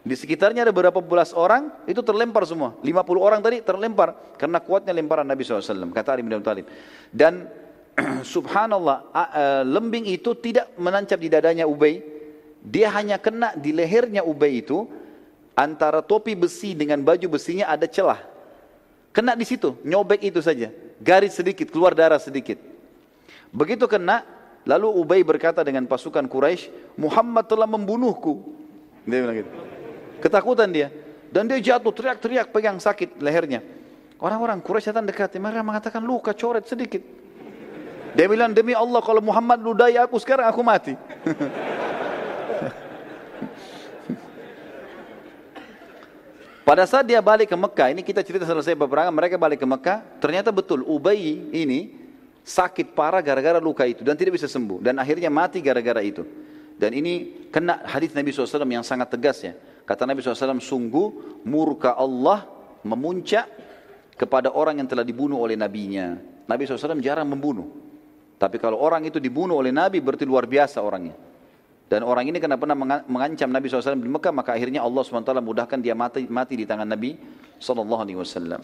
Di sekitarnya ada beberapa belas orang, itu terlempar semua. 50 orang tadi terlempar karena kuatnya lemparan Nabi SAW, kata Ali bin Abi Thalib. Dan *clears throat* subhanallah, lembing itu tidak menancap di dadanya Ubay. Dia hanya kena di lehernya Ubay itu, antara topi besi dengan baju besinya ada celah. Kena di situ, nyobek itu saja. Garis sedikit, keluar darah sedikit. Begitu kena, lalu Ubay berkata dengan pasukan Quraisy, Muhammad telah membunuhku. Dia bilang gitu. Ketakutan dia. Dan dia jatuh teriak-teriak pegang sakit lehernya. Orang-orang Quraisy datang dekat, mereka mengatakan luka coret sedikit. Dia bilang demi Allah kalau Muhammad ludai aku sekarang aku mati. *laughs* Pada saat dia balik ke Mekah, ini kita cerita selesai peperangan, mereka balik ke Mekah, ternyata betul Ubay ini sakit parah gara-gara luka itu dan tidak bisa sembuh dan akhirnya mati gara-gara itu. Dan ini kena hadis Nabi SAW yang sangat tegas ya. Kata Nabi SAW, sungguh murka Allah memuncak kepada orang yang telah dibunuh oleh nabinya. Nabi SAW jarang membunuh. Tapi kalau orang itu dibunuh oleh Nabi berarti luar biasa orangnya. Dan orang ini karena pernah mengancam Nabi SAW di Mekah, maka akhirnya Allah SWT mudahkan dia mati, mati di tangan Nabi SAW.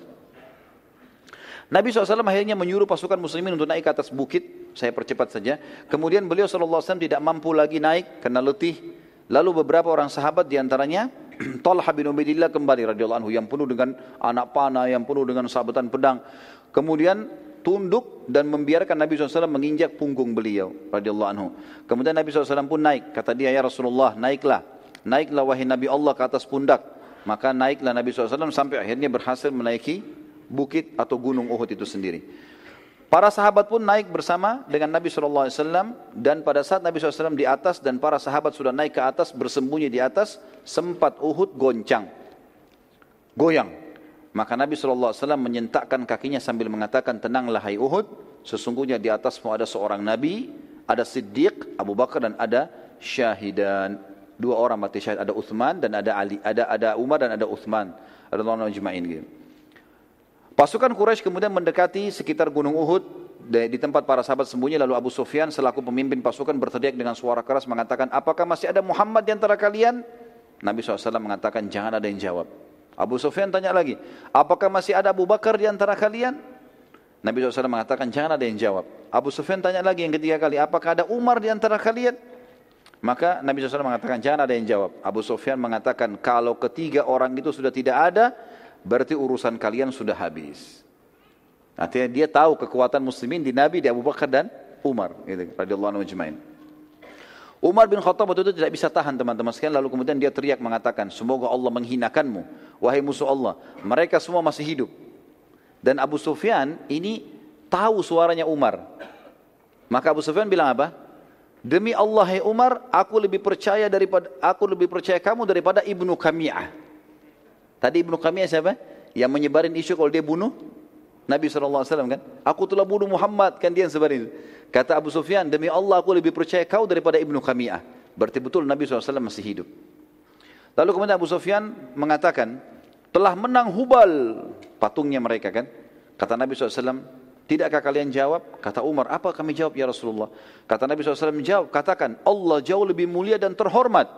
Nabi SAW akhirnya menyuruh pasukan muslimin untuk naik ke atas bukit. Saya percepat saja. Kemudian beliau SAW tidak mampu lagi naik karena letih. Lalu beberapa orang sahabat di antaranya *clears throat* Talha bin Ubaidillah kembali radhiyallahu yang penuh dengan anak panah, yang penuh dengan sabetan pedang. Kemudian tunduk dan membiarkan Nabi SAW menginjak punggung beliau radhiyallahu anhu. Kemudian Nabi SAW pun naik. Kata dia, ya Rasulullah, naiklah. Naiklah wahai Nabi Allah ke atas pundak. Maka naiklah Nabi SAW sampai akhirnya berhasil menaiki bukit atau gunung Uhud itu sendiri. Para sahabat pun naik bersama dengan Nabi SAW dan pada saat Nabi SAW di atas dan para sahabat sudah naik ke atas bersembunyi di atas sempat Uhud goncang, goyang. Maka Nabi SAW menyentakkan kakinya sambil mengatakan tenanglah hai Uhud, sesungguhnya di atasmu ada seorang Nabi, ada Siddiq, Abu Bakar dan ada syahidan. Dua orang mati syahid, ada Uthman dan ada Ali, ada ada Umar dan ada Uthman. Ada orang jemain. Pasukan Quraisy kemudian mendekati sekitar Gunung Uhud di tempat para sahabat sembunyi lalu Abu Sufyan selaku pemimpin pasukan berteriak dengan suara keras mengatakan apakah masih ada Muhammad di antara kalian? Nabi SAW mengatakan jangan ada yang jawab. Abu Sufyan tanya lagi apakah masih ada Abu Bakar di antara kalian? Nabi SAW mengatakan jangan ada yang jawab. Abu Sufyan tanya lagi yang ketiga kali apakah ada Umar di antara kalian? Maka Nabi SAW mengatakan jangan ada yang jawab. Abu Sufyan mengatakan kalau ketiga orang itu sudah tidak ada berarti urusan kalian sudah habis. Artinya dia tahu kekuatan muslimin di Nabi, di Abu Bakar dan Umar. Gitu, radhiyallahu anhu. Umar bin Khattab waktu itu tidak bisa tahan teman-teman sekalian. Lalu kemudian dia teriak mengatakan semoga Allah menghinakanmu. Wahai musuh Allah mereka semua masih hidup. Dan Abu Sufyan ini tahu suaranya Umar. Maka Abu Sufyan bilang apa? Demi Allah hai Umar aku lebih percaya daripada aku lebih percaya kamu daripada Ibnu Kami'ah. Tadi Ibnu Qamiyah siapa? Yang menyebarin isu kalau dia bunuh Nabi SAW kan? Aku telah bunuh Muhammad, kan dia yang sebarin itu. Kata Abu Sufyan, demi Allah aku lebih percaya kau daripada Ibnu Qamiyah. Berarti betul Nabi SAW masih hidup. Lalu kemudian Abu Sufyan mengatakan, telah menang Hubal patungnya mereka kan. Kata Nabi SAW, tidakkah kalian jawab? Kata Umar, apa kami jawab ya Rasulullah? Kata Nabi SAW jawab, katakan Allah jauh lebih mulia dan terhormat.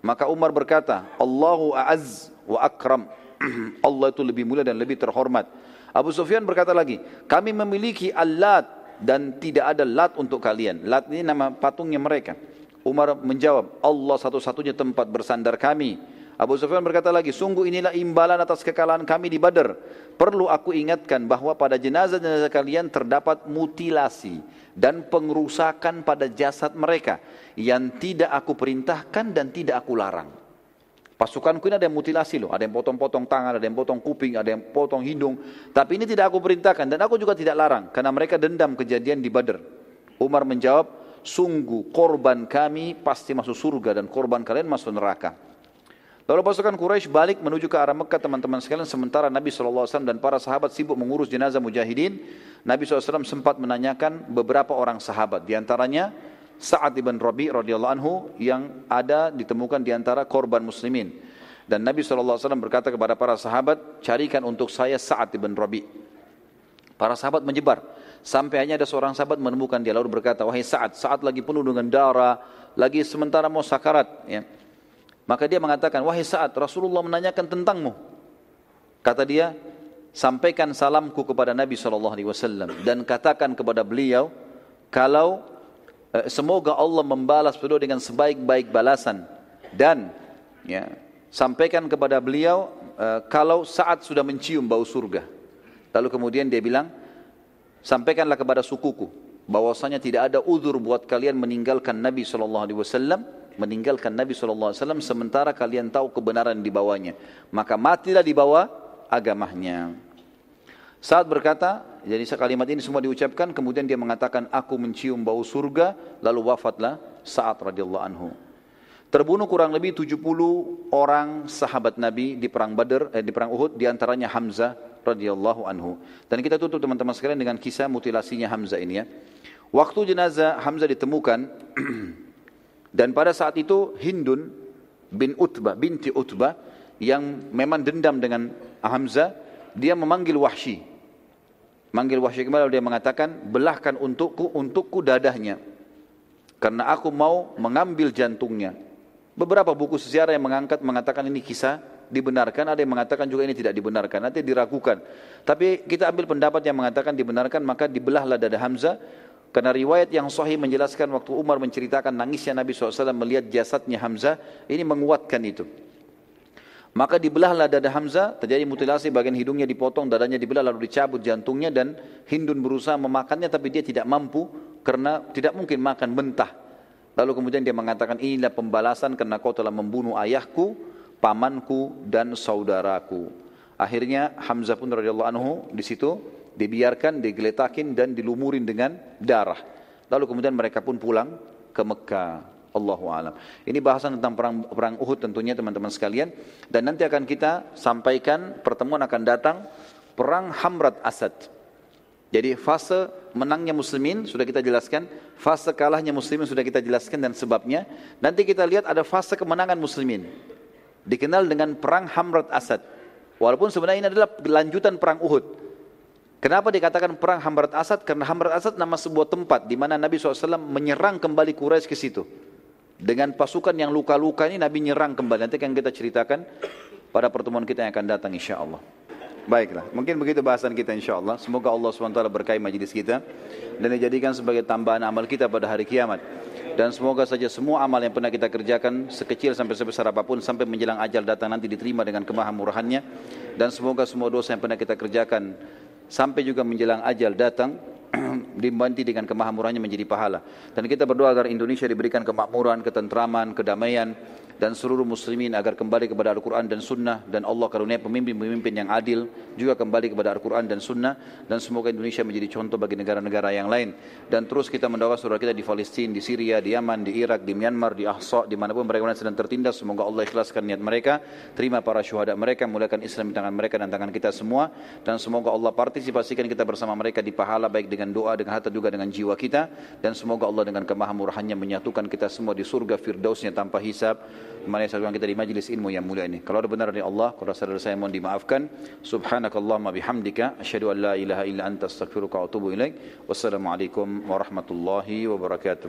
Maka Umar berkata, Allahu a'az wa akram. *clears throat* Allah itu lebih mulia dan lebih terhormat. Abu Sufyan berkata lagi, kami memiliki alat dan tidak ada lat untuk kalian. Lat ini nama patungnya mereka. Umar menjawab, Allah satu-satunya tempat bersandar kami. Abu Sufyan berkata lagi, sungguh inilah imbalan atas kekalahan kami di Badar. Perlu aku ingatkan bahwa pada jenazah-jenazah kalian terdapat mutilasi dan pengerusakan pada jasad mereka yang tidak aku perintahkan dan tidak aku larang. Pasukanku ini ada yang mutilasi loh, ada yang potong-potong tangan, ada yang potong kuping, ada yang potong hidung. Tapi ini tidak aku perintahkan dan aku juga tidak larang karena mereka dendam kejadian di Badar. Umar menjawab, sungguh korban kami pasti masuk surga dan korban kalian masuk neraka. Lalu pasukan Quraisy balik menuju ke arah Mekah teman-teman sekalian sementara Nabi SAW dan para sahabat sibuk mengurus jenazah mujahidin. Nabi SAW sempat menanyakan beberapa orang sahabat. Di antaranya Sa'ad ibn Rabi radhiyallahu anhu yang ada ditemukan di antara korban muslimin. Dan Nabi SAW berkata kepada para sahabat, carikan untuk saya Sa'ad ibn Rabi. Para sahabat menyebar. Sampai hanya ada seorang sahabat menemukan dia lalu berkata, wahai Sa'ad, Sa'ad lagi penuh dengan darah, lagi sementara mau sakarat. Ya. Maka dia mengatakan, wahai Sa'ad, Rasulullah menanyakan tentangmu. Kata dia, sampaikan salamku kepada Nabi SAW dan katakan kepada beliau, kalau semoga Allah membalas beliau dengan sebaik-baik balasan dan ya, sampaikan kepada beliau uh, kalau saat sudah mencium bau surga. Lalu kemudian dia bilang, sampaikanlah kepada sukuku bahwasanya tidak ada uzur buat kalian meninggalkan Nabi sallallahu alaihi wasallam, meninggalkan Nabi sallallahu alaihi wasallam sementara kalian tahu kebenaran di bawahnya. Maka matilah di bawah agamanya. Saat berkata, jadi kalimat ini semua diucapkan, kemudian dia mengatakan, aku mencium bau surga, lalu wafatlah saat radhiyallahu anhu. Terbunuh kurang lebih 70 orang sahabat Nabi di perang Badar, eh, di perang Uhud, di antaranya Hamzah radhiyallahu anhu. Dan kita tutup teman-teman sekalian dengan kisah mutilasinya Hamzah ini ya. Waktu jenazah Hamzah ditemukan, *clears throat* dan pada saat itu Hindun bin Utbah, binti Utbah, yang memang dendam dengan Hamzah, dia memanggil Wahsy. Manggil Wahsy kembali dia mengatakan, belahkan untukku, untukku dadahnya. Karena aku mau mengambil jantungnya. Beberapa buku sejarah yang mengangkat mengatakan ini kisah dibenarkan, ada yang mengatakan juga ini tidak dibenarkan, nanti diragukan. Tapi kita ambil pendapat yang mengatakan dibenarkan, maka dibelahlah dada Hamzah, karena riwayat yang sahih menjelaskan waktu Umar menceritakan nangisnya Nabi SAW melihat jasadnya Hamzah, ini menguatkan itu. Maka dibelahlah dada Hamzah, terjadi mutilasi bagian hidungnya dipotong, dadanya dibelah lalu dicabut jantungnya dan Hindun berusaha memakannya tapi dia tidak mampu karena tidak mungkin makan mentah. Lalu kemudian dia mengatakan inilah pembalasan karena kau telah membunuh ayahku, pamanku dan saudaraku. Akhirnya Hamzah pun radhiyallahu anhu di situ dibiarkan, digeletakin dan dilumurin dengan darah. Lalu kemudian mereka pun pulang ke Mekah. Allahu alam. Ini bahasan tentang perang perang Uhud tentunya teman-teman sekalian dan nanti akan kita sampaikan pertemuan akan datang perang Hamrat Asad. Jadi fase menangnya muslimin sudah kita jelaskan, fase kalahnya muslimin sudah kita jelaskan dan sebabnya. Nanti kita lihat ada fase kemenangan muslimin. Dikenal dengan perang Hamrat Asad. Walaupun sebenarnya ini adalah lanjutan perang Uhud. Kenapa dikatakan perang Hamrat Asad? Karena Hamrat Asad nama sebuah tempat di mana Nabi SAW menyerang kembali Quraisy ke situ. Dengan pasukan yang luka-luka ini Nabi nyerang kembali. Nanti akan kita ceritakan pada pertemuan kita yang akan datang insya Allah. Baiklah, mungkin begitu bahasan kita insya Allah. Semoga Allah SWT berkahi majlis kita dan dijadikan sebagai tambahan amal kita pada hari kiamat. Dan semoga saja semua amal yang pernah kita kerjakan sekecil sampai sebesar apa pun sampai menjelang ajal datang nanti diterima dengan kemahamurahannya. Dan semoga semua dosa yang pernah kita kerjakan sampai juga menjelang ajal datang *clears throat* dibanti dengan kemahamurannya menjadi pahala. Dan kita berdoa agar Indonesia diberikan kemakmuran, ketentraman, kedamaian, dan seluruh muslimin agar kembali kepada Al-Quran dan Sunnah dan Allah karunia pemimpin-pemimpin yang adil juga kembali kepada Al-Quran dan Sunnah dan semoga Indonesia menjadi contoh bagi negara-negara yang lain dan terus kita mendoakan saudara kita di Palestina, di Syria, di Yaman, di Irak, di Myanmar, di Ahsa, di mana pun mereka sedang tertindas semoga Allah ikhlaskan niat mereka terima para syuhada mereka mulakan Islam di tangan mereka dan tangan kita semua dan semoga Allah partisipasikan kita bersama mereka di pahala baik dengan doa, dengan harta juga dengan jiwa kita dan semoga Allah dengan kemahamurahannya menyatukan kita semua di surga firdausnya tanpa hisab Mari saya kita di majlis ilmu yang mulia ini. Kalau ada benar dari Allah, kalau saudara saya mohon dimaafkan. Subhanakallahumma bihamdika asyhadu an la ilaha illa anta astaghfiruka wa atubu ilaik. Wassalamualaikum warahmatullahi wabarakatuh.